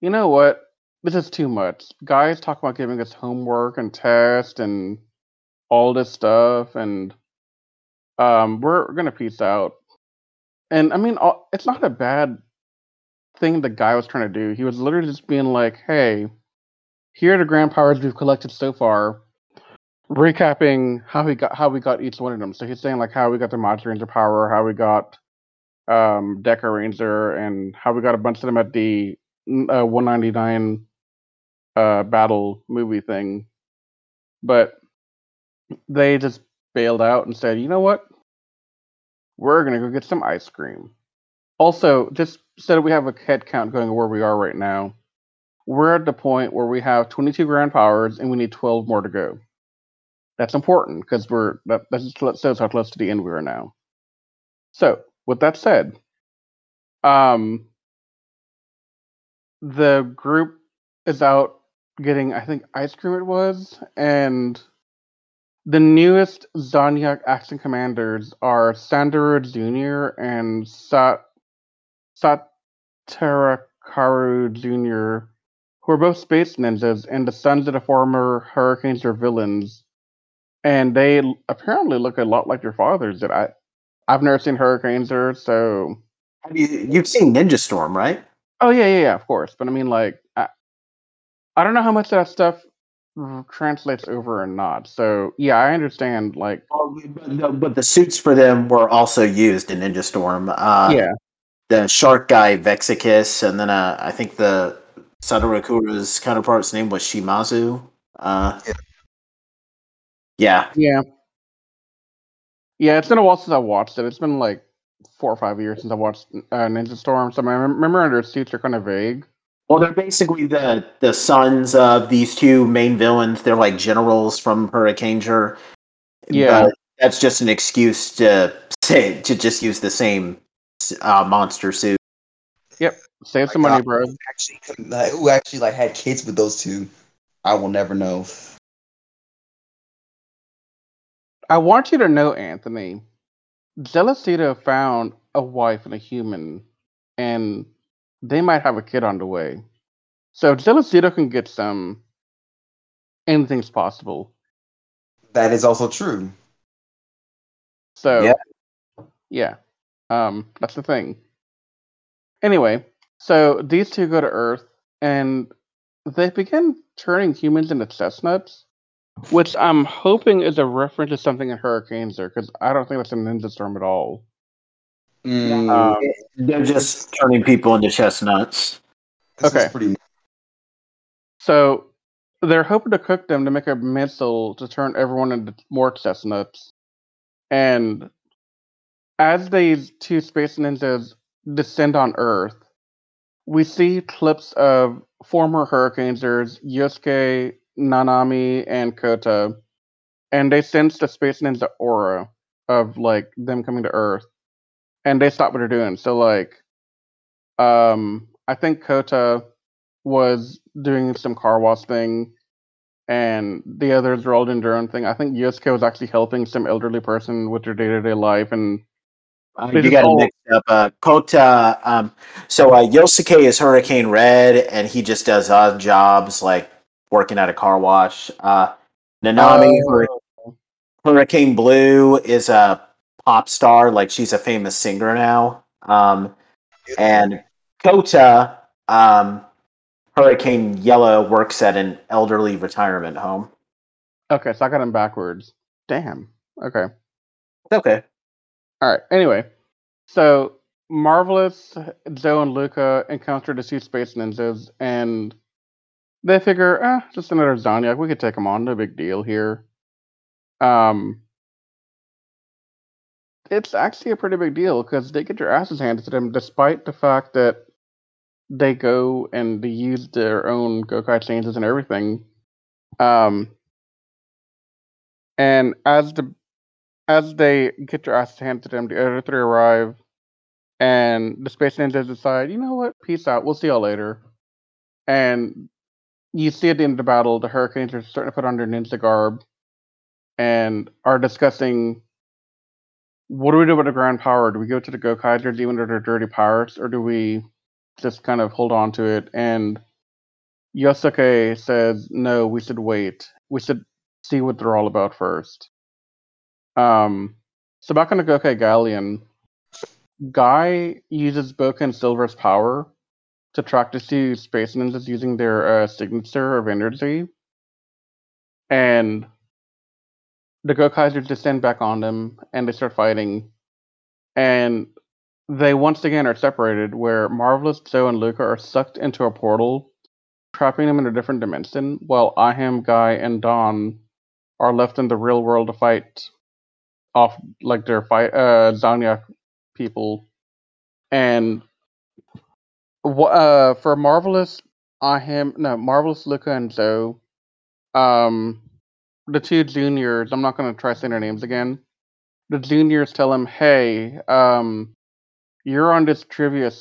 you know what? This is too much. Guys talk about giving us homework and tests and all this stuff and um we're gonna peace out. And I mean it's not a bad thing the guy was trying to do. He was literally just being like, "Hey, here are the grand powers we've collected so far." Recapping how we got how we got each one of them. So he's saying like how we got the Monster Ranger power, how we got um Dekaranger, and how we got a bunch of them at the uh, 199 uh battle movie thing. But they just bailed out and said, "You know what? We're gonna go get some ice cream." Also, just that we have a head count going where we are right now, we're at the point where we have 22 grand powers and we need 12 more to go. That's important because we're that that just shows how close to the end we are now. So, with that said, um, the group is out getting, I think, ice cream. It was, and the newest Zangyak action commanders are Sandero Jr. and Sat Satarakaru Jr., who are both space ninjas and the sons of the former Hurricaneger villains. And they apparently look a lot like your fathers. That I, I've never seen Hurricaneger so. Have you you've seen Ninja Storm, right? Oh yeah, yeah, yeah, of course. But I mean, like, I, I don't know how much of that stuff translates over or not. So yeah, I understand. Like, Well, but, the, but the suits for them were also used in Ninja Storm. Uh, yeah, the shark guy Vexacus, and then uh, I think the Satarakura's counterpart's name was Shimazu. Uh, Yeah. yeah, yeah, yeah. It's been a while since I watched it. It's been like four or five years since I watched uh, Ninja Storm. So I rem- remember their suits are kind of vague. Well, they're basically the the sons of these two main villains. They're like generals from Hurricaneger. Yeah. But that's just an excuse to say to just use the same uh, monster suit. Yep, save some money, bro. Actually, who actually like had kids with those two? I will never know. I want you to know, Anthony. Jealousito found a wife and a human, and they might have a kid on the way. So if Jealousito can get some, anything's possible. That is also true. So Yeah. yeah, um, that's the thing. Anyway, so these two go to Earth, and they begin turning humans into chestnuts, which I'm hoping is a reference to something in Hurricaneger, because I don't think that's a Ninja Storm at all. Mm, Um, They're just turning people into chestnuts. this okay. is pretty. So they're hoping to cook them to make a missile to turn everyone into more chestnuts. And as these two space ninjas descend on Earth, we see clips of former Hurricanegers, Yosuke, Nanami, and Kota, and they sense the space ninja aura of like them coming to Earth, and they stop what they're doing. So like, um, I think Kota was doing some car wash thing, and the others were all doing their own thing. I think Yosuke was actually helping some elderly person with their day to day life, and Uh, you got to all- mix up. Uh, Kota. Um, so uh, Yosuke is Hurricane Red, and he just does odd jobs like working at a car wash. Uh, Nanami, Oh. Hurricane Blue, is a pop star. Like she's a famous singer now. Um, and Kota, um, Hurricane Yellow, works at an elderly retirement home. okay, so I got them backwards. Damn. Okay. Okay. All right. Anyway, so Marvelous, Joe, and Luca encounter the two space ninjas, and they figure, ah, just another Zangyak. We could take them on. No big deal here. Um, it's actually a pretty big deal because they get their asses handed to them, despite the fact that they go and they use their own Gokai changes and everything. Um, and as the as they get their asses handed to them, the other three arrive, and the space ninjas decide, you know what, peace out, we'll see y'all later. And you see at the end of the battle, the Hurricanes are starting to put on their ninja garb, and are discussing, what do we do with the ground power? Do we go to the Gokaigers even though they're dirty pirates, or do we just kind of hold on to it? And Yosuke says, no, we should wait. We should see what they're all about first. Um, so back on the Gokai Galleon, Guy uses Boka and Silver's power to track the two space ninjas using their uh, signature of energy. And the Gokaigers descend back on them and they start fighting. And they once again are separated, where Marvelous, Joe, and Luca are sucked into a portal, trapping them in a different dimension, while Ahim, Guy, and Don are left in the real world to fight off like their fight uh Zangyak people. And uh for Marvelous, him. No, Marvelous Luca and Joe. Um, the two juniors. I'm not gonna try saying their names again. The juniors tell him, "Hey, um, you're on this trivia